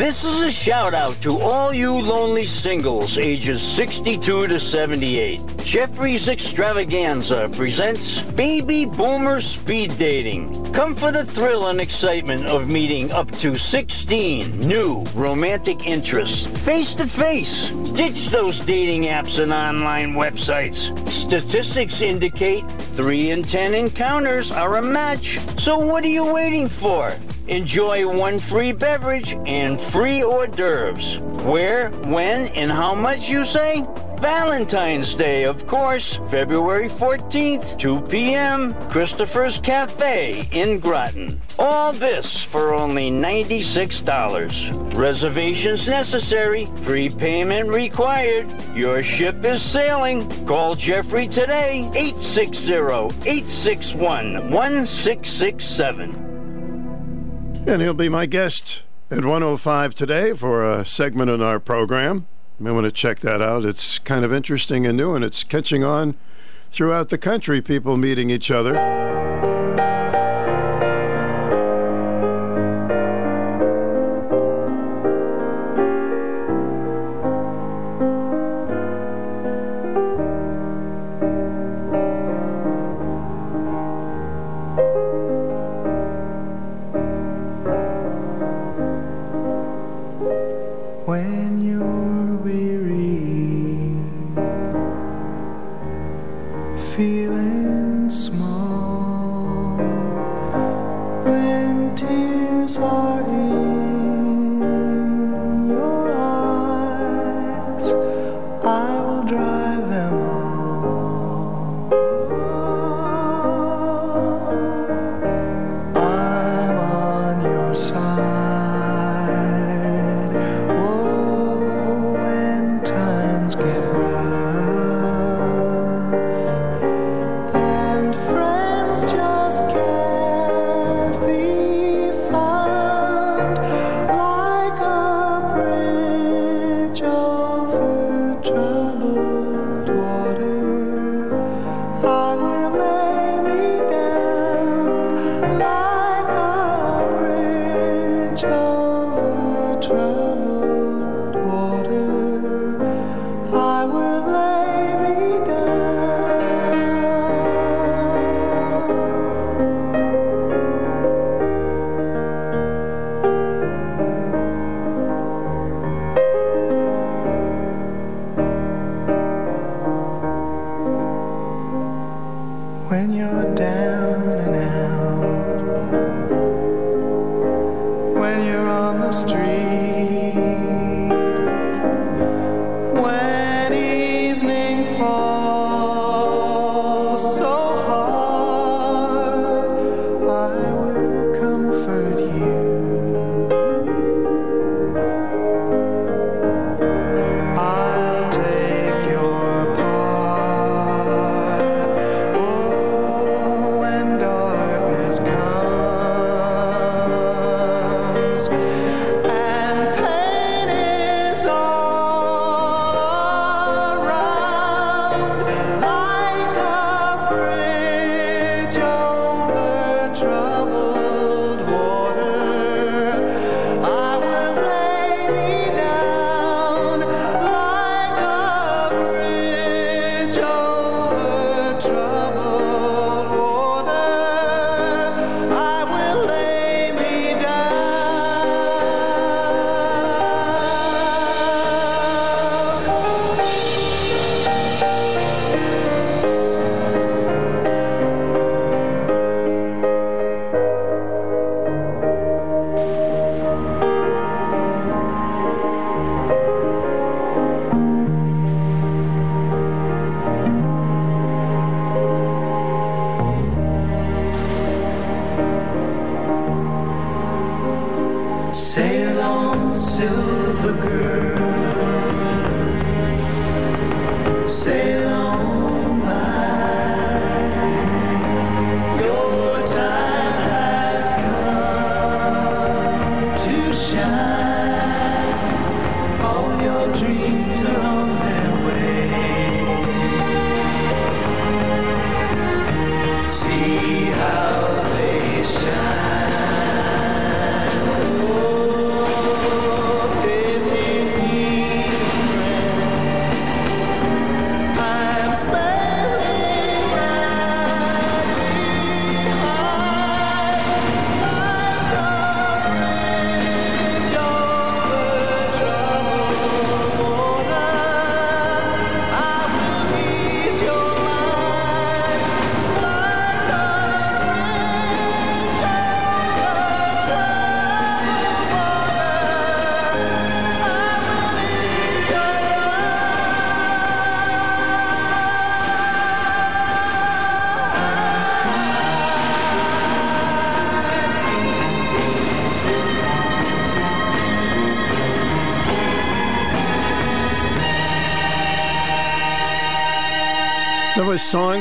This is a shout out to all you lonely singles ages 62 to 78. Jeffrey's Extravaganza presents Baby Boomer Speed Dating. Come for the thrill and excitement of meeting up to 16 new romantic interests face to face. Ditch those dating apps and online websites. Statistics indicate 3 in 10 encounters are a match. So what are you waiting for? Enjoy one free beverage and free hors d'oeuvres. Where, when, and how much you say? Valentine's Day, of course, February 14th, 2 p.m., Christopher's Cafe in Groton. All this for only $96. Reservations necessary, prepayment required. Your ship is sailing. Call Jeffrey today, 860 861 1667. And he'll be my guest at 105 today for a segment in our program. You may want to check that out. It's kind of interesting and new, and it's catching on throughout the country, people meeting each other.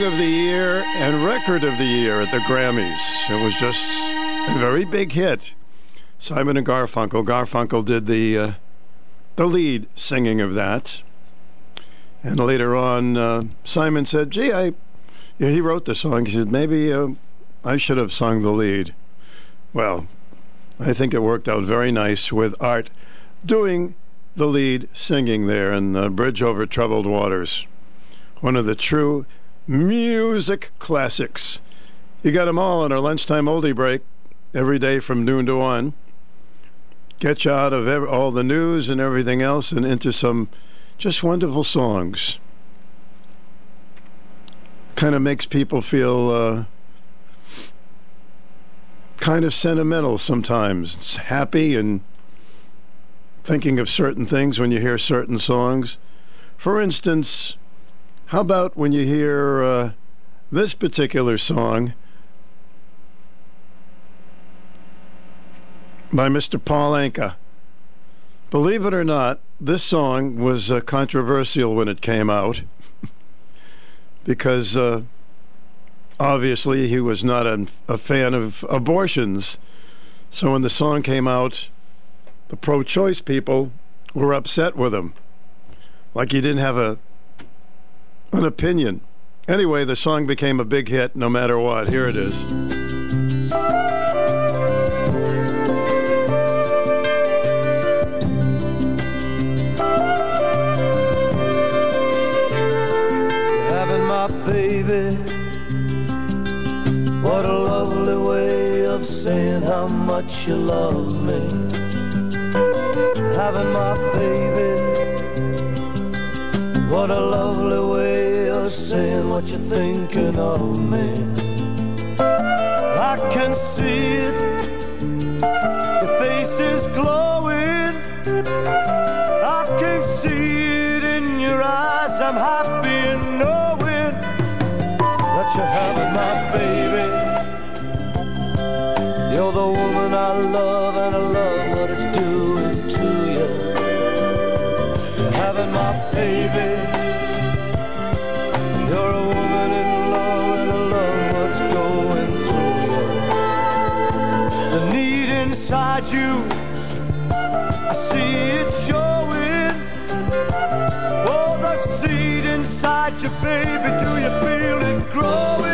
Of the Year and Record of the Year at the Grammys. It was just a very big hit. Simon and Garfunkel. Garfunkel did the uh, the lead singing of that. And later on, uh, Simon said, "Gee, I," yeah, he wrote the song. He said, "Maybe uh, I should have sung the lead." Well, I think it worked out very nice with Art doing the lead singing there in uh, Bridge Over Troubled Waters. One of the true music classics. You got them all on our lunchtime oldie break every day from noon to one. Get you out of ev- all the news and everything else and into some just wonderful songs. Kind of makes people feel uh, kind of sentimental sometimes. It's happy and thinking of certain things when you hear certain songs. For instance, how about when you hear uh, this particular song by Mr. Paul Anka? Believe it or not, this song was uh, controversial when it came out *laughs* because uh, obviously he was not a, a fan of abortions. So when the song came out, the pro choice people were upset with him. Like he didn't have a an opinion. Anyway, the song became a big hit no matter what. Here it is. having my baby. What a lovely way of saying how much you love me. Having my baby. What a lovely way of saying what you're thinking of me. I can see it. Your face is glowing. I can see it in your eyes. I'm happy in knowing that you're having my baby. You're the woman I love, and I love what it's doing inside you, I see it showing. Oh, the seed inside you, baby, do you feel it growing?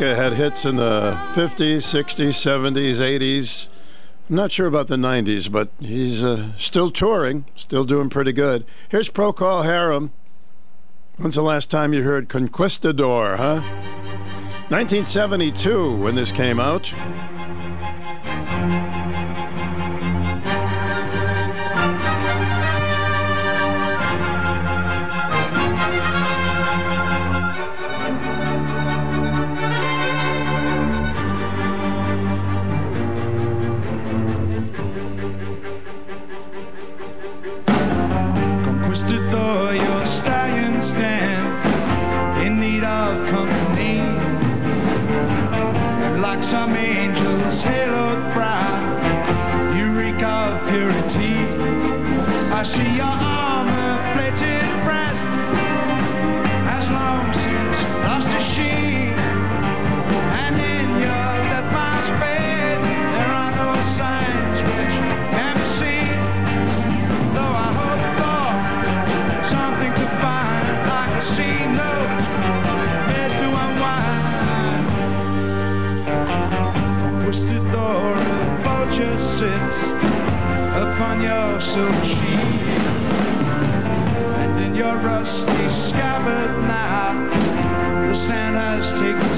Anka had hits in the 50s, 60s, 70s, 80s. I'm not sure about the 90s, but he's uh, still touring, still doing pretty good. Here's Procol Harum. When's the last time you heard Conquistador, huh? 1972 when this came out. The sand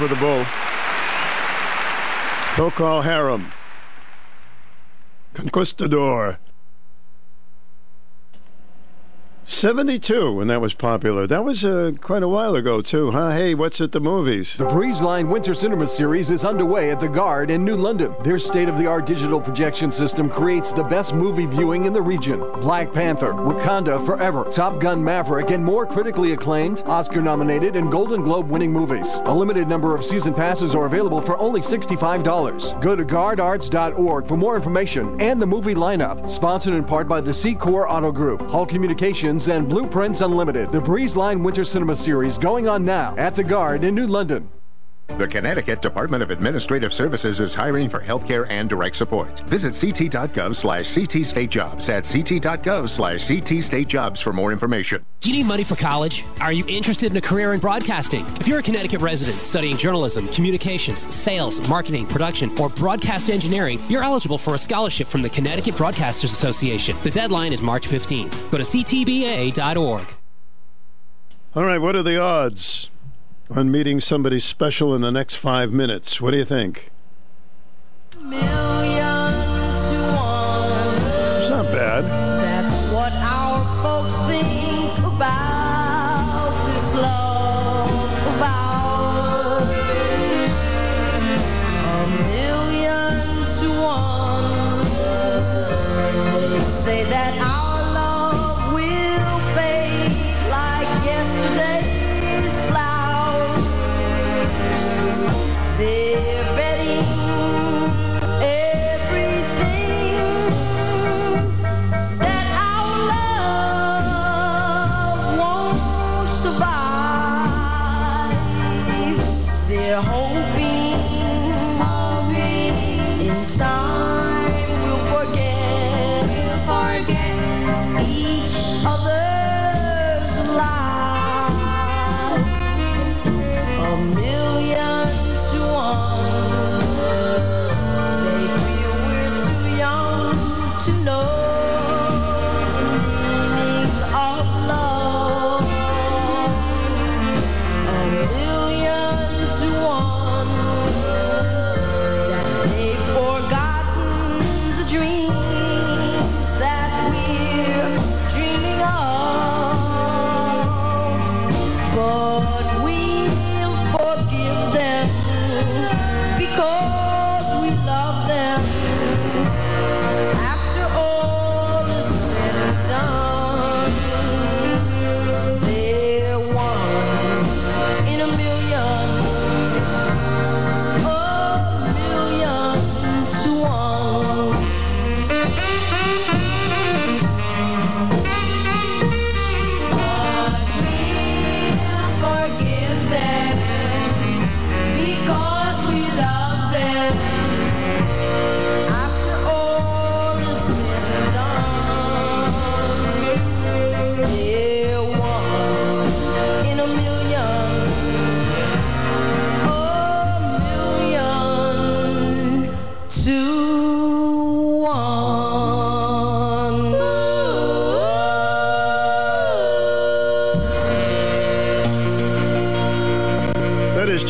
for the bull. Procol Harum, Conquistador. 72 when that was popular. That was uh, quite a while ago, too, huh? Hey, what's at the movies? The Breezeline Winter Cinema Series is underway at the Garde in New London. Their state of the art digital projection system creates the best movie viewing in the region. Black Panther, Wakanda Forever, Top Gun Maverick, and more critically acclaimed, Oscar nominated, and Golden Globe winning movies. A limited number of season passes are available for only $65. Go to gardearts.org for more information and the movie lineup. Sponsored in part by the C Auto Group, Hall Communications, and Blueprints Unlimited. The Breezeline Winter Cinema Series going on now at the Garde in New London. The Connecticut Department of Administrative Services is hiring for healthcare and direct support. Visit ct.gov slash ctstatejobs at ct.gov slash ctstatejobs for more information. Do you need money for college? Are you interested in a career in broadcasting? If you're a Connecticut resident studying journalism, communications, sales, marketing, production, or broadcast engineering, you're eligible for a scholarship from the Connecticut Broadcasters Association. The deadline is March 15th. Go to ctba.org. All right, what are the odds on meeting somebody special in the next five minutes? What do you think? It's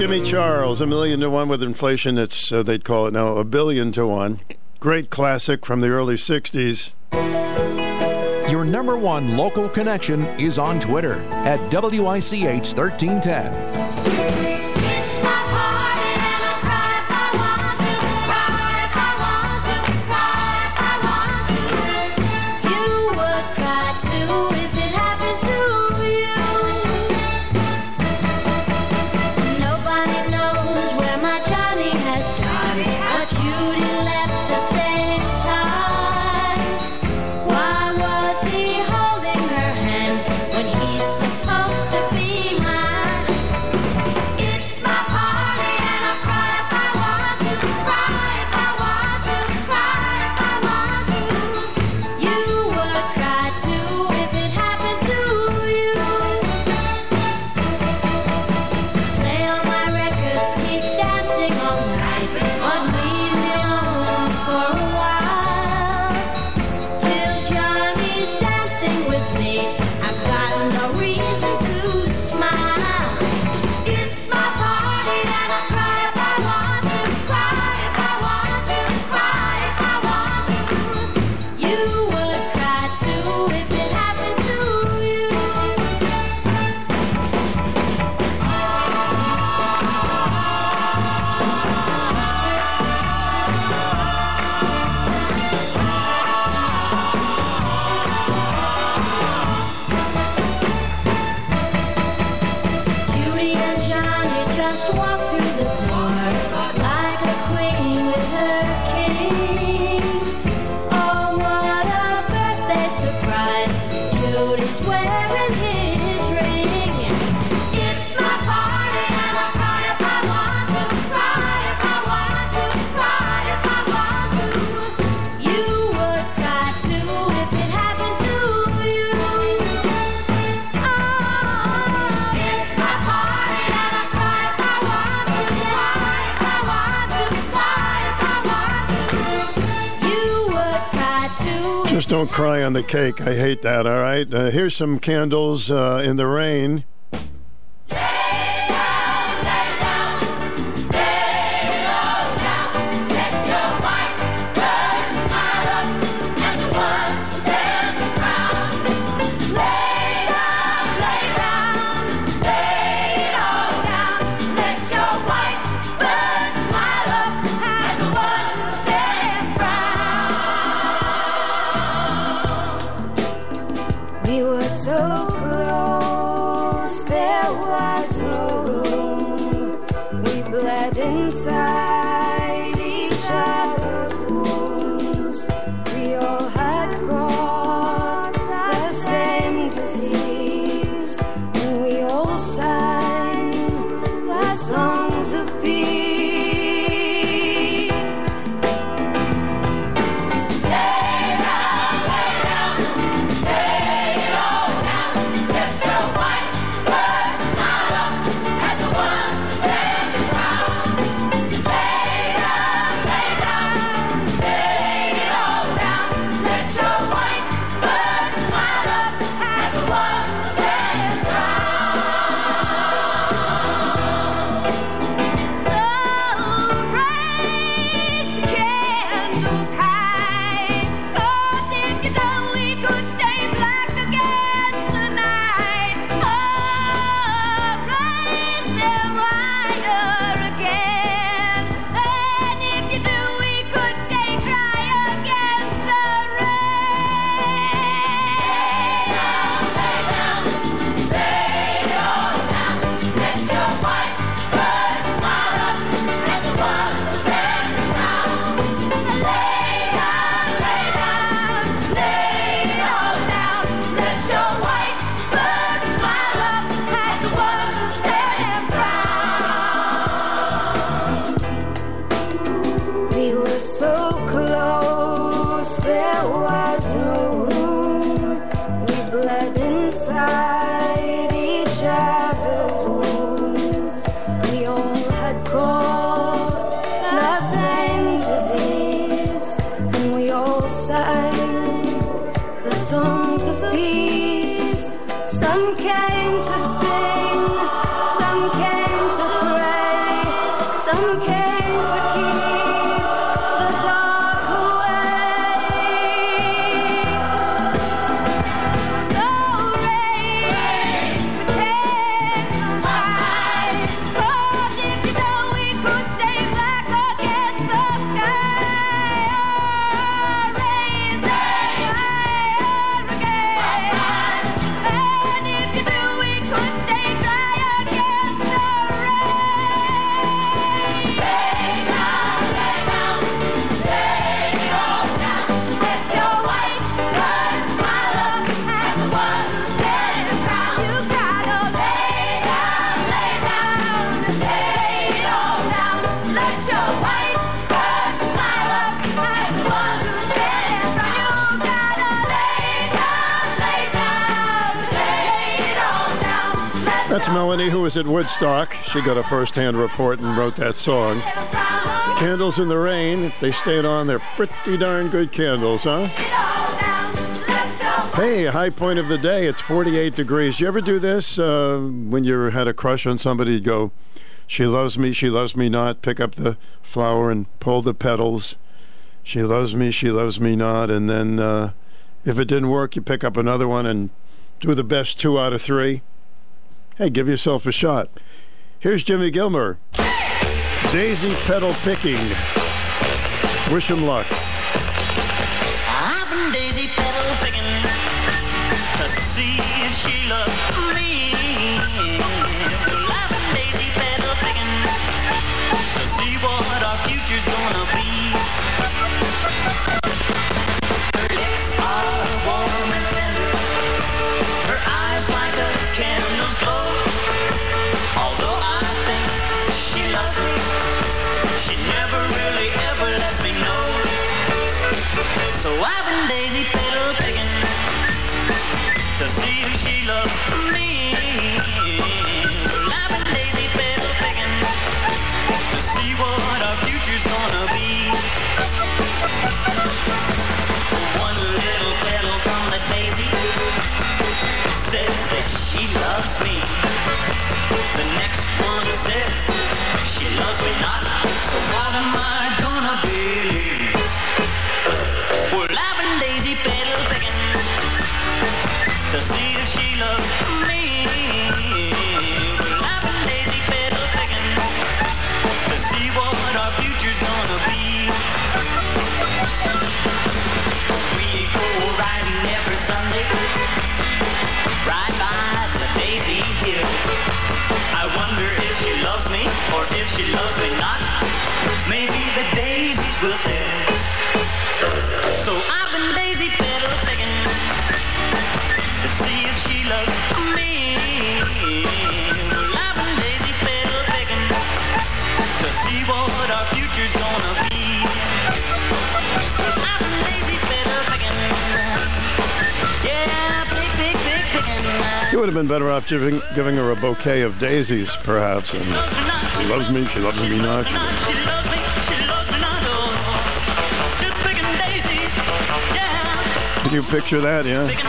Jimmy Charles, a million to one with inflation. It's uh, they'd call it now a billion to one. Great classic from the early '60s. Your number one local connection is on Twitter at WICH1310. cry on the cake. I hate that, all right? Uh, here's some candles uh, in the rain. Was at Woodstock. She got a first-hand report and wrote that song. Candles in the rain. If they stayed on, they're pretty darn good candles, huh? Hey, high point of the day. It's 48 degrees. You ever do this uh, when you had a crush on somebody? You go, she loves me, she loves me not. Pick up the flower and pull the petals. She loves me, she loves me not. And then uh, if it didn't work, you pick up another one and do the best two out of three. Hey, give yourself a shot. Here's Jimmy Gilmer. Daisy petal picking. Wish him luck. I've been daisy petal picking to see if she loves me. I've been daisy petal picking to see what our future's gonna be. So I've been daisy petal picking to see who she loves me. I've been daisy petal picking to see what our future's gonna be. One little petal from the daisy says that she loves me. The next one says she loves me not. So what am I she loves me not. Maybe the daisies will tell. So I've been daisy picking to see if she loves me. Well, I've been daisy picking to see what our future's gonna be. Well, I've been daisy petal picking. Yeah, pick, pick, pick, picking. You would have been better off giving, giving her a bouquet of daisies, perhaps. And she loves me, she loves me not. She loves me, she loves me not. Just picking daisies. Yeah, Can you picture that? Yeah. daisies.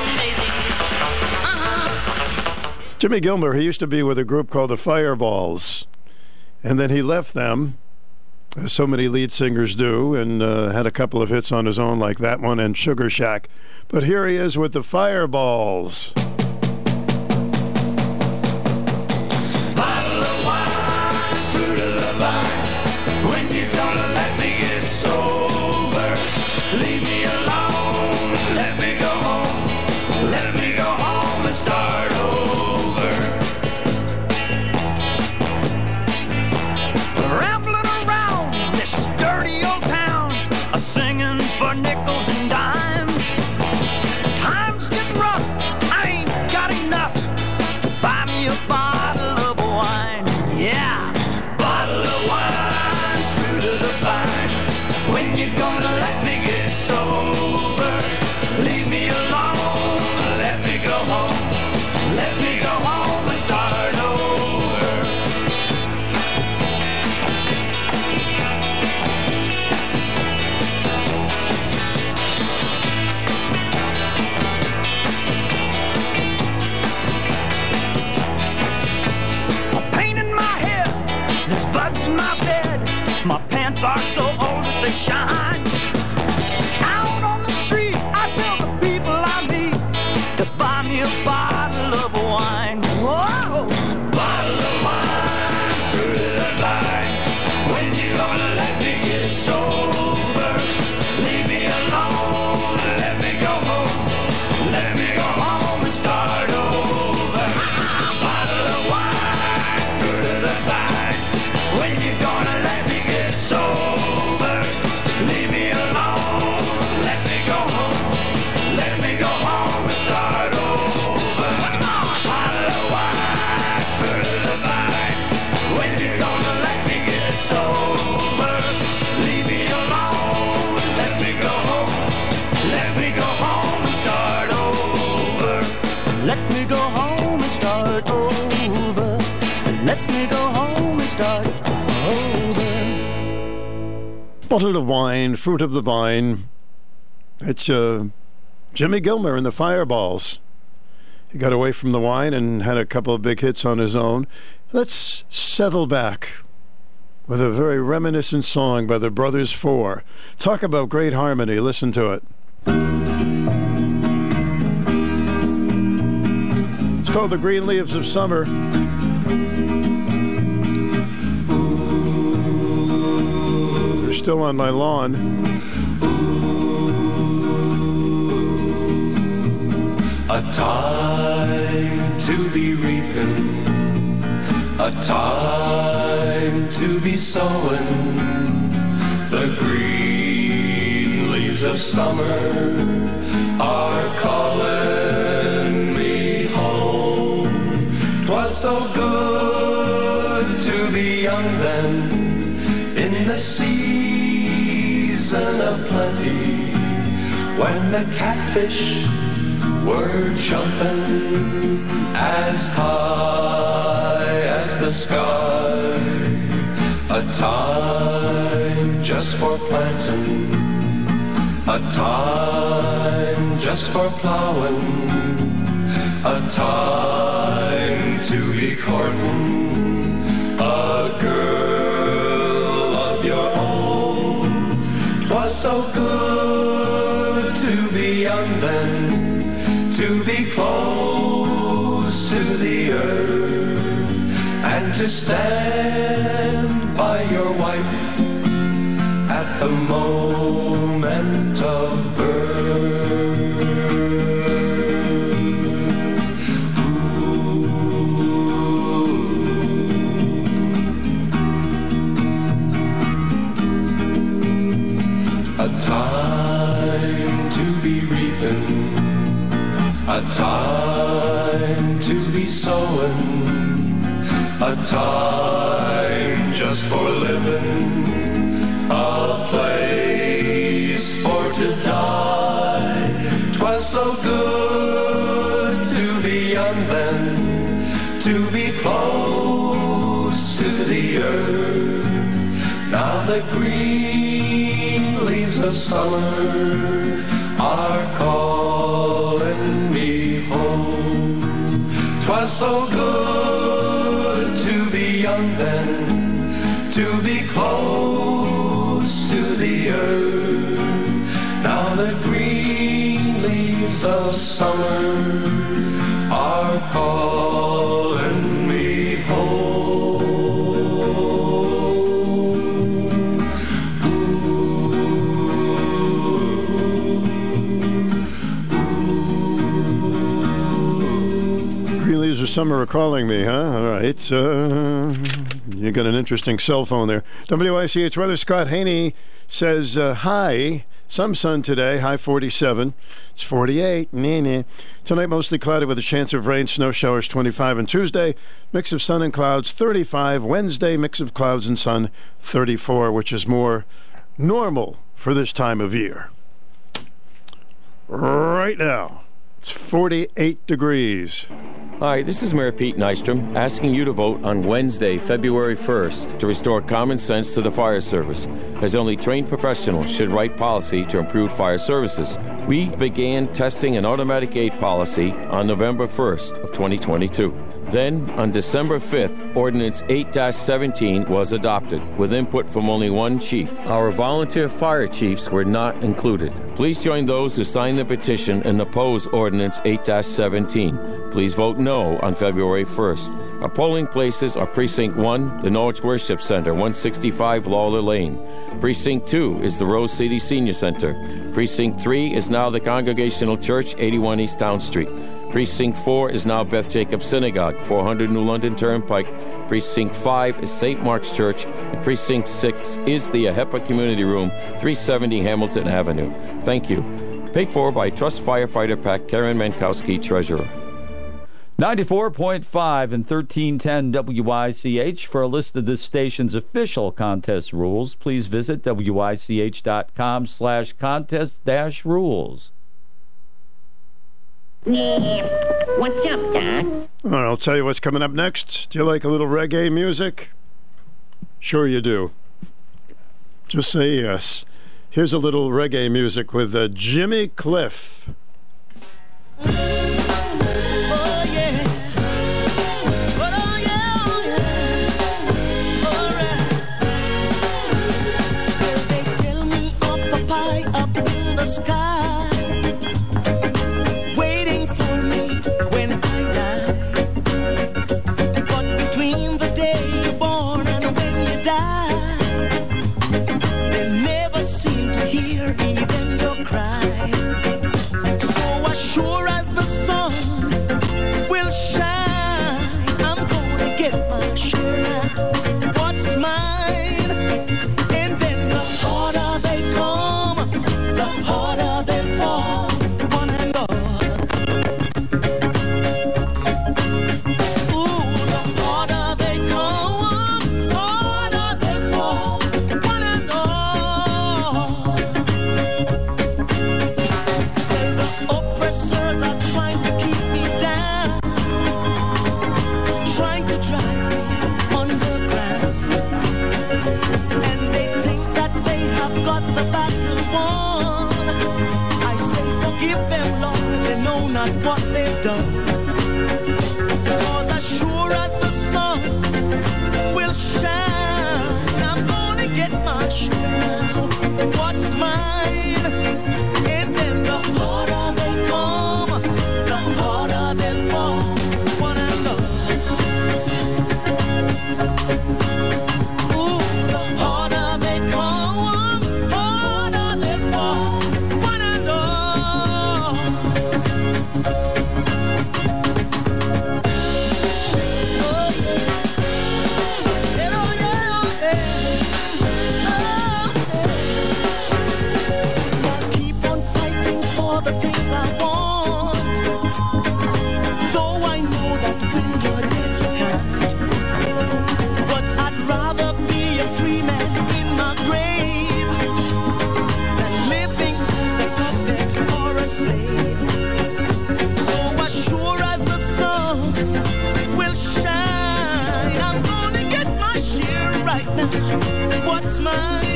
Jimmy Gilmer, he used to be with a group called the Fireballs. And then he left them, as so many lead singers do, and uh, had a couple of hits on his own, like that one and Sugar Shack. But here he is with the Fireballs. Shine. Bottle of wine, fruit of the vine. It's uh, Jimmy Gilmer and the Fireballs. He got away from the wine and had a couple of big hits on his own. Let's settle back with a very reminiscent song by the Brothers Four. Talk about great harmony. Listen to it. It's called The Green Leaves of Summer. Still on my lawn. A time to be reaping, a time to be sowing. The green leaves of summer when the catfish were jumping as high as the sky. A time just for planting, a time just for plowing, a time to be courting a girl of your own. So good young then to be close to the earth and to stand by your wife at the moment a time just for living, a place for to die. Twas so good to be young then, to be close to the earth. Now the green leaves of summer so good to be young then, to be close to the earth. Now the green leaves of summer Summer are calling me, huh? All right. Uh, you got an interesting cell phone there. WICH weather, Scott Haney says, uh, hi. Some sun today, high 47. It's 48. Nah, nah. Tonight, mostly cloudy with a chance of rain, snow showers 25. And Tuesday, mix of sun and clouds 35. Wednesday, mix of clouds and sun 34, which is more normal for this time of year. Right now, it's 48 degrees. Hi, this is Mayor Pete Nystrom asking you to vote on Wednesday, February 1st to restore common sense to the fire service, as only trained professionals should write policy to improve fire services. We began testing an automatic aid policy on November 1st of 2022. Then, on December 5th, Ordinance 8-17 was adopted, with input from only one chief. Our volunteer fire chiefs were not included. Please join those who signed the petition and oppose Ordinance 8-17. Please vote no on February 1st. Our polling places are Precinct 1, the Norwich Worship Center, 165 Lawler Lane. Precinct 2 is the Rose City Senior Center. Precinct 3 is now the Congregational Church, 81 East Town Street. Precinct 4 is now Beth Jacobs Synagogue, 400 New London Turnpike. Precinct 5 is St. Mark's Church. And Precinct 6 is the AHEPA Community Room, 370 Hamilton Avenue. Thank you. Paid for by Trust Firefighter Pack, Karen Mankowski, Treasurer. 94.5 and 1310 WICH. For a list of this station's official contest rules, please visit WICH.com slash contest dash rules. What's up, Doc? I'll tell you what's coming up next. Do you like a little reggae music? Sure you do. Just say yes. Here's a little reggae music with uh, Jimmy Cliff.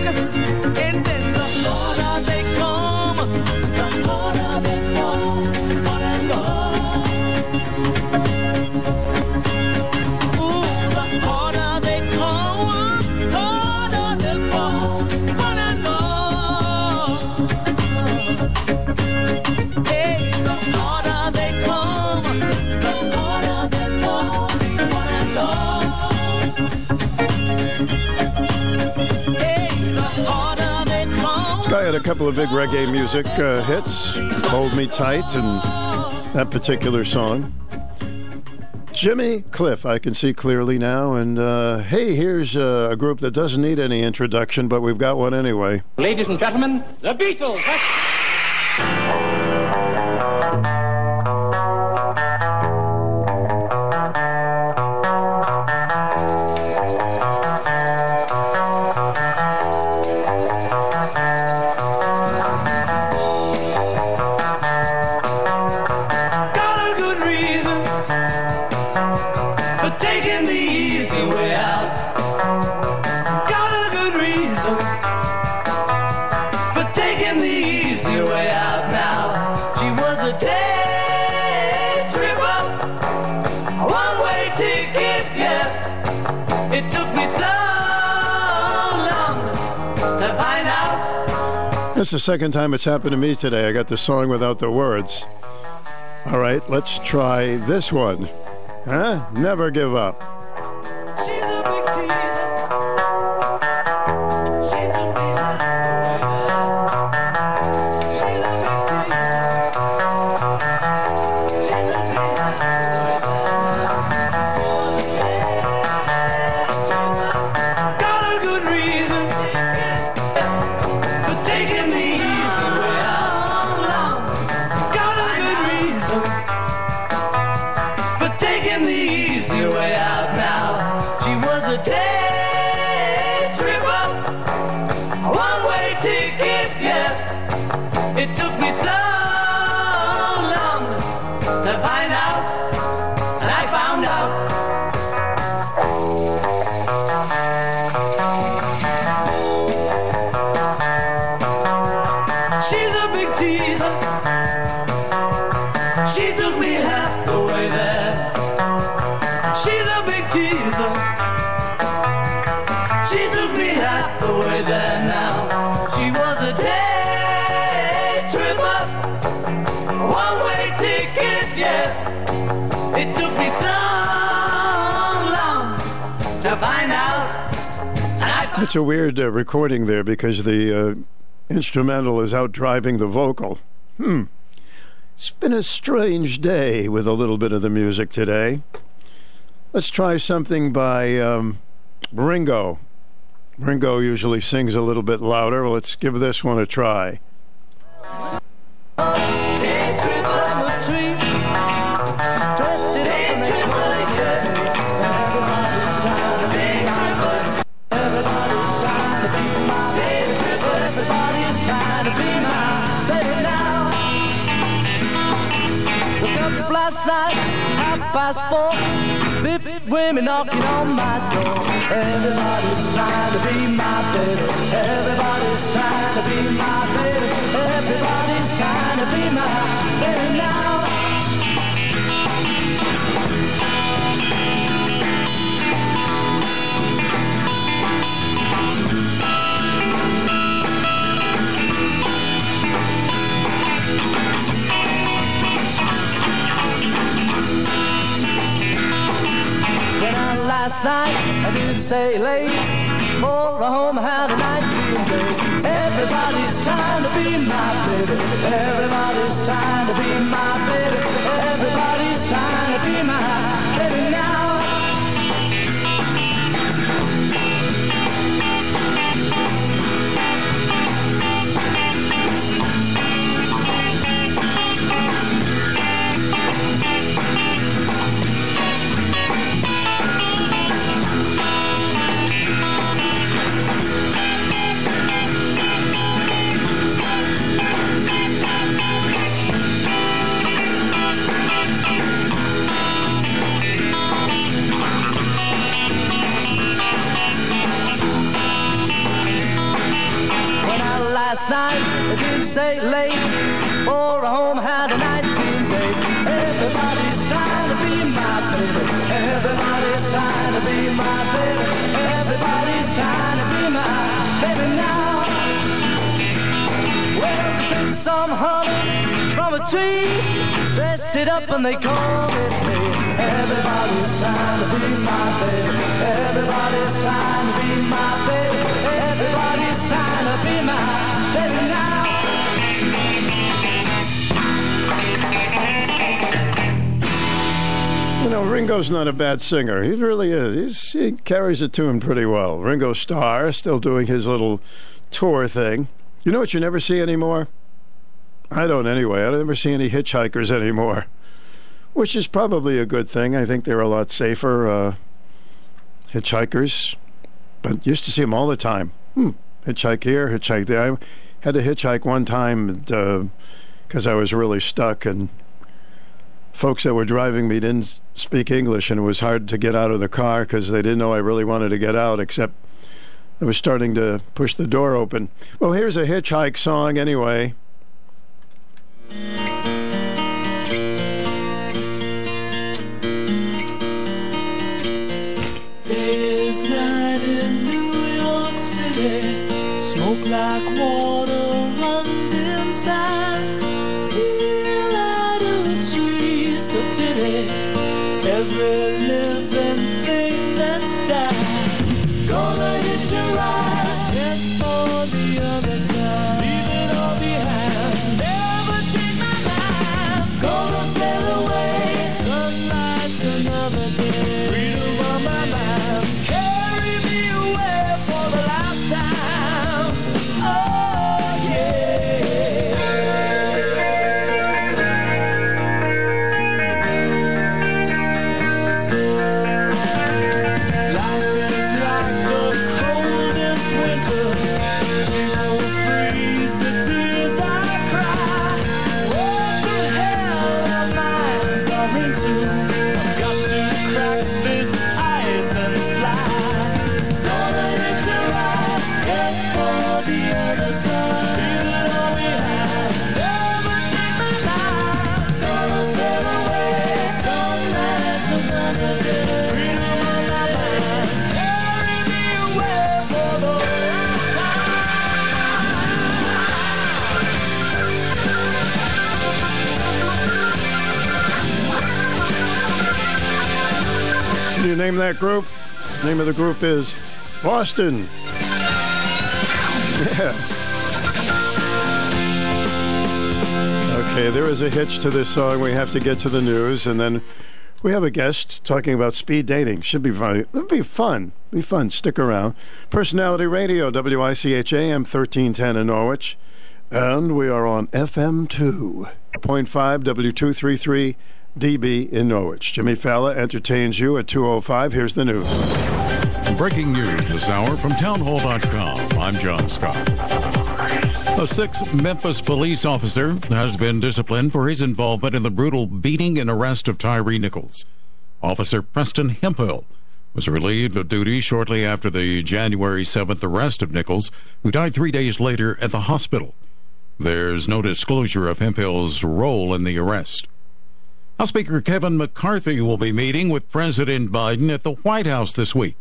Look. a couple of big reggae music uh, hits Hold Me Tight and that particular song. Jimmy Cliff, I can see clearly now. And uh, hey, here's uh, a group that doesn't need any introduction, but we've got one anyway. Ladies and gentlemen, the Beatles. that's the second time it's happened to me today. I got the song without the words. All right, let's try this one. Huh? Never give up. It's a weird uh, recording there because the uh, instrumental is out driving the vocal. Hmm. It's been a strange day with a little bit of the music today. Let's try something by um, Ringo. Ringo usually sings a little bit louder. Let's give this one a try. Night, I didn't say late. For a home, had a 19 day. Everybody's trying to be my baby. Everybody's trying to be my baby. Everybody's trying to be my night, I didn't say late. For a home, had a 19 date. Everybody's trying to be my baby. Everybody's trying to be my baby. Everybody's trying to be my baby now. Well, we took some honey from a tree, dressed it up and they called it me. Everybody's trying to be my baby. Everybody's trying to be my baby. You know, Ringo's not a bad singer. He really is. He's, he carries a tune pretty well. Ringo Starr still doing his little tour thing. You know what you never see anymore? I don't anyway. I don't ever see any hitchhikers anymore, which is probably a good thing. I think they're a lot safer uh, hitchhikers, but used to see them all the time. Hmm. Hitchhike here, hitchhike there. I had to hitchhike one time because I was really stuck and folks that were driving me didn't speak English, and it was hard to get out of the car because they didn't know I really wanted to get out, except I was starting to push the door open. Well, here's a hitchhike song anyway. This night in New York City, smoke like water that group? The Name of the group is Boston. Yeah. Okay, there is a hitch to this song. We have to get to the news, and then we have a guest talking about speed dating. Should be fun. It'll be fun. Be fun. Stick around. Personality Radio, WICH AM 1310 in Norwich. And we are on FM 2.5 W233 DB in Norwich. Jimmy Fallon entertains you at 205. Here's the news. Breaking news this hour from townhall.com. I'm John Scott. A sixth Memphis police officer has been disciplined for his involvement in the brutal beating and arrest of Tyre Nichols. Officer Preston Hemphill was relieved of duty shortly after the January 7th arrest of Nichols, who died three days later at the hospital. There's no disclosure of Hemphill's role in the arrest. House Speaker Kevin McCarthy will be meeting with President Biden at the White House this week.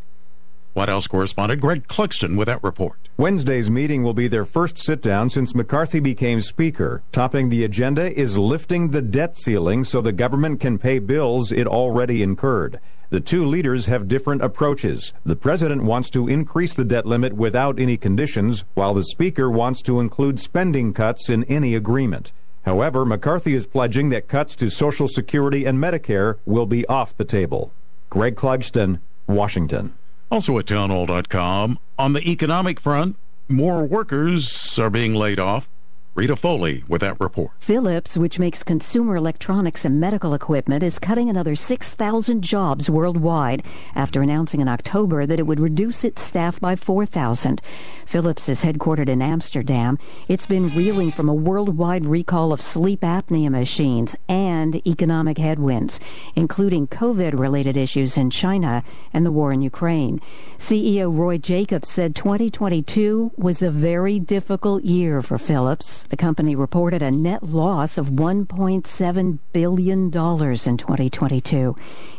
White House correspondent Greg Clugston with that report. Wednesday's meeting will be their first sit down since McCarthy became Speaker. Topping the agenda is lifting the debt ceiling so the government can pay bills it already incurred. The two leaders have different approaches. The president wants to increase the debt limit without any conditions, while the Speaker wants to include spending cuts in any agreement. However, McCarthy is pledging that cuts to Social Security and Medicare will be off the table. Greg Clugston, Washington. Also at townhall.com, on the economic front, more workers are being laid off. Rita Foley with that report. Philips, which makes consumer electronics and medical equipment, is cutting another 6,000 jobs worldwide after announcing in October that it would reduce its staff by 4,000. Philips is headquartered in Amsterdam. It's been reeling from a worldwide recall of sleep apnea machines and economic headwinds, including COVID related issues in China and the war in Ukraine. CEO Roy Jacobs said 2022 was a very difficult year for Philips. The company reported a net loss of $1.7 billion in 2022.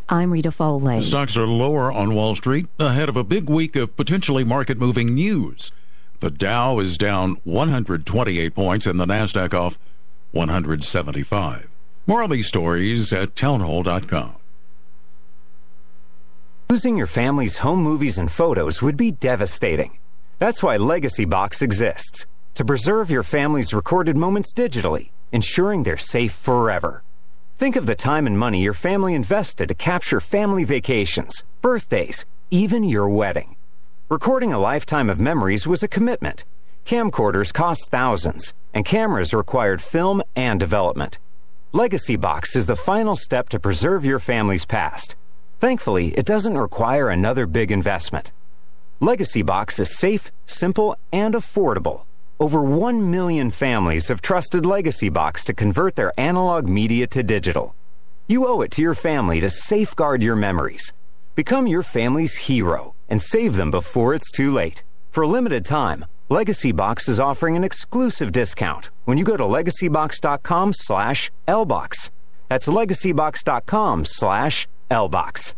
I'm Rita Foley. Stocks are lower on Wall Street ahead of a big week of potentially market moving news. The Dow is down 128 points and the NASDAQ off 175. More of these stories at townhall.com. Losing your family's home movies and photos would be devastating. That's why Legacy Box exists to preserve your family's recorded moments digitally, ensuring they're safe forever. Think of the time and money your family invested to capture family vacations, birthdays, even your wedding. Recording a lifetime of memories was a commitment. Camcorders cost thousands, and cameras required film and development. Legacy Box is the final step to preserve your family's past. Thankfully, it doesn't require another big investment. Legacy Box is safe, simple, and affordable. Over 1 million families have trusted Legacy Box to convert their analog media to digital. You owe it to your family to safeguard your memories. Become your family's hero and save them before it's too late. For a limited time, Legacy Box is offering an exclusive discount when you go to legacybox.com slash lbox. That's legacybox.com slash lbox.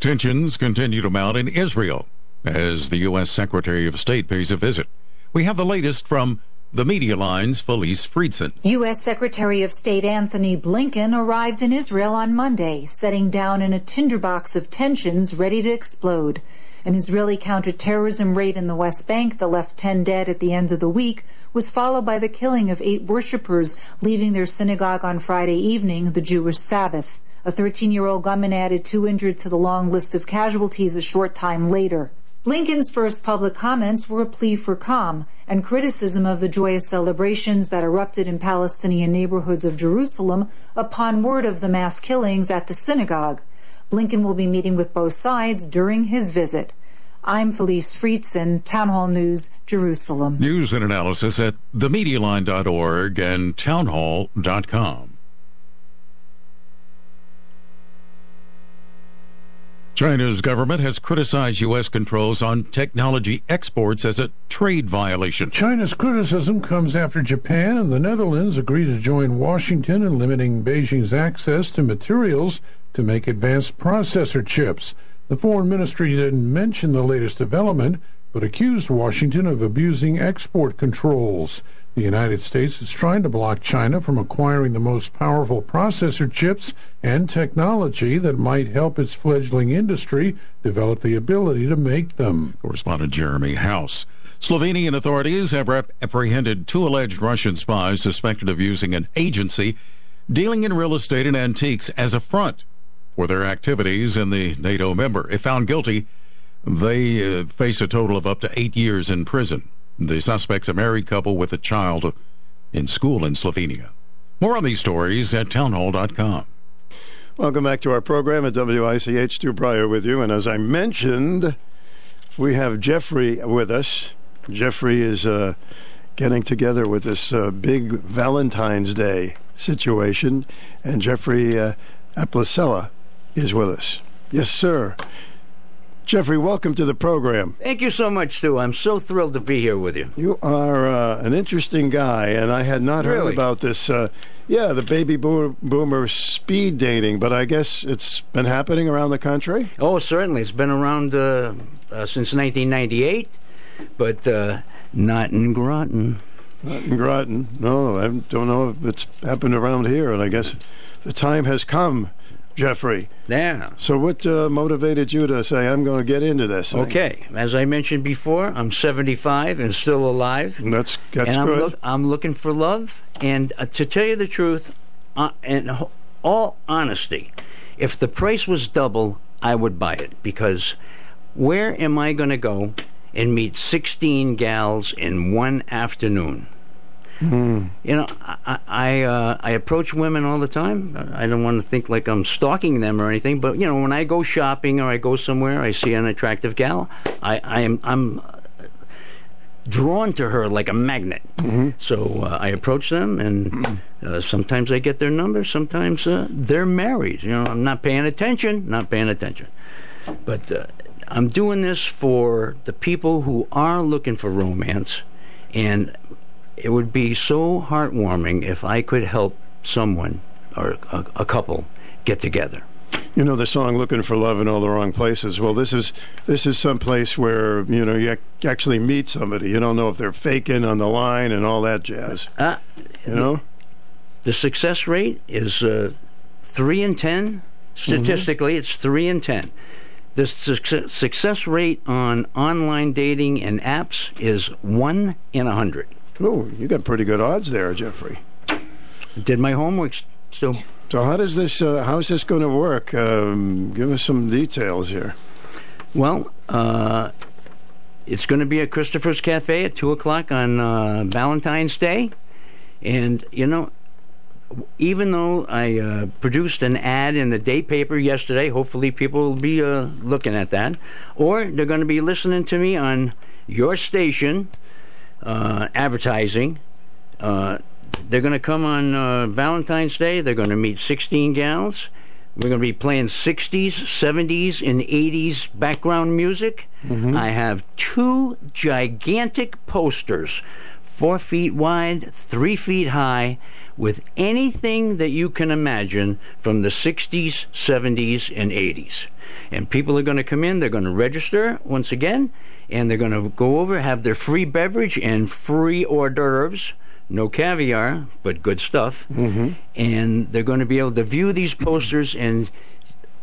Tensions continue to mount in Israel as the U.S. Secretary of State pays a visit. We have the latest from the Media Line's Felice Friedson. U.S. Secretary of State Antony Blinken arrived in Israel on Monday, setting down in a tinderbox of tensions ready to explode. An Israeli counterterrorism raid in the West Bank that left 10 dead at the end of the week was followed by the killing of eight worshippers leaving their synagogue on Friday evening, the Jewish Sabbath. A 13 year old gunman added two injured to the long list of casualties a short time later. Blinken's first public comments were a plea for calm and criticism of the joyous celebrations that erupted in Palestinian neighborhoods of Jerusalem upon word of the mass killings at the synagogue. Blinken will be meeting with both sides during his visit. I'm Felice Friedson, Town Hall News, Jerusalem. News and analysis at themedialine.org and townhall.com. China's government has criticized U.S. controls on technology exports as a trade violation. China's criticism comes after Japan and the Netherlands agreed to join Washington in limiting Beijing's access to materials to make advanced processor chips. The foreign ministry didn't mention the latest development, but accused Washington of abusing export controls. The United States is trying to block China from acquiring the most powerful processor chips and technology that might help its fledgling industry develop the ability to make them. Correspondent Jeremy House. Slovenian authorities have apprehended two alleged Russian spies suspected of using an agency dealing in real estate and antiques as a front for their activities in the NATO member. If found guilty, they uh, face a total of up to eight years in prison. The suspect's a married couple with a child in school in Slovenia. More on these stories at townhall.com. Welcome back to our program at WICH. Stu Bryer with you. And as I mentioned, we have Jeffrey with us. Jeffrey is uh, getting together with this uh, big Valentine's Day situation. And Jeffrey uh, Aplicella is with us. Yes, sir. Jeffrey, welcome to the program. Thank you so much, Stu. I'm so thrilled to be here with you. You are uh, an interesting guy, and I had not heard about this. Uh, yeah, the baby boomer speed dating, but I guess it's been happening around the country. Oh, certainly. It's been around uh, uh, since 1998, but uh, not in Groton. Not in Groton. No, I don't know if it's happened around here, and I guess the time has come, Jeffrey. Yeah. So, what uh, motivated you to say, I'm going to get into this? thing"? Okay, as I mentioned before, I'm 75 and still alive. That's that's and I'm, good. look- I'm looking for love. And uh, to tell you the truth, uh, in all honesty, if the price was double, I would buy it because where am I going to go and meet 16 gals in one afternoon? Hmm. You know, I I, uh, I approach women all the time. I don't want to think like I'm stalking them or anything, but you know, when I go shopping or I go somewhere, I see an attractive gal. I, I am I'm drawn to her like a magnet. So uh, I approach them, and uh, sometimes I get their number. Sometimes uh, they're married. You know, I'm not paying attention. Not paying attention. But uh, I'm doing this for the people who are looking for romance, and it would be so heartwarming if I could help someone or a, a couple get together. You know the song "Looking for Love in All the Wrong Places." Well, this is this is some place where you know you actually meet somebody. You don't know if they're faking on the line and all that jazz. Uh, you know, The success rate is uh, three in ten. Statistically, it's three in ten. The suc- success rate on online dating and apps is one in a hundred. Oh, you got pretty good odds there, Jeffrey. Did my homework still? So how does this? Uh, how's this going to work? Um, give us some details here. Well, uh, it's going to be at Christopher's Cafe at two o'clock on uh, Valentine's Day, and you know, even though I uh, produced an ad in the day paper yesterday, hopefully people will be uh, looking at that, or they're going to be listening to me on your station, uh, advertising. Uh, they're going to come on uh, Valentine's Day. They're going to meet 16 gals. We're going to be playing 60s, 70s, and 80s background music. I have two gigantic posters, four feet wide, three feet high, with anything that you can imagine from the 60s, 70s, and 80s. And people are going to come in, they're going to register once again, and they're going to go over, have their free beverage and free hors d'oeuvres. No caviar, but good stuff. Mm-hmm. And they're going to be able to view these posters and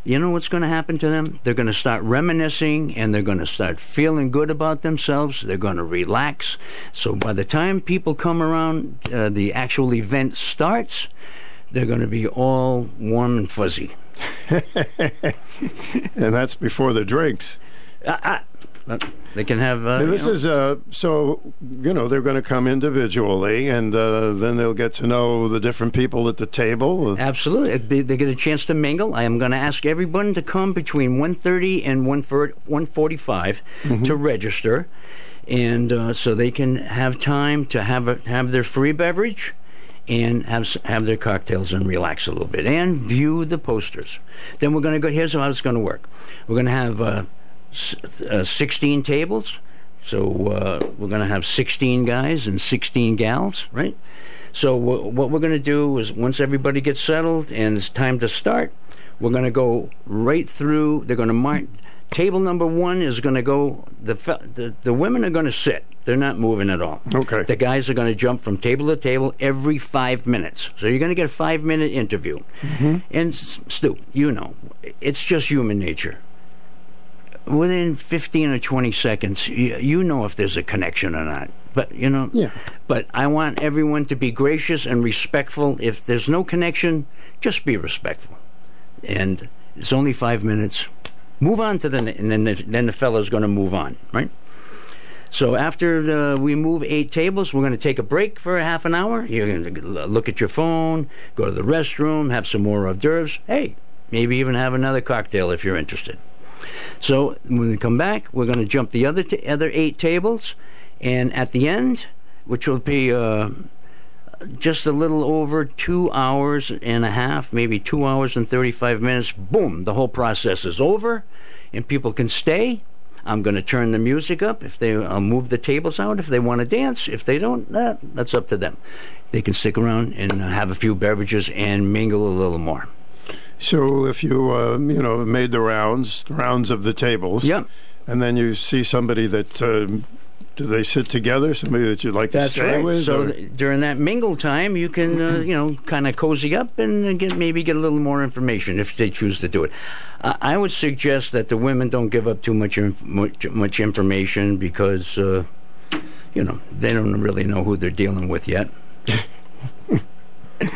you know what's going to happen to them? They're going to start reminiscing and they're going to start feeling good about themselves. They're going to relax. So by the time people come around, uh, the actual event starts, they're going to be all warm and fuzzy. *laughs* and that's before the drinks. Uh, they can have. Uh, this you know- is uh, so you know they're going to come individually, and uh, then they'll get to know the different people at the table. Absolutely, they, they get a chance to mingle. I am going to ask everyone to come between 1.30 and 1.45 Mm-hmm. to register, and uh, so they can have time to have a, have their free beverage, and have have their cocktails and relax a little bit and view the posters. Then we're going to go. Here's how it's going to work. We're going to have uh, uh, 16 tables. So uh, we're going to have 16 guys and 16 gals, right? So wh- what we're going to do is once everybody gets settled and it's time to start, we're going to go right through. They're going to mark. Table number one is going to go. The, fe- the the women are going to sit. They're not moving at all. Okay. The guys are going to jump from table to table every five minutes. So you're going to get a five minute interview. And S- Stu, you know, it's just human nature. Within 15 or 20 seconds, you, you know if there's a connection or not. But, you know, Yeah. but I want everyone to be gracious and respectful. If there's no connection, just be respectful. And it's only five minutes. Move on to the, and then the, then the fellow's going to move on, right? So after the, we move eight tables, we're going to take a break for a half an hour. You're going to look at your phone, go to the restroom, have some more hors d'oeuvres. Hey, maybe even have another cocktail if you're interested. So when we come back, we're going to jump the other t- other eight tables, and at the end, which will be uh, just a little over two hours and a half, maybe two hours and 35 minutes, boom, the whole process is over, and people can stay. I'm going to turn the music up. If they, I'll move the tables out. If they want to dance, if they don't, that's up to them. They can stick around and have a few beverages and mingle a little more. So if you uh, you know made the rounds the rounds of the tables, Yep. and then you see somebody that um, do they sit together? Somebody that you'd like to That's stay right. with? So th- during that mingle time, you can uh, you know kind of cozy up and uh, get maybe get a little more information if they choose to do it. Uh, I would suggest that the women don't give up too much inf- much, much information because uh, you know they don't really know who they're dealing with yet. *laughs*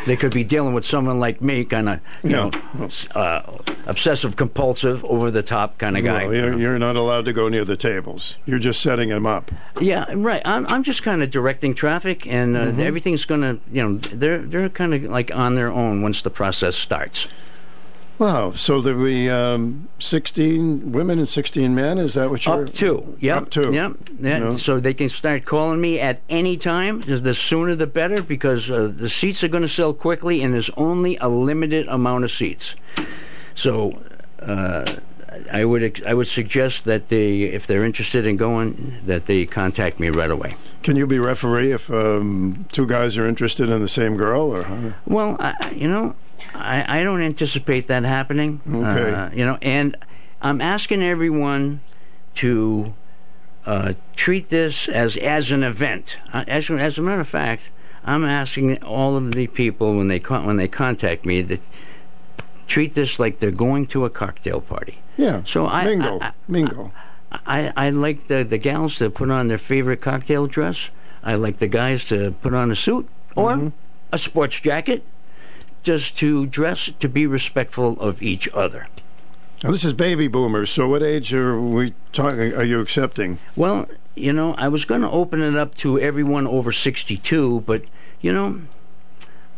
they could be dealing with someone like me, kind of you know s- uh, obsessive compulsive, over the top kind of guy. Well, you're, you're not allowed to go near the tables. You're just setting them up. Yeah, right. I'm I'm just kind of directing traffic, and uh, Mhm. everything's going to you know they're they're kind of like on their own once the process starts. Wow. So there'll be um, 16 women and 16 men. Is that what you're Up to yep, Up to. yep. Yeah. So they can start calling me at any time. The sooner the better, because uh, the seats are going to sell quickly, and there's only a limited amount of seats. So. Uh, I would ex- I would suggest that they, if they're interested in going, that they contact me right away. Can you be referee if um, two guys are interested in the same girl? Or? Well, I, you know, I, I don't anticipate that happening. Okay. Uh, you know, and I'm asking everyone to uh, treat this as as an event. Uh, as, as a matter of fact, I'm asking all of the people when they con- when they contact me to treat this like they're going to a cocktail party. Yeah. So I mingle, I, I, mingle. I, I like the, the gals to put on their favorite cocktail dress. I like the guys to put on a suit or Mm-hmm. a sports jacket, just to dress to be respectful of each other. Now, this is baby boomers. So what age are we talking? Are you accepting? Well, you know, I was going to open it up to everyone over 62, but, you know,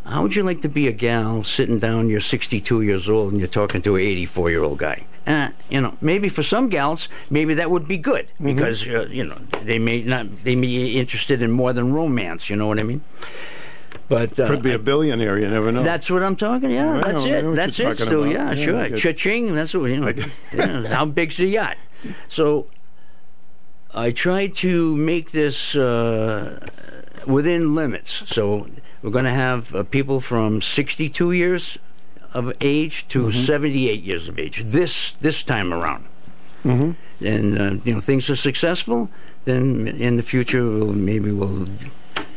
how would you like to be a gal sitting down, you're 62 years old, and you're talking to an 84 year old guy? Uh, you know, maybe for some gals, maybe that would be good because, uh, you know, they may not, they may be interested in more than romance, you know what I mean? But uh, Could be a billionaire. You never know. That's what I'm talking. Yeah, that's it. That's it. Still, about. yeah, Yeah, sure. Cha-ching. That's what you know. *laughs* yeah, how big's the yacht? So I tried to make this uh, within limits. So we're going to have uh, people from 62 years of age to Mm-hmm. 78 years of age. This this time around Mm-hmm. and uh, you know things are successful, then in the future we'll, maybe we'll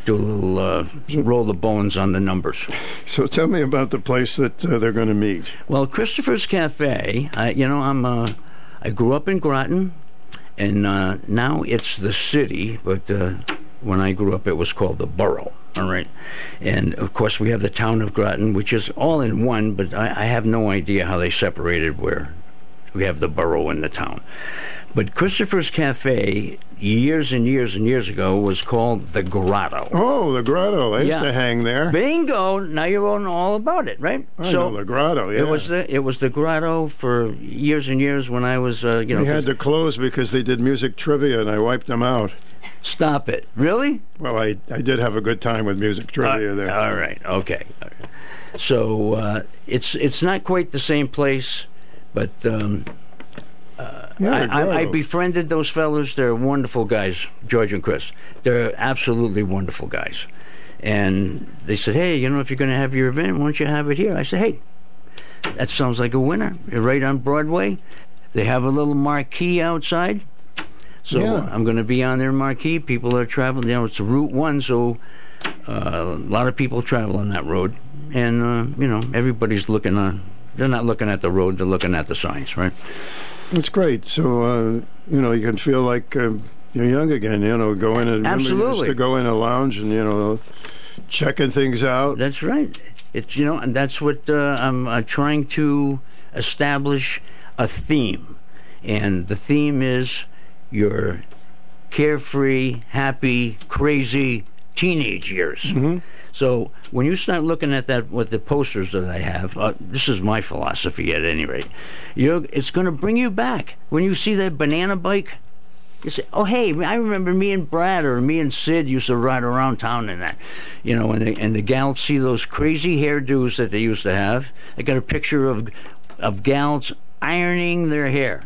do a little uh, roll the bones on the numbers. So tell me about the place that uh, they're going to meet. Well, Christopher's Cafe. I, you know, I'm uh, I grew up in Groton, and uh, now it's the city. But uh, when I grew up, it was called the borough. All right, and of course we have the town of Groton, which is all in one. But I, I have no idea how they separated where we have the borough and the town. But Christopher's Cafe, years and years and years ago, was called the Grotto. Oh, the grotto. I used Yeah. to hang there. Bingo! Now you know all about it, right? I know the grotto, yeah. It was the it was the grotto for years and years when I was uh, you know. we had to close because they did music trivia and I wiped them out. Stop it! Really? Well, I, I did have a good time with music trivia there. All right. Okay. All right. So uh, it's it's not quite the same place, but um, uh, Yeah, I, I, I befriended those fellows. They're wonderful guys, George and Chris. They're absolutely wonderful guys. And they said, "Hey, you know, if you're going to have your event, why don't you have it here?" I said, "Hey, that sounds like a winner. You're right on Broadway. They have a little marquee outside." So Yeah. I'm going to be on their marquee. People are traveling. You know, it's Route One, so uh, a lot of people travel on that road, and uh, you know everybody's looking on. They're not looking at the road; they're looking at the signs, right? It's great. So, uh, you know, you can feel like uh, you're young again, you know, go in and remember you used Absolutely. to go in a lounge and, you know, checking things out. That's right. It's you know, and that's what uh, I'm uh, trying to establish a theme, and the theme is your carefree, happy, crazy teenage years. So when you start looking at that with the posters that I have, uh, this is my philosophy at any rate. It's going to bring you back when you see that banana bike. You say, "Oh, hey, I remember me and Brad or me and Sid used to ride around town in that." You know, and the, and the gals see those crazy hairdos that they used to have. They got a picture of of gals ironing their hair.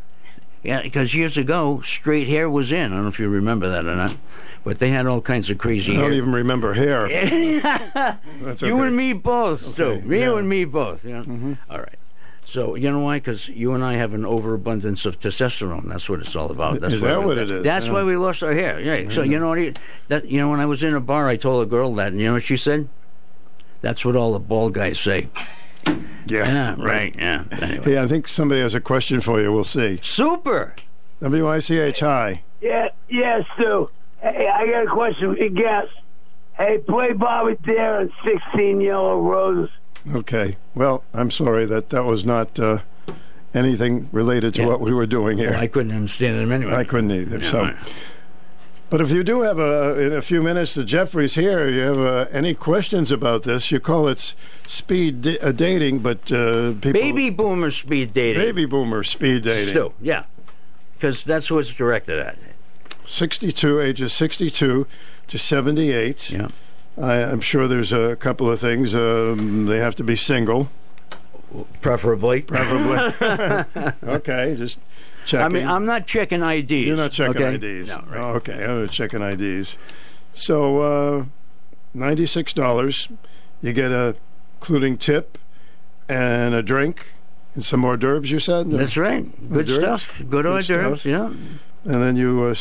Yeah, because years ago, straight hair was in. I don't know if you remember that or not, but they had all kinds of crazy. I don't hair. even remember hair. *laughs* you That's okay. and me both, too. Me yeah. and me both. You know? Mm-hmm. All right. So you know why? Because you and I have an overabundance of testosterone. That's what it's all about. That's Is why that we- what it is? That's Yeah. why we lost our hair. Yeah. So you know what? he- That you know when I was in a bar, I told a girl that, and you know what she said? That's what all the bald guys say. Yeah. right. Yeah. Anyway. Hey, I think somebody has a question for you. We'll see. Super. WICH, hi. Yeah, yeah, Stu. Hey, I got a question for your guest. Hey, play Bobby Darin and 16 Yellow Roses. Okay. Well, I'm sorry that that was not uh, anything related to Yeah. what we were doing here. Well, I couldn't understand them anyway. I couldn't either. Yeah, so, right. But if you do have a in a few minutes, the Jeffrey's here. You have uh, any questions about this? You call it speed da- uh, dating, but uh, people Baby boomer speed dating. baby boomer speed dating. Stu, yeah. Because that's what it's directed at. 62, ages 62 to 78. Yeah. I, I'm sure there's a couple of things. Um, they have to be single. Preferably. Preferably. *laughs* *laughs* okay, just checking. I mean, I'm not checking IDs. You're not checking okay? IDs. No, right. Oh, okay, I'm not checking IDs. So, uh, ninety-six dollars. You get a, including tip, and a drink, and some hors d'oeuvres. You said That's right. Good Hors stuff. Good hors d'oeuvres, stuff. yeah. And then you uh,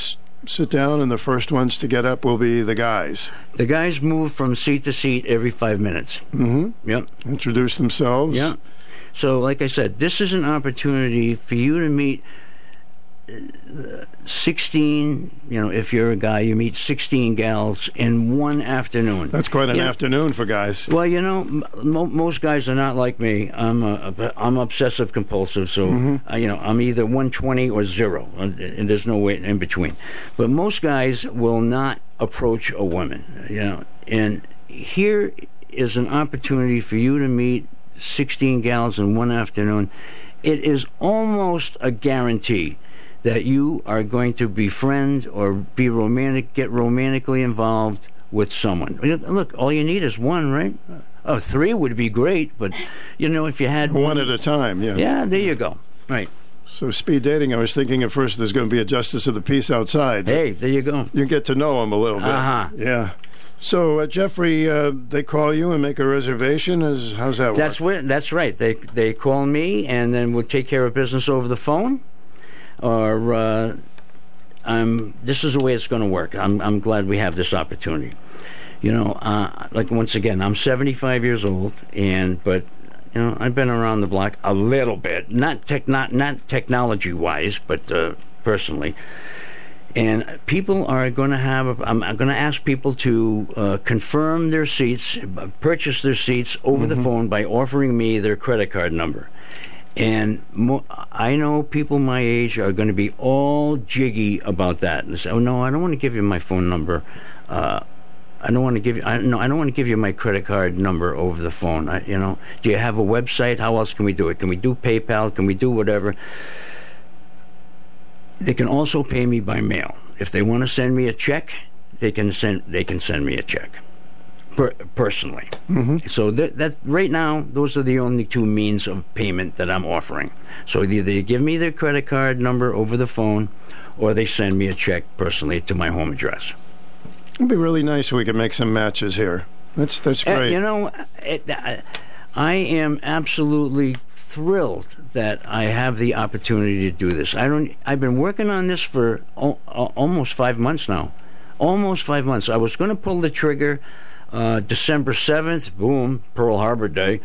sit down, and the first ones to get up will be the guys. The guys move from seat to seat every five minutes. Mm-hmm. Yep. Introduce themselves. Yeah. So, like I said, this is an opportunity for you to meet 16, you know, if you're a guy, you meet 16 gals in one afternoon. That's quite an You know, afternoon for guys. Well, you know, m- most guys are not like me. I'm a, I'm obsessive compulsive, so Mhm. uh, you know I'm either 120 or zero, and and there's no way in between. But most guys will not approach a woman, you know. And here is an opportunity for you to meet 16 gals in one afternoon. It is almost a guarantee that you are going to befriend or be romantic, get romantically involved with someone. Look, all you need is one, right? Oh, three would be great, but you know, if you had One at a time. Yes. yeah, there you go. Right. So speed dating. I was thinking at first there's going to be a justice of the peace outside. Hey, there you go. You get to know him a little bit. Uh-huh. Yeah. So uh, Jeffrey, uh, they call you and make a reservation. Is how's that work? That's. That's right. They they call me, and then we'll take care of business over the phone, or uh, I'm. This is the way it's going to work. I'm I'm glad we have this opportunity. You know, uh, like once again, I'm 75 years old, and but you know, I've been around the block a little bit, not tech, not not technology wise, but uh, personally. And people are going to have. I'm going to ask people to uh, confirm their seats, purchase their seats over the phone by offering me their credit card number. And mo- I know people my age are going to be all jiggy about that and say, "Oh no, I don't want to give you my phone number. Uh, I don't want to give you. I, no, I don't want to give you my credit card number over the phone. I, you know, do you have a website? How else can we do it? Can we do PayPal? Can we do whatever? They can also pay me by mail. If they want to send me a check, they can send. They can send me a check per, personally. Mm-hmm. So that, that right now, those are the only two means of payment that I'm offering. So either they give me their credit card number over the phone, or they send me a check personally to my home address. It'd be really nice if we could make some matches here. That's that's Uh, great. you know, it, I, I am absolutely thrilled that I have the opportunity to do this. I don't. I've been working on this for al- almost five months now. Almost five months. I was going to pull the trigger uh, December seventh. Boom, Pearl Harbor Day.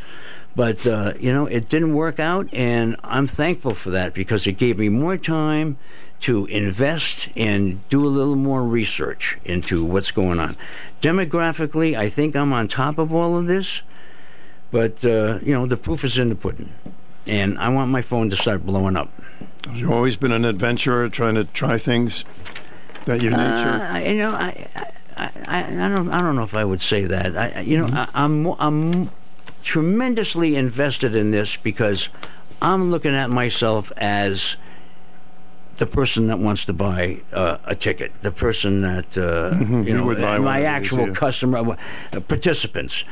But uh, you know, it didn't work out, and I'm thankful for that because it gave me more time to invest and do a little more research into what's going on. Demographically, I think I'm on top of all of this, but uh, you know, the proof is in the pudding, and I want my phone to start blowing up. You've always been an adventurer, trying to try things that your nature. Uh, you know, I, I, I, I don't, I don't know if I would say that. I, I- you know, I, I'm, I'm tremendously invested in this because I'm looking at myself as the person that wants to buy uh, a ticket, the person that uh, Mhm, you know, my these, actual yeah. customer uh, participants.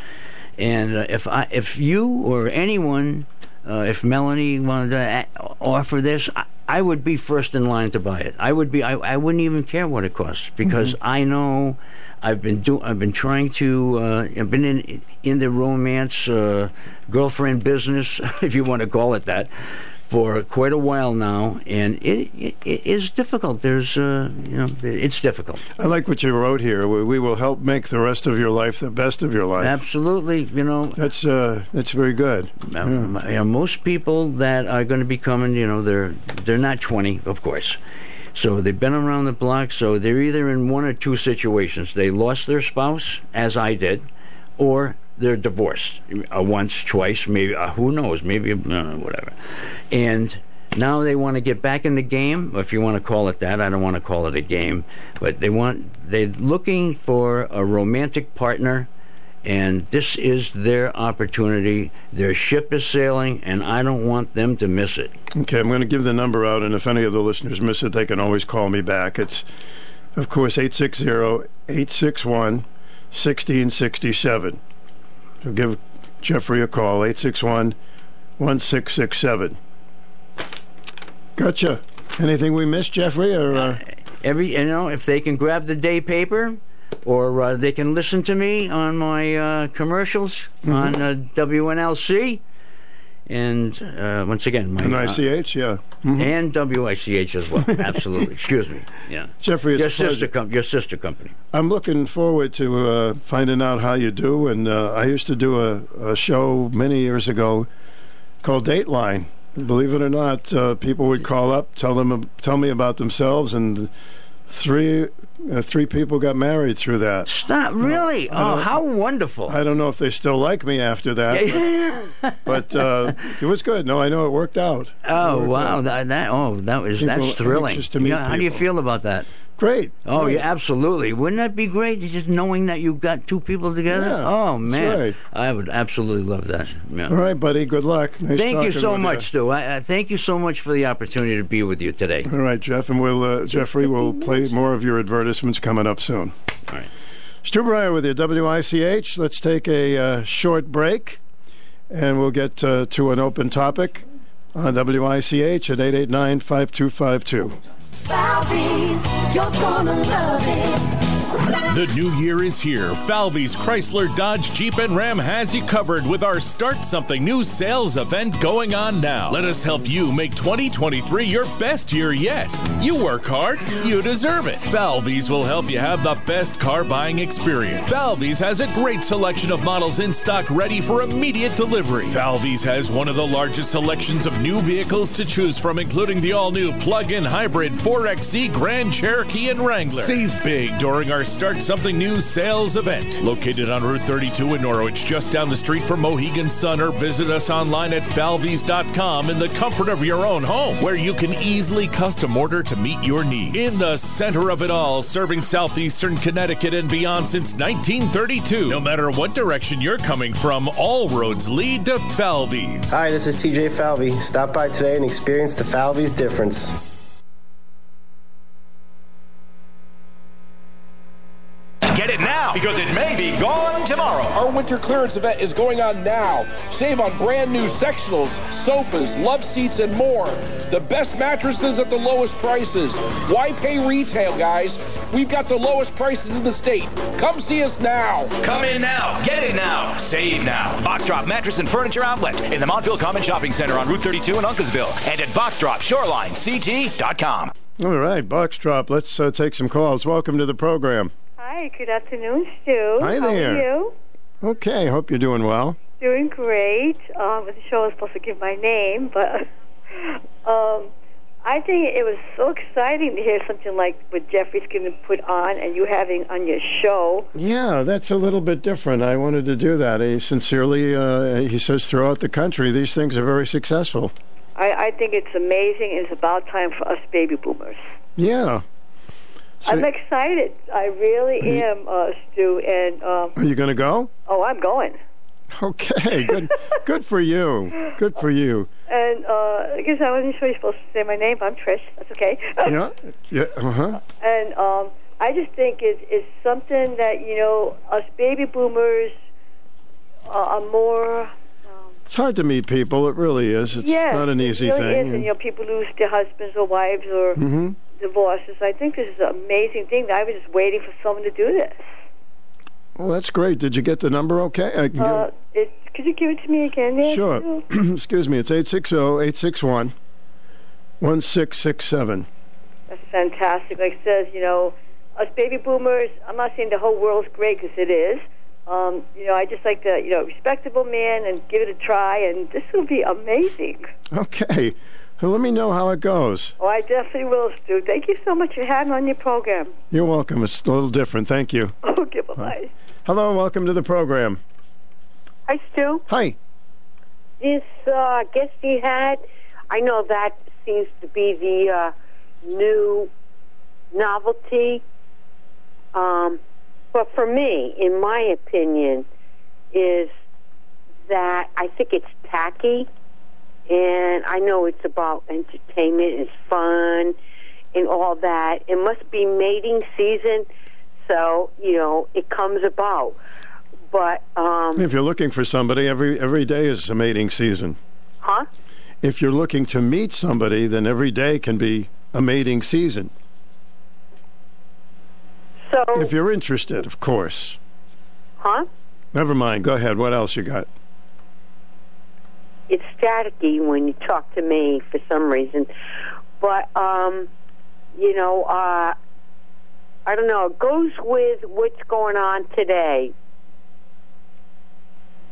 And uh, if I, if you or anyone, uh, if Melanie wanted to a- offer this, I, I would be first in line to buy it. I would be. I, I wouldn't even care what it costs because Mm-hmm. I know I've been do. I've been trying to. Uh, I've been in in the romance uh, girlfriend business, *laughs* if you want to call it that, for quite a while now, and it, it, it is difficult. There's, uh, you know, it's difficult. I like what you wrote here. We, we will help make the rest of your life the best of your life. Absolutely, you know. That's uh, that's very good. You know, most people that are going to be coming, you know, they're they're not 20, of course. So they've been around the block. So they're either in one or two situations. They lost their spouse, as I did, or they're divorced uh, once, twice, maybe. Uh, who knows? Maybe uh, whatever. And now they want to get back in the game, if you want to call it that. I don't want to call it a game, but they want they're looking for a romantic partner and this is their opportunity. Their ship is sailing, and I don't want them to miss it. Okay, I'm going to give the number out, and if any of the listeners miss it, they can always call me back. It's, of course, 860 861 1667. So give Jeffrey a call, 861 1667. Gotcha. Anything we missed, Jeffrey? Or, uh, Every you know, if they can grab the day paper, or uh, they can listen to me on my uh, commercials on uh, WNLC, and uh, once again, my and uh, yeah. and WICH as well. *laughs* Absolutely. Excuse me. Yeah, Jeffrey, your sister com- your sister company. I'm looking forward to uh, finding out how you do. And uh, I used to do a, a show many years ago called Dateline. Believe it or not, uh, people would call up, tell them, tell me about themselves, and three uh, three people got married through that. Stop! Really? I Oh, how wonderful! I don't know if they still like me after that, but, but uh, *laughs* it was good. No, I know it worked out. Oh worked wow! out. That, that oh that was People that's thrilling. anxious to meet yeah, how do you feel about that? Great. Oh Great. yeah, absolutely. Wouldn't that be great? Just knowing that you've got two people together. Yeah, oh that's man, right. I would absolutely love that. Yeah. All right, buddy. Good luck. Nice Thank you so with much, Stu. I, I thank you so much for the opportunity to be with you today. All right, Jeff, and we'll uh, Jeffrey will play more of your advertisements coming up soon. All right. Stu Bryer with you, WICH. Let's take a uh, short break, and we'll get uh, to an open topic on WICH at 889-5252. Falvey's, you're gonna love it. The new year is here. Falvey's Chrysler, Dodge, Jeep, and Ram has you covered with our Start Something New sales event going on now. Let us help you make 2023 your best year yet. You work hard, you deserve it. Falvey's will help you have the best car buying experience. Falvey's has a great selection of models in stock ready for immediate delivery. Falvey's has one of the largest selections of new vehicles to choose from, including the all new plug in hybrid 4XE Grand Cherokee and Wrangler. Save big during our Start Something New sales event located on Route 32 in Norwich, just down the street from Mohegan Sun, or visit us online at falveys.com in the comfort of your own home, where you can easily custom order to meet your needs. In the center of it all, serving southeastern Connecticut and beyond since 1932. No matter what direction you're coming from, all roads lead to Falvey's. Hi, this is TJ Falvey. Stop by today and experience the Falvey's difference. Get it now because it may be gone tomorrow. Our winter clearance event is going on now. Save on brand new sectionals, sofas, love seats, and more. The best mattresses at the lowest prices. Why pay retail, guys? We've got the lowest prices in the state. Come see us now. Come in now. Get it now. Save now. Box Drop Mattress and Furniture Outlet in the Montville Common Shopping Center on Route 32 in Uncasville and at BoxDropShorelineCT.com. All right, Box Drop. Let's uh, take some calls. Welcome to the program. Hi, good afternoon, Stu. Hi there. How are you? Okay, hope you're doing well. Doing great. Um, the show is supposed to give my name, but *laughs* um, I think it was so exciting to hear something like what Jeffrey's going to put on and you having on your show. Yeah, that's a little bit different. I wanted to do that. He sincerely, uh, he says throughout the country, these things are very successful. I, I think it's amazing. It's about time for us baby boomers. Yeah. So- I'm excited. I really am, uh, Stu. And um, Are you going to go? oh, I'm going. Okay, good. *laughs* good for you. Good for you. And uh, I guess I wasn't sure you're supposed to say my name, but I'm Trish. That's okay. Yeah. Yeah. Uh huh. And um, I just think it's, it's something that, you know, us baby boomers uh, are more. It's hard to meet people. It really is. It's yeah, not an easy it really thing. Is. And, you know, people lose their husbands or wives or hmm divorces. I think this is an amazing thing. I was just waiting for someone to do this. Well, that's great. Did you get the number okay? I can Uh, it, could you give it to me again? There, Sure. *clears throat* Excuse me. It's 860-861-1667. That's fantastic. Like it says, you know, us baby boomers. I'm not saying the whole world's great because it is. Um, you know, I just like to, you know respectable man and give it a try, and *laughs* this will be amazing. Okay. Well, let me know how it goes. Oh, I definitely will, Stu. Thank you so much for having me on your program. You're welcome. It's a little different. Thank you. *laughs* Okay, bye bye. Hello. Welcome to the program. Hi, Stu. Hi. This uh, guest you had, I know that seems to be the uh, new novelty. Um, but for me, in my opinion, is that I think it's tacky. And I know it's about entertainment, it's fun, and all that. It must be mating season, so, you know, it comes about. But, um, If you're looking for somebody, every every day is a mating season. huh? If you're looking to meet somebody, then every day can be a mating season. So, If you're interested, of course. huh? Never mind. Go ahead. What else you got? it's staticky when you talk to me for some reason. But um, you know, uh, I don't know. It goes with what's going on today.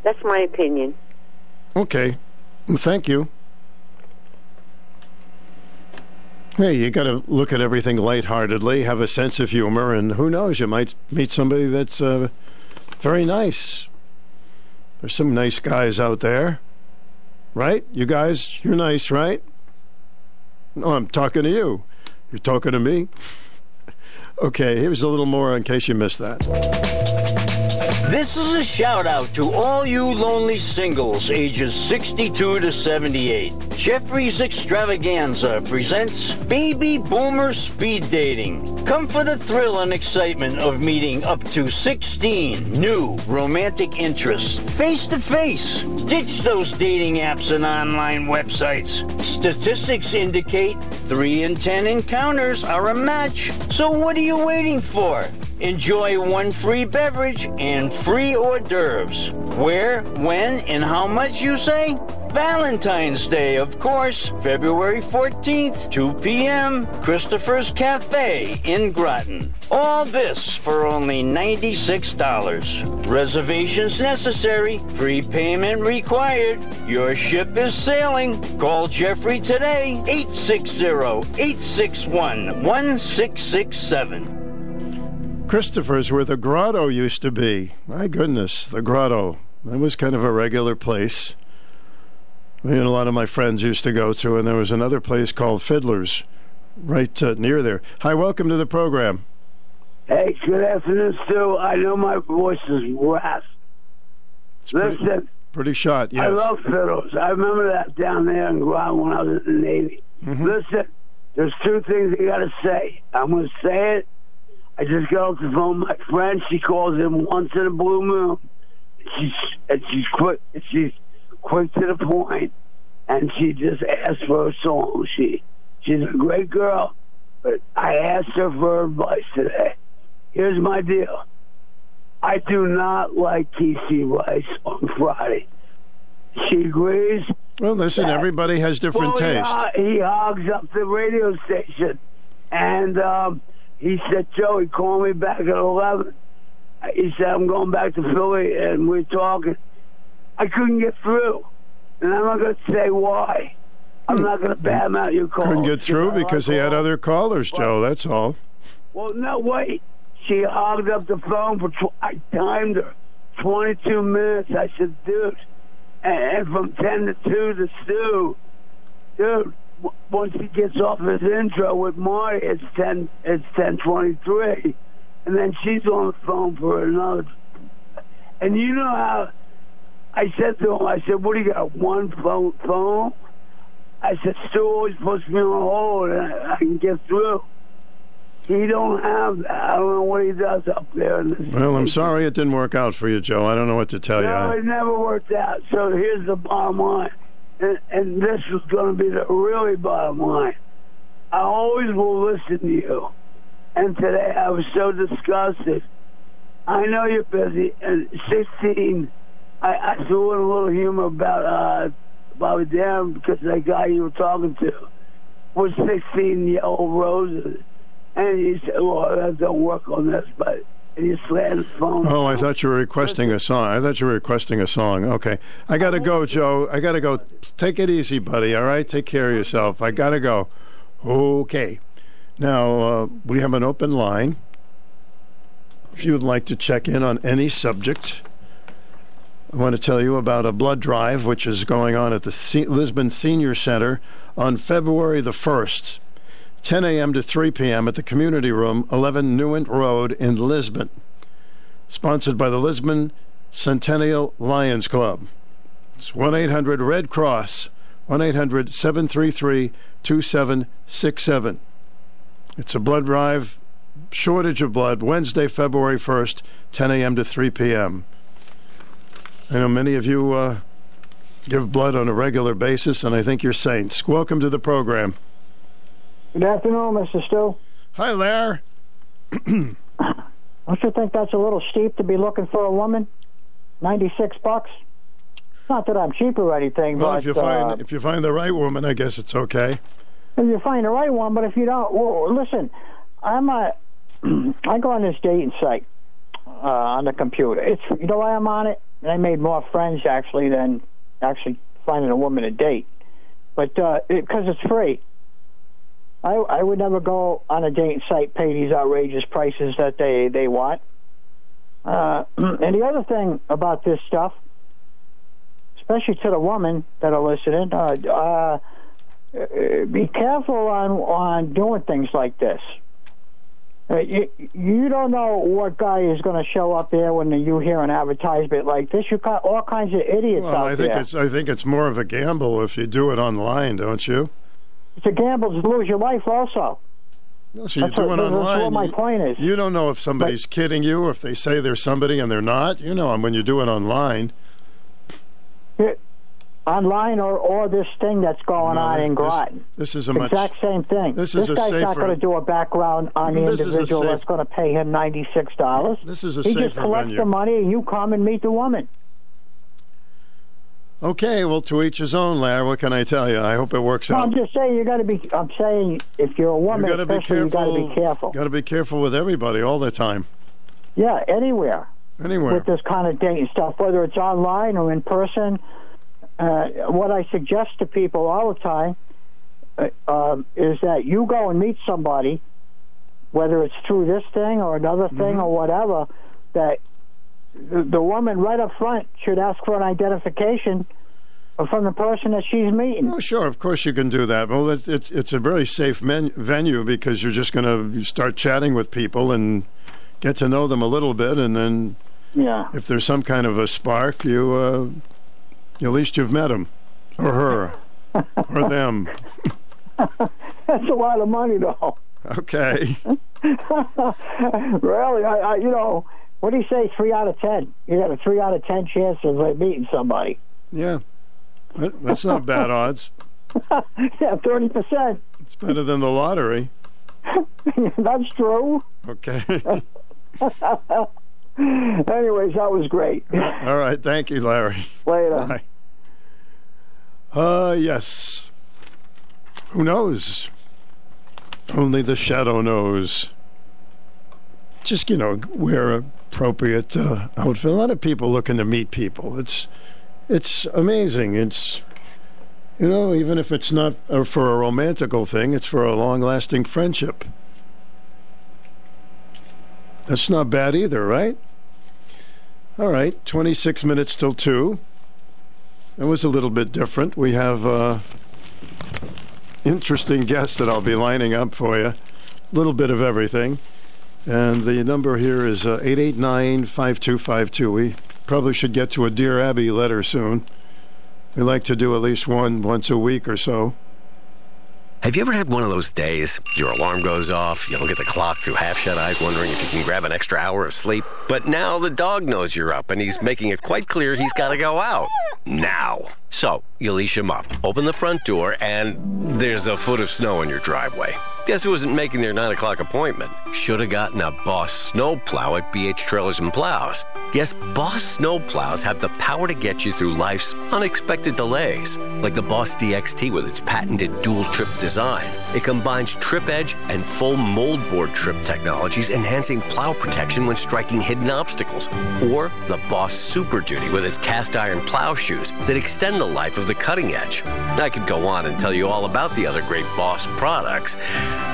That's my opinion. Okay. Well, thank you. Hey, you got to look at everything lightheartedly, have a sense of humor, and who knows, you might meet somebody that's uh, very nice. There's some nice guys out there, right? You guys, you're nice, right? No, I'm talking to you. You're talking to me. *laughs* Okay, here's a little more in case you missed that. This is a shout out to all you lonely singles ages 62 to 78. Jeffrey's Extravaganza presents Baby Boomer Speed Dating. Come for the thrill and excitement of meeting up to 16 new romantic interests face to face. Ditch those dating apps and online websites. Statistics indicate 3 in 10 encounters are a match. So what are you waiting for? Enjoy one free beverage and free hors d'oeuvres. Where, when, and how much you say? Valentine's Day, of course, February 14th, 2 p.m., Christopher's Cafe in Groton. All this for only $96. Reservations necessary, prepayment required. Your ship is sailing. Call Jeffrey today, 860 861 1667. Christopher's, where the grotto used to be. My goodness, the grotto. That was kind of a regular place. Me and a lot of my friends used to go to, and there was another place called Fiddler's right uh, near there. Hi, welcome to the program. Hey, good afternoon, Stu. I know my voice is rasped. Listen, Pretty shot, yes. I love fiddles. I remember that down there in Ground when I was in the Navy. Mm-hmm. Listen, there's two things you got to say. I'm going to say it. I just got off the phone with my friend. She calls him once in a blue moon. She's and she's quick. She's quick to the point, and she just asked for a song. She she's a great girl, but I asked her for advice today. Here's my deal. I do not like TC Rice on Friday. She agrees. Well, listen, everybody has different Well, he taste. ho- He, hogs up the radio station, and um, he said, "Joey, call me back at 11. He said, "I'm going back to Philly, and we're talking." I couldn't get through, and I'm not going to say why. I'm not going to hmm. bam out your call. Couldn't get through because he had other callers, Joe. That's all. Well, no, wait. She hogged up the phone for. Tw- I timed her, 22 minutes. I said, dude, and, and from 10 to 2 to Stu, dude. Once he gets off his intro with Marty, it's 10. It's 10:23, and then she's on the phone for another. And you know how I said to him, I said, "What do you got? One phone? Phone?" I said, "Stu always puts me on hold, and I, I can get through." He don't have that. I don't know what he does up there. Well, I'm sorry it didn't work out for you, Joe. I don't know what to tell no, you. it never worked out. So here's the bottom line, and, and this is going to be the really bottom line. I always will listen to you, and today I was so disgusted. I know you're busy, and 16, I, I threw in a little humor about uh, Bobby Darin because that guy you were talking to was 16 yellow roses, and he said, "Well, that don't work on this," but his phone. Oh, I thought you were requesting a song. I thought you were requesting a song. Okay. I got to go, Joe. I got to go. Take it easy, buddy. All right? Take care of yourself. I got to go. Okay. Now, uh, we have an open line. If you would like to check in on any subject, I want to tell you about a blood drive which is going on at the Se- Lisbon Senior Center on February the 1st, 10 a.m. to 3 p.m. at the Community Room, 11 Newent Road in Lisbon. Sponsored by the Lisbon Centennial Lions Club. It's 1 800 Red Cross, 1 800 733 2767. It's a blood drive, shortage of blood, Wednesday, February 1st, 10 a.m. to 3 p.m. I know many of you uh, give blood on a regular basis, and I think you're saints. Welcome to the program. Good afternoon, Mr. Stu. Hi, Lair. *clears throat* Don't you think that's a little steep to be looking for a woman? Ninety-six bucks. Not that I'm cheap or anything, Well, but if you find uh, if you find the right woman, I guess it's okay. if you find the right one. But if you don't, well, listen, I'm a, *clears throat* I go on this dating site uh, on the computer. It's you know why I'm on it. And I made more friends actually than actually finding a woman to date, but because it, 'cause it's free. I I would never go on a dating site pay these outrageous prices that they they want. Uh, *clears throat* and the other thing about this stuff, especially to the woman that are listening, uh, uh, uh, be careful on on doing things like this. Uh, you, you don't know what guy is going to show up there when you hear an advertisement like this. You got all kinds of idiots Well, out I think there. it's I think it's more of a gamble if you do it online, don't you? It's a gamble to lose your life, also. No, so you That's do what- online. what my point is. You don't know if somebody's kidding you, or if they say they're somebody and they're not. You know, when you do it online. It- online or, or this thing that's going No, on in this- Groton. This is a much. exact same thing. this is a guy's not going to do a background on the This individual safe- that's going to pay him ninety six dollars. This is a he just collects venue. the money, and you come and meet the woman. Okay, well, to each his own, Larry. What can I tell you? I hope it works No, out. I'm just saying you got to be. I'm saying if you're a You woman, got to be especially, you got to be careful. Got to be careful with everybody all the time. Yeah, anywhere. Anywhere. with this kind of dating stuff, whether it's online or in person. Uh, what I suggest to people all the time uh, um, is that you go and meet somebody whether it's through this thing or another thing or whatever, that the, the woman right up front should ask for an identification from the person that she's meeting. Oh, sure, of course you can do that. Well, it, it's it's a very safe men, venue because you're just going to start chatting with people and get to know them a little bit, and then Yeah. if there's some kind of a spark, you uh, at least you've met him or her *laughs* or them. That's a lot of money, though. Okay. *laughs* really, I, I, you know, what do you say? Three out of ten. You got a three out of ten chance of uh, meeting somebody. Yeah, that's not bad odds. *laughs* yeah, thirty percent. It's better than the lottery. *laughs* That's true. Okay. *laughs* Anyways, that was great. All right. Thank you, Larry. Later. Bye. Uh, yes. Who knows? Only the shadow knows. Just, you know, wear appropriate uh, outfit. A lot of people looking to meet people. It's, it's amazing. It's, you know, even if it's not uh, for a romantical thing, it's for a long lasting friendship. That's not bad either, right? All right, 26 minutes till 2. It was a little bit different. We have uh, interesting guests that I'll be lining up for you. A little bit of everything. And the number here is uh, 889 5252. We probably should get to a Dear Abby letter soon. We like to do at least one once a week or so. Have you ever had one of those days? Your alarm goes off, you look at the clock through half shut eyes, wondering if you can grab an extra hour of sleep. But now the dog knows you're up and he's making it quite clear he's got to go out. Now. So, you leash him up, open the front door, and there's a foot of snow in your driveway. Guess who isn't making their 9 o'clock appointment? Should have gotten a Boss Snow Plow at BH Trailers and Plows. Yes, Boss Snow Plows have the power to get you through life's unexpected delays, like the Boss DXT with its patented dual trip design. It combines trip edge and full moldboard trip technologies, enhancing plow protection when striking hidden obstacles. Or the Boss Super Duty with its cast iron plow shoes that extend the life of the cutting edge. I could go on and tell you all about the other great Boss products,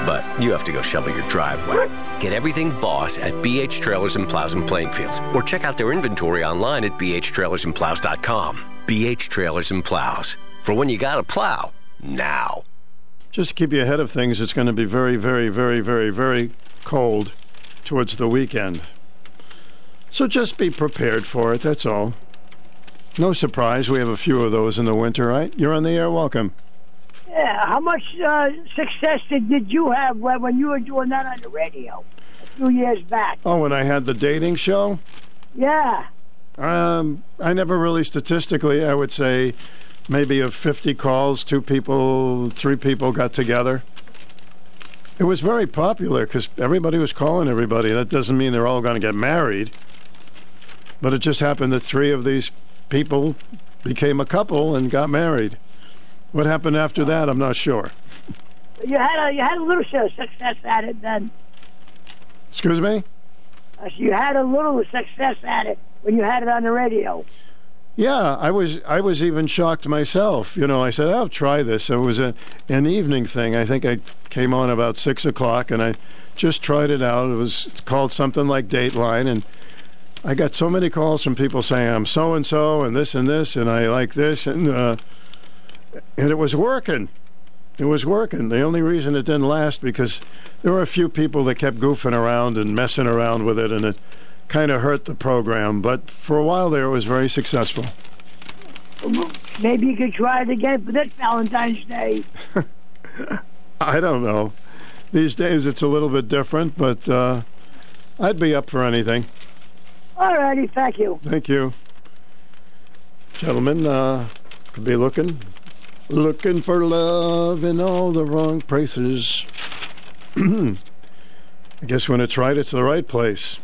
but you have to go shovel your driveway. Get everything Boss at BH Trailers and Plows and Plainfields, or check out their inventory online at bhtrailersandplows.com. BH Trailers and Plows. For when you gotta plow, now. Just to keep you ahead of things, it's going to be very, very, very, very, very cold towards the weekend. So just be prepared for it, that's all. No surprise, we have a few of those in the winter, right? You're on the air, welcome. Yeah, how much uh, success did, did you have when, you were doing that on the radio a few years back? Oh, when I had the dating show? Yeah. Um, I never really statistically, I would say maybe of 50 calls, two people, three people got together. It was very popular because everybody was calling everybody. That doesn't mean they're all going to get married. But it just happened that three of these people became a couple and got married. What happened after that, I'm not sure. You had a you had a little success at it then. Excuse me? Uh, so you had a little success at it when you had it on the radio. Yeah, I was I was even shocked myself. You know, I said, "I'll try this." It was a an evening thing. I think I came on about six o'clock, and I just tried it out. It was called something like Dateline, and I got so many calls from people saying I'm so and so and this and this, and I like this, and uh, and it was working. It was working. The only reason it didn't last because there were a few people that kept goofing around and messing around with it, and it kind of hurt the program. But for a while there, it was very successful. Maybe you could try it again for this Valentine's Day. *laughs* I don't know. These days it's a little bit different, but uh, I'd be up for anything. All righty, thank you. Thank you. Gentlemen, uh, could be looking. Looking for love in all the wrong places. *clears throat* I guess when it's right, it's the right place.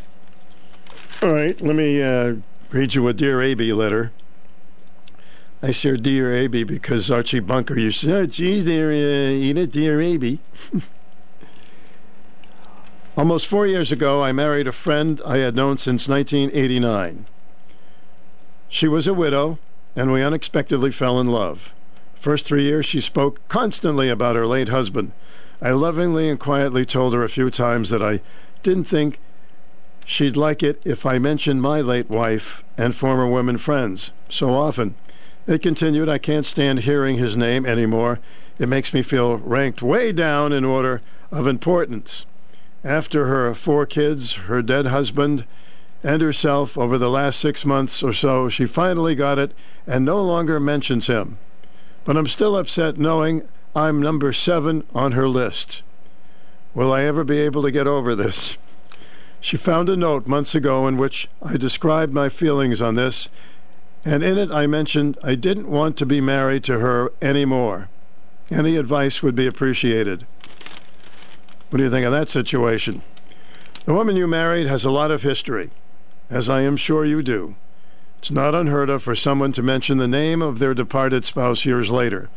All right, let me uh, read you a Dear A.B. letter. I say Dear A.B. because Archie Bunker used to say, oh, geez, there, uh, Edith, Dear A.B. *laughs* Almost four years ago, I married a friend I had known since 1989. She was a widow, and we unexpectedly fell in love. First three years, she spoke constantly about her late husband. I lovingly and quietly told her a few times that I didn't think she'd like it if I mentioned my late wife and former women friends so often. They continued, I can't stand hearing his name anymore. It makes me feel ranked way down in order of importance. After her four kids, her dead husband, and herself over the last six months or so, she finally got it and no longer mentions him. But I'm still upset knowing I'm number seven on her list. Will I ever be able to get over this? She found a note months ago in which I described my feelings on this, and in it I mentioned I didn't want to be married to her anymore. Any advice would be appreciated. What do you think of that situation? The woman you married has a lot of history, as I am sure you do. It's not unheard of for someone to mention the name of their departed spouse years later,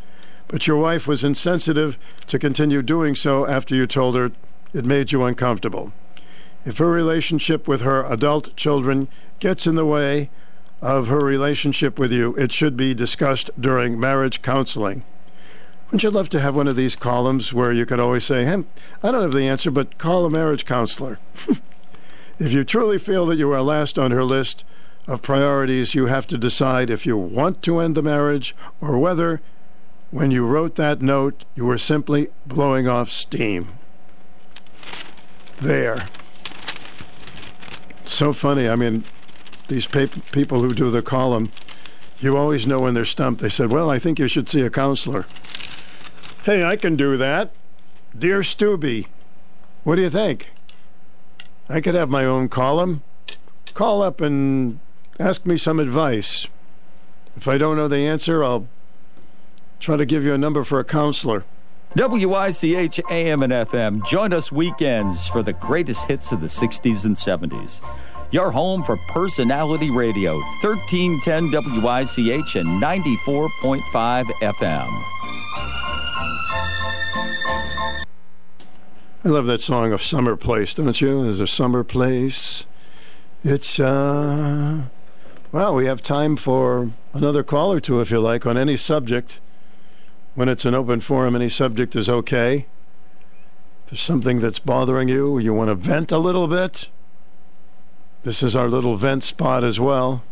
but your wife was insensitive to continue doing so after you told her it made you uncomfortable. If her relationship with her adult children gets in the way of her relationship with you, it should be discussed during marriage counseling. Wouldn't you love to have one of these columns where you could always say, hey, I don't have the answer, but call a marriage counselor? *laughs* if you truly feel that you are last on her list of priorities, you have to decide if you want to end the marriage or whether, when you wrote that note, you were simply blowing off steam. There. So funny. I mean, these pa- people who do the column, you always know when they're stumped. They said, Well, I think you should see a counselor. Hey, I can do that. Dear Stubby, what do you think? I could have my own column. Call up and ask me some advice. If I don't know the answer, I'll try to give you a number for a counselor. WICH AM and FM. Join us weekends for the greatest hits of the 60s and 70s. Your home for personality radio, 1310 WICH and 94.5 FM. I love that song of Summer Place, don't you? There's a summer place. It's, uh, well, we have time for another call or two, if you like, on any subject. When it's an open forum, any subject is okay. If there's something that's bothering you, you want to vent a little bit, this is our little vent spot as well.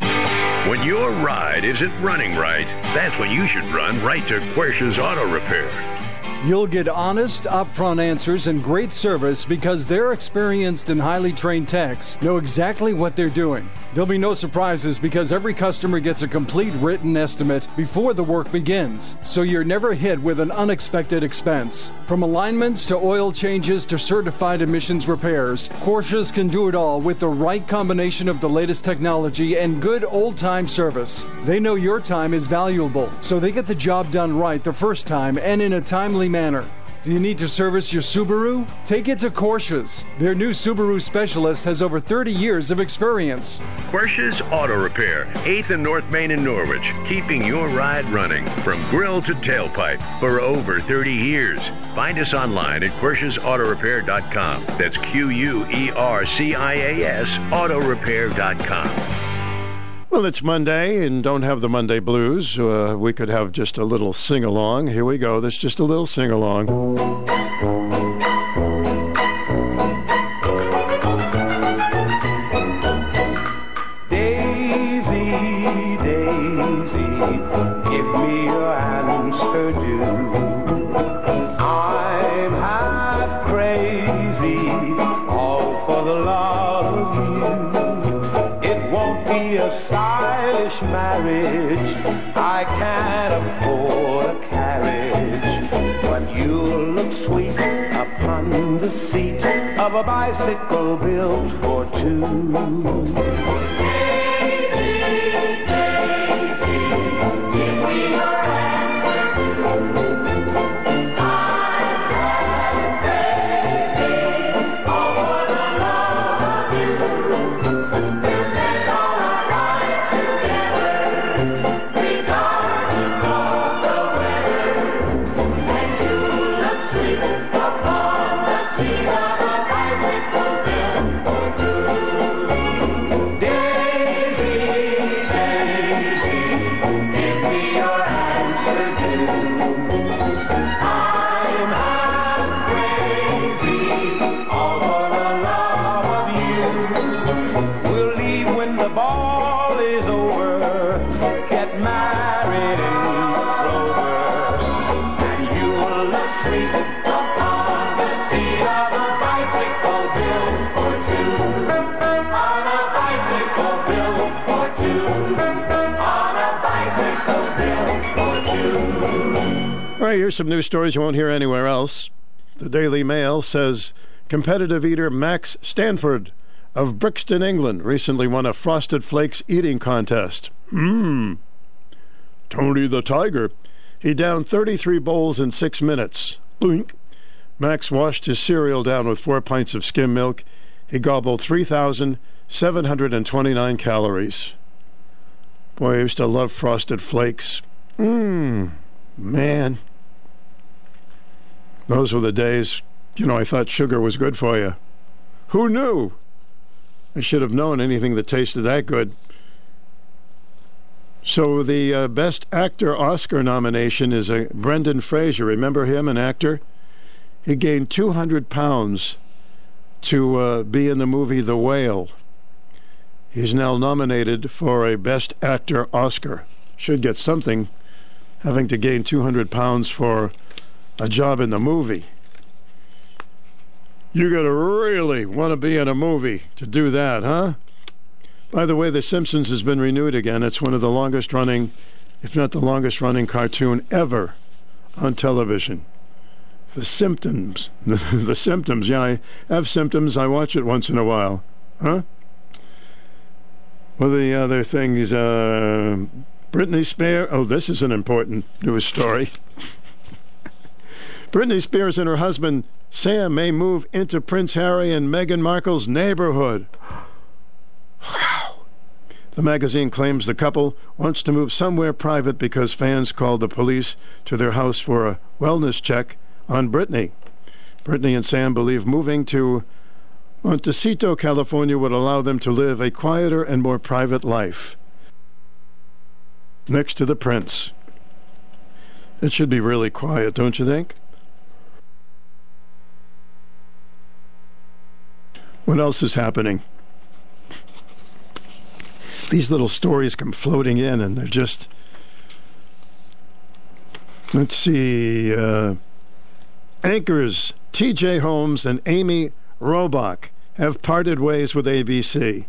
When your ride isn't running right, that's when you should run right to Quercia's Auto Repair. You'll get honest, upfront answers and great service because their experienced and highly trained techs know exactly what they're doing. There'll be no surprises because every customer gets a complete written estimate before the work begins, so you're never hit with an unexpected expense. From alignments to oil changes to certified emissions repairs, Porsches can do it all with the right combination of the latest technology and good old time service. They know your time is valuable, so they get the job done right the first time and in a timely manner. Do you need to service your Subaru? Take it to Quercia's. Their new Subaru specialist has over 30 years of experience. Quercia's Auto Repair, 8th and North Main in Norwich, keeping your ride running from grill to tailpipe for over 30 years. Find us online at QuerciasAutoRepair.com. That's Q U E R C I A S AutoRepair.com. Well, it's Monday and don't have the Monday blues. Uh, we could have just a little sing along. Here we go. There's just a little sing along. Marriage, I can't afford a carriage, but you'll look sweet upon the seat of a bicycle built for two. Here's some news stories you won't hear anywhere else. The Daily Mail says competitive eater Max Stanford of Brixton, England, recently won a Frosted Flakes eating contest. Mmm. Tony the Tiger. He downed 33 bowls in six minutes. Boink. Max washed his cereal down with four pints of skim milk. He gobbled 3,729 calories. Boy, I used to love Frosted Flakes. Mmm. Man. Those were the days, you know, I thought sugar was good for you. Who knew? I should have known anything that tasted that good. So the uh, Best Actor Oscar nomination is a Brendan Fraser. Remember him, an actor? He gained 200 pounds to uh, be in the movie The Whale. He's now nominated for a Best Actor Oscar. Should get something, having to gain 200 pounds for a job in the movie. You gotta really want to be in a movie to do that, huh? By the way, The Simpsons has been renewed again. It's one of the longest running, if not the longest running cartoon ever on television. The Symptoms. *laughs* the Symptoms, yeah, I have symptoms. I watch it once in a while. Huh? Well, the other things, uh, Britney Spears. Oh, this is an important news story. *laughs* Britney Spears and her husband Sam may move into Prince Harry and Meghan Markle's neighborhood. Wow. The magazine claims the couple wants to move somewhere private because fans called the police to their house for a wellness check on Britney. Britney and Sam believe moving to Montecito, California would allow them to live a quieter and more private life. Next to the prince. It should be really quiet, don't you think? What else is happening? These little stories come floating in, and they're just. Let's see. Uh, anchors T.J. Holmes and Amy Robach have parted ways with ABC.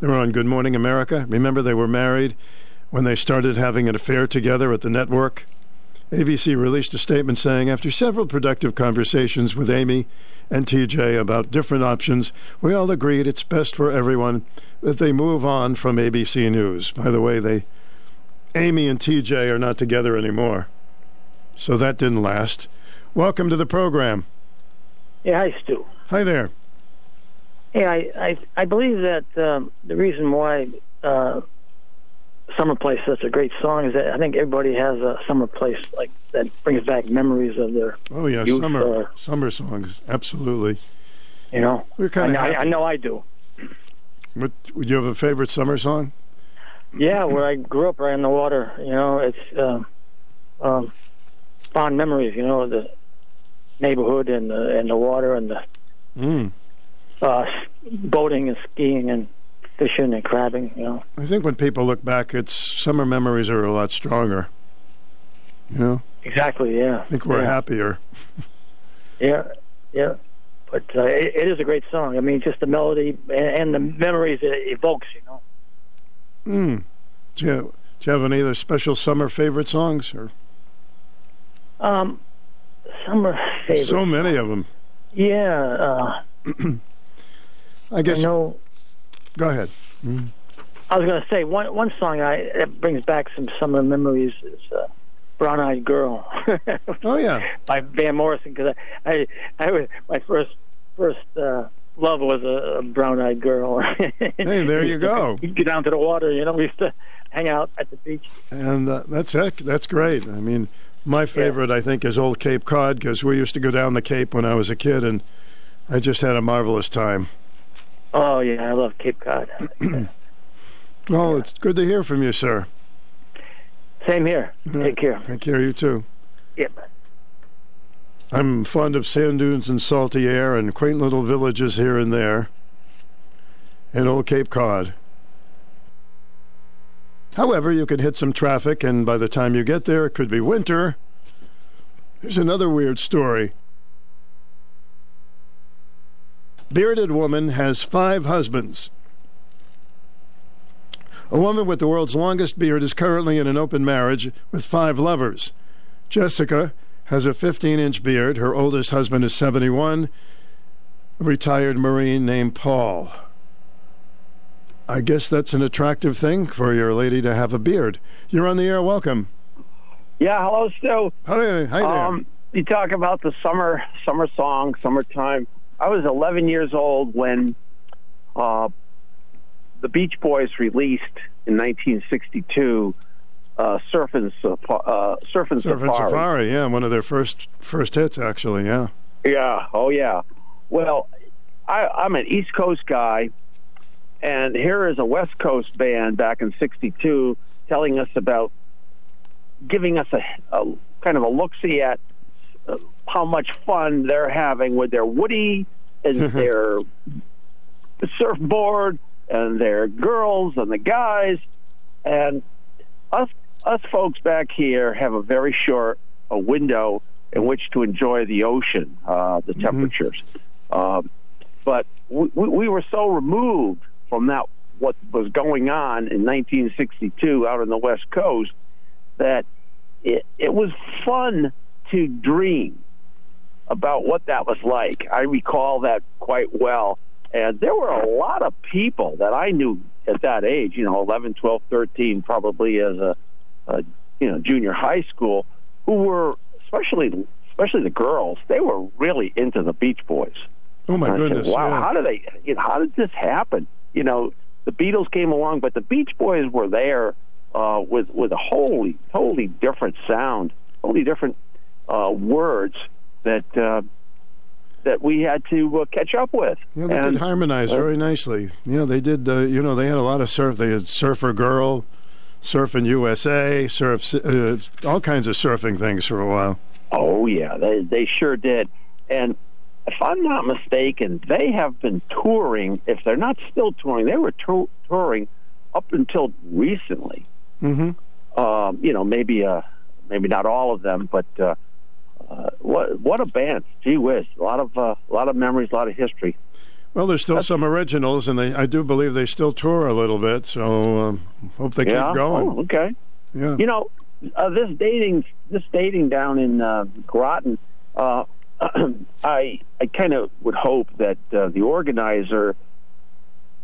They were on Good Morning America. Remember, they were married when they started having an affair together at the network. ABC released a statement saying, after several productive conversations with Amy and TJ about different options, we all agreed it's best for everyone that they move on from ABC News. By the way, they Amy and TJ are not together anymore. So that didn't last. Welcome to the program. Yeah, hi, Stu. Hi there. Hey, I I, I believe that um, the reason why uh, "Summer Place" is such a great song is that I think everybody has a summer place like that brings back memories of their Oh yeah, youth, summer uh, summer songs, absolutely. you know, We're kinda I, know- I, know I do. What, would you have a favorite summer song? Yeah, where I grew up right on the water. You know, it's um, um, fond memories. You know, the neighborhood and the and the water and the Mm. uh, boating and skiing and fishing and crabbing. You know. I think when people look back, it's summer memories are a lot stronger. You know, Exactly. Yeah. I think we're yeah. happier. *laughs* Yeah, yeah. But uh, it, it is a great song. I mean, just the melody and, and the memories it evokes. You know. Mm. Do you, do you have any other special summer favorite songs? Or Um, summer favorite. so many of them. Yeah. Uh, *clears throat* I guess. know. Go ahead. Mm. I was going to say one one song I that brings back some summer memories is uh, "Brown Eyed Girl." *laughs* oh yeah. By Van Morrison because I, I I was my first first uh, love was a, a brown eyed girl. *laughs* Hey, there you go. You get down to the water. You know, we used to hang out at the beach. And uh, that's it. That's great. I mean, my favorite, I think, is Old Cape Cod because we used to go down the Cape when I was a kid, and I just had a marvelous time. Oh yeah, I love Cape Cod. *clears throat* Well, it's good to hear from you, sir. Same here. Take care. Take care, you too. Yep. I'm fond of sand dunes and salty air and quaint little villages here and there. And Old Cape Cod. However, you can hit some traffic, and by the time you get there, it could be winter. Here's another weird story. Bearded woman has five husbands. A woman with the world's longest beard is currently in an open marriage with five lovers. Jessica has a 15 inch beard. Her oldest husband is 71, a retired Marine named Paul. I guess that's an attractive thing for your lady to have a beard. You're on the air. Welcome. Yeah, hello, Stu. Hi, hi there. Um, you talk about the summer summer song, summertime. I was 11 years old when uh, the Beach Boys released in 1962 uh, "Surfing Safa- uh, Surfing Surfing Safari." Safari, yeah, one of their first first hits, actually, yeah. Yeah. Oh, yeah. Well, I, I'm an East Coast guy, and here is a West Coast band back in '62 telling us about giving us a, a kind of a look see at how much fun they're having with their Woody and *laughs* their surfboard and their girls and the guys. And us us folks back here have a very short a window in which to enjoy the ocean, uh, the temperatures. Um, but we, we we were so removed from that what was going on in 1962 out on the West Coast that it, it was fun to dream about what that was like. I recall that quite well. And there were a lot of people that I knew at that age, you know, 11, 12, 13, probably as a, a you know, junior high school, who were, especially especially the girls, they were really into the Beach Boys. Oh my I said, goodness! wow, yeah. how did they? You know, how did this happen? You know, the Beatles came along, but the Beach Boys were there uh, with with a wholly totally different sound, totally different uh, words that uh, that we had to uh, catch up with. Yeah, they And, could harmonize uh, very nicely. Yeah, they did. Uh, you know, they had a lot of surf. They had Surfer Girl, Surfing USA, surf, uh, all kinds of surfing things for a while. Oh yeah, they they sure did. And if I'm not mistaken, they have been touring. If they're not still touring, they were tou- touring up until recently. Mm-hmm. Um, you know, maybe uh, maybe not all of them, but uh, uh, what what a band! Gee whiz, a lot of uh, a lot of memories, a lot of history. Well, there's still some originals, and they I do believe they still tour a little bit. So um, hope they yeah. keep going. Oh, okay. Yeah. You know, uh, this dating, this dating down in uh, Groton, uh, *clears throat* I I kind of would hope that uh, the organizer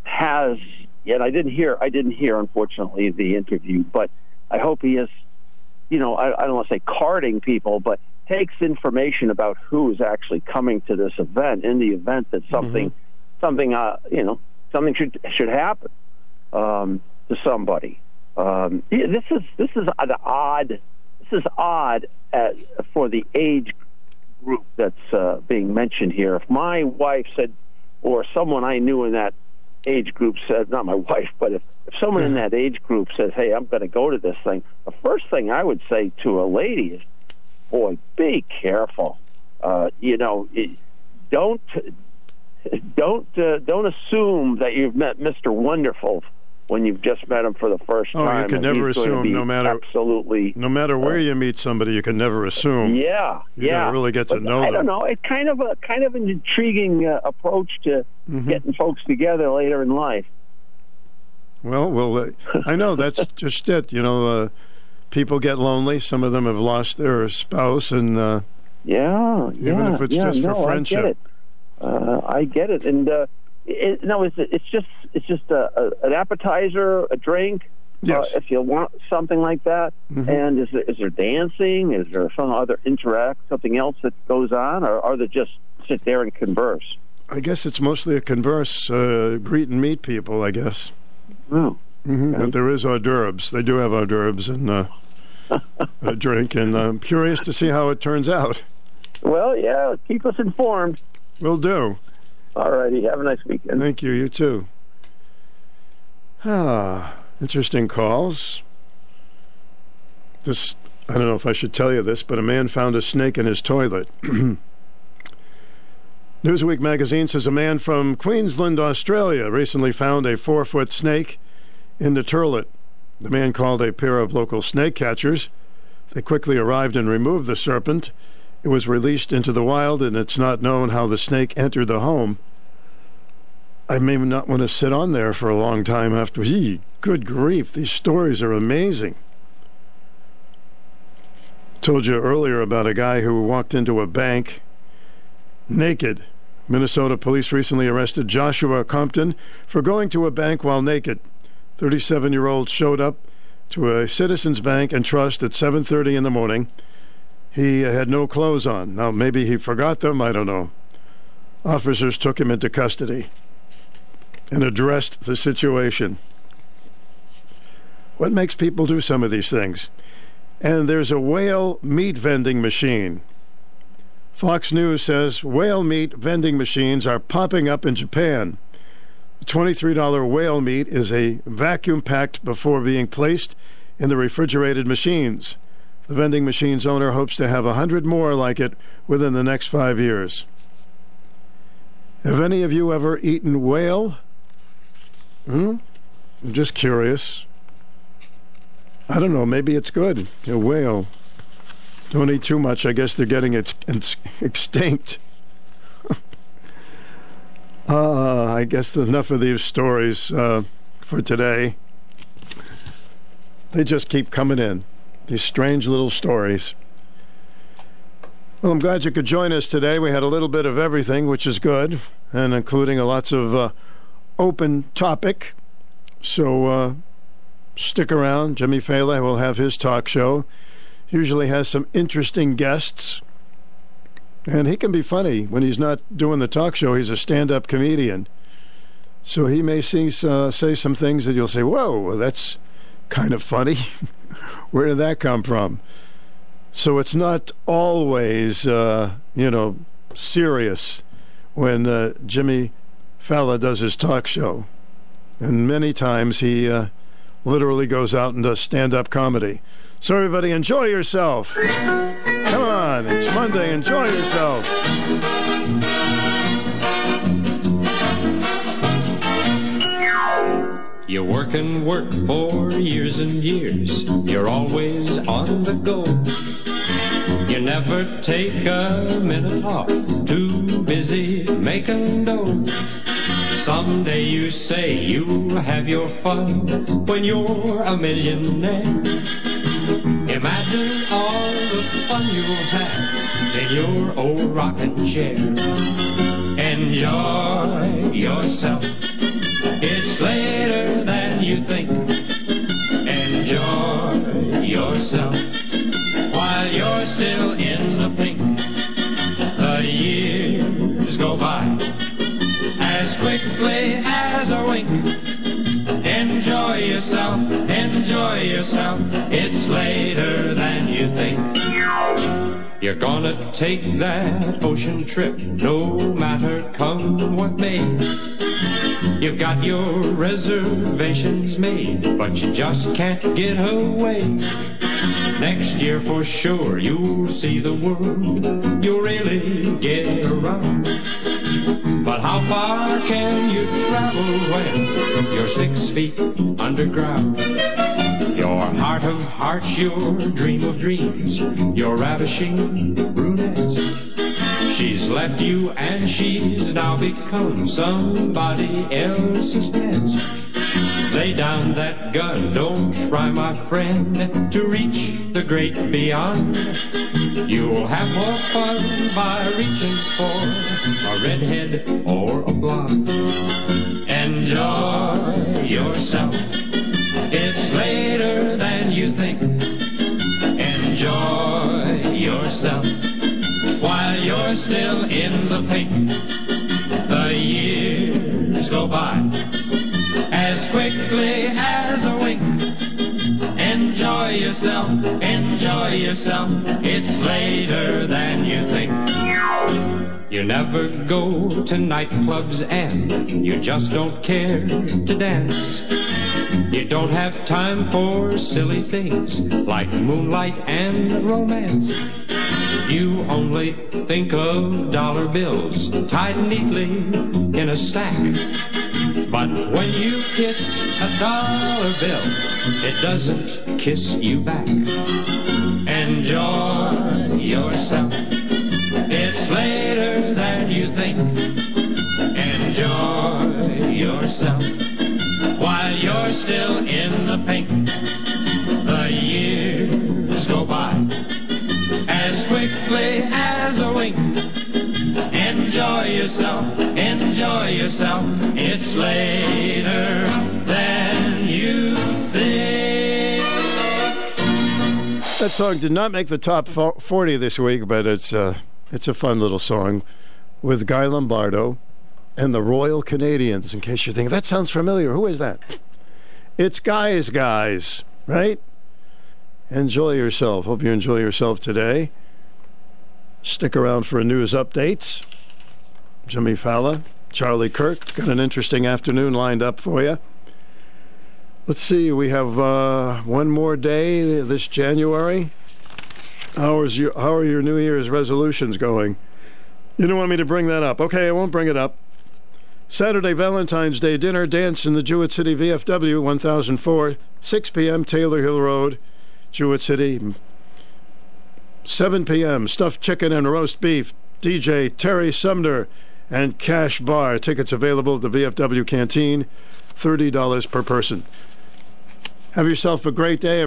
has. Yet I didn't hear. I didn't hear, unfortunately, the interview. But I hope he is. You know, I, I don't want to say carding people, but takes information about who is actually coming to this event. In the event that something, something, uh, you know, something should should happen um, to somebody. Um, yeah, this is this is an odd. This is odd at, for the age group that's uh, being mentioned here. If my wife said, or someone I knew in that age group said, not my *laughs* wife, but if, if someone in that age group says, "Hey, I'm going to go to this thing," the first thing I would say to a lady is, "Boy, be careful. Uh, you know, don't." Don't uh, don't assume that you've met Mr. Wonderful when you've just met him for the first Oh, time. you can never he's going to assume, no matter absolutely no matter where you meet somebody, you can never assume. yeah, you yeah. really get to But know I them. don't know. It's kind of a kind of an intriguing uh, approach to Mm-hmm. getting folks together later in life. Well, well, uh, I know that's *laughs* just it. You know, uh, people get lonely. Some of them have lost their spouse, and uh, Yeah, even yeah, if it's yeah, just no, for friendship. I get it. Uh, I get it, and uh, it, no, it's it's just it's just a, a, an appetizer, a drink. Yes. Uh, if you want something like that, Mhm. and is there, is there dancing? Is there some other interact, something else that goes on, or are they just sit there and converse? I guess it's mostly a converse, uh, greet and meet people. I guess. Oh. Hmm But there is hors d'oeuvres. They do have hors d'oeuvres and uh, *laughs* a drink, and I'm curious to see how it turns out. Well, yeah, keep us informed. Will do. All righty, have a nice weekend. Thank you. You too. Ah, interesting calls. This, I don't know if I should tell you this, but a man found a snake in his toilet. *clears throat* Newsweek magazine says a man from Queensland, Australia, recently found a four foot snake in the toilet. The man called a pair of local snake catchers. They quickly arrived and removed the serpent. It was released into the wild, and it's not known how the snake entered the home. I may not want to sit on there for a long time after. Gee, good grief, these stories are amazing. Told you earlier about a guy who walked into a bank naked. Minnesota police recently arrested Joshua Compton for going to a bank while naked. 37-year-old showed up to a Citizens Bank and Trust at 7:30 in the morning. He had no clothes on. Now maybe he forgot them, I don't know. Officers took him into custody and addressed the situation. What makes people do some of these things? And there's a whale meat vending machine. Fox News says whale meat vending machines are popping up in Japan. The $23 whale meat is a vacuum packed before being placed in the refrigerated machines. The vending machine's owner hopes to have a hundred more like it within the next five years. Have any of you ever eaten whale? Hmm? I'm just curious. I don't know. Maybe it's good. A whale. Don't eat too much. I guess they're getting ex- *laughs* extinct. Uh, I guess enough of these stories uh, for today. They just keep coming in. These strange little stories. Well, I'm glad you could join us today. We had a little bit of everything, which is good, and including a lots of uh, open topic. So uh, stick around. Jimmy Fela will have his talk show. Usually has some interesting guests. And he can be funny when he's not doing the talk show. He's a stand up comedian. So he may see, uh, say some things that you'll say, whoa, that's kind of funny. *laughs* Where did that come from? So it's not always, uh, you know, serious when uh, Jimmy Fallon does his talk show. And many times he uh, literally goes out and does stand up comedy. So, everybody, enjoy yourself. On, it's Monday. Enjoy yourself. You work and work for years and years. You're always on the go. You never take a minute off. Too busy making dough. Someday you say you'll have your fun when you're a millionaire. Imagine all the fun you'll have in your old rocking chair. Enjoy yourself. It's later than you think. Enjoy yourself while you're still Enjoy yourself, enjoy yourself. It's later than you think. You're gonna take that ocean trip, no matter come what may. You've got your reservations made, but you just can't get away. Next year for sure you'll see the world. You'll really get around. But how far can you travel when you're six feet underground? Your heart of hearts, your dream of dreams, your ravishing brunette. She's left you and she's now become somebody else's pet. Lay down that gun, don't try, my friend, to reach the great beyond. You'll have more fun by reaching for a redhead or a blonde. Enjoy yourself. It's later than you think. Enjoy yourself while you're still in the pink. The years go by quickly as a wink. Enjoy yourself, enjoy yourself. It's later than you think. You never go to nightclubs and you just don't care to dance. You don't have time for silly things like moonlight and romance. You only think of dollar bills tied neatly in a stack. But when you kiss a dollar bill, it doesn't kiss you back. Enjoy yourself. It's later than you think. Enjoy yourself while you're still in the pink. The years go by as quickly as. Enjoy yourself, enjoy yourself. It's later than you think. That song did not make the top 40 this week, but it's uh, it's a fun little song with Guy Lombardo and the Royal Canadians. In case you're thinking that sounds familiar, who is that? It's Guys, guys, right? Enjoy yourself. Hope you enjoy yourself today. Stick around for a news updates. Jimmy Fallon, Charlie Kirk, got an interesting afternoon lined up for you. Let's see, we have uh, one more day this January. How, is your, how are your New Year's resolutions going? You don't want me to bring that up. Okay, I won't bring it up. Saturday, Valentine's Day dinner, dance in the Jewett City VFW, 1004, 6 p.m., Taylor Hill Road, Jewett City. 7 p.m., stuffed chicken and roast beef, DJ Terry Sumner, and Cash Bar. Tickets available at the VFW Canteen, $30 per person. Have yourself a great day.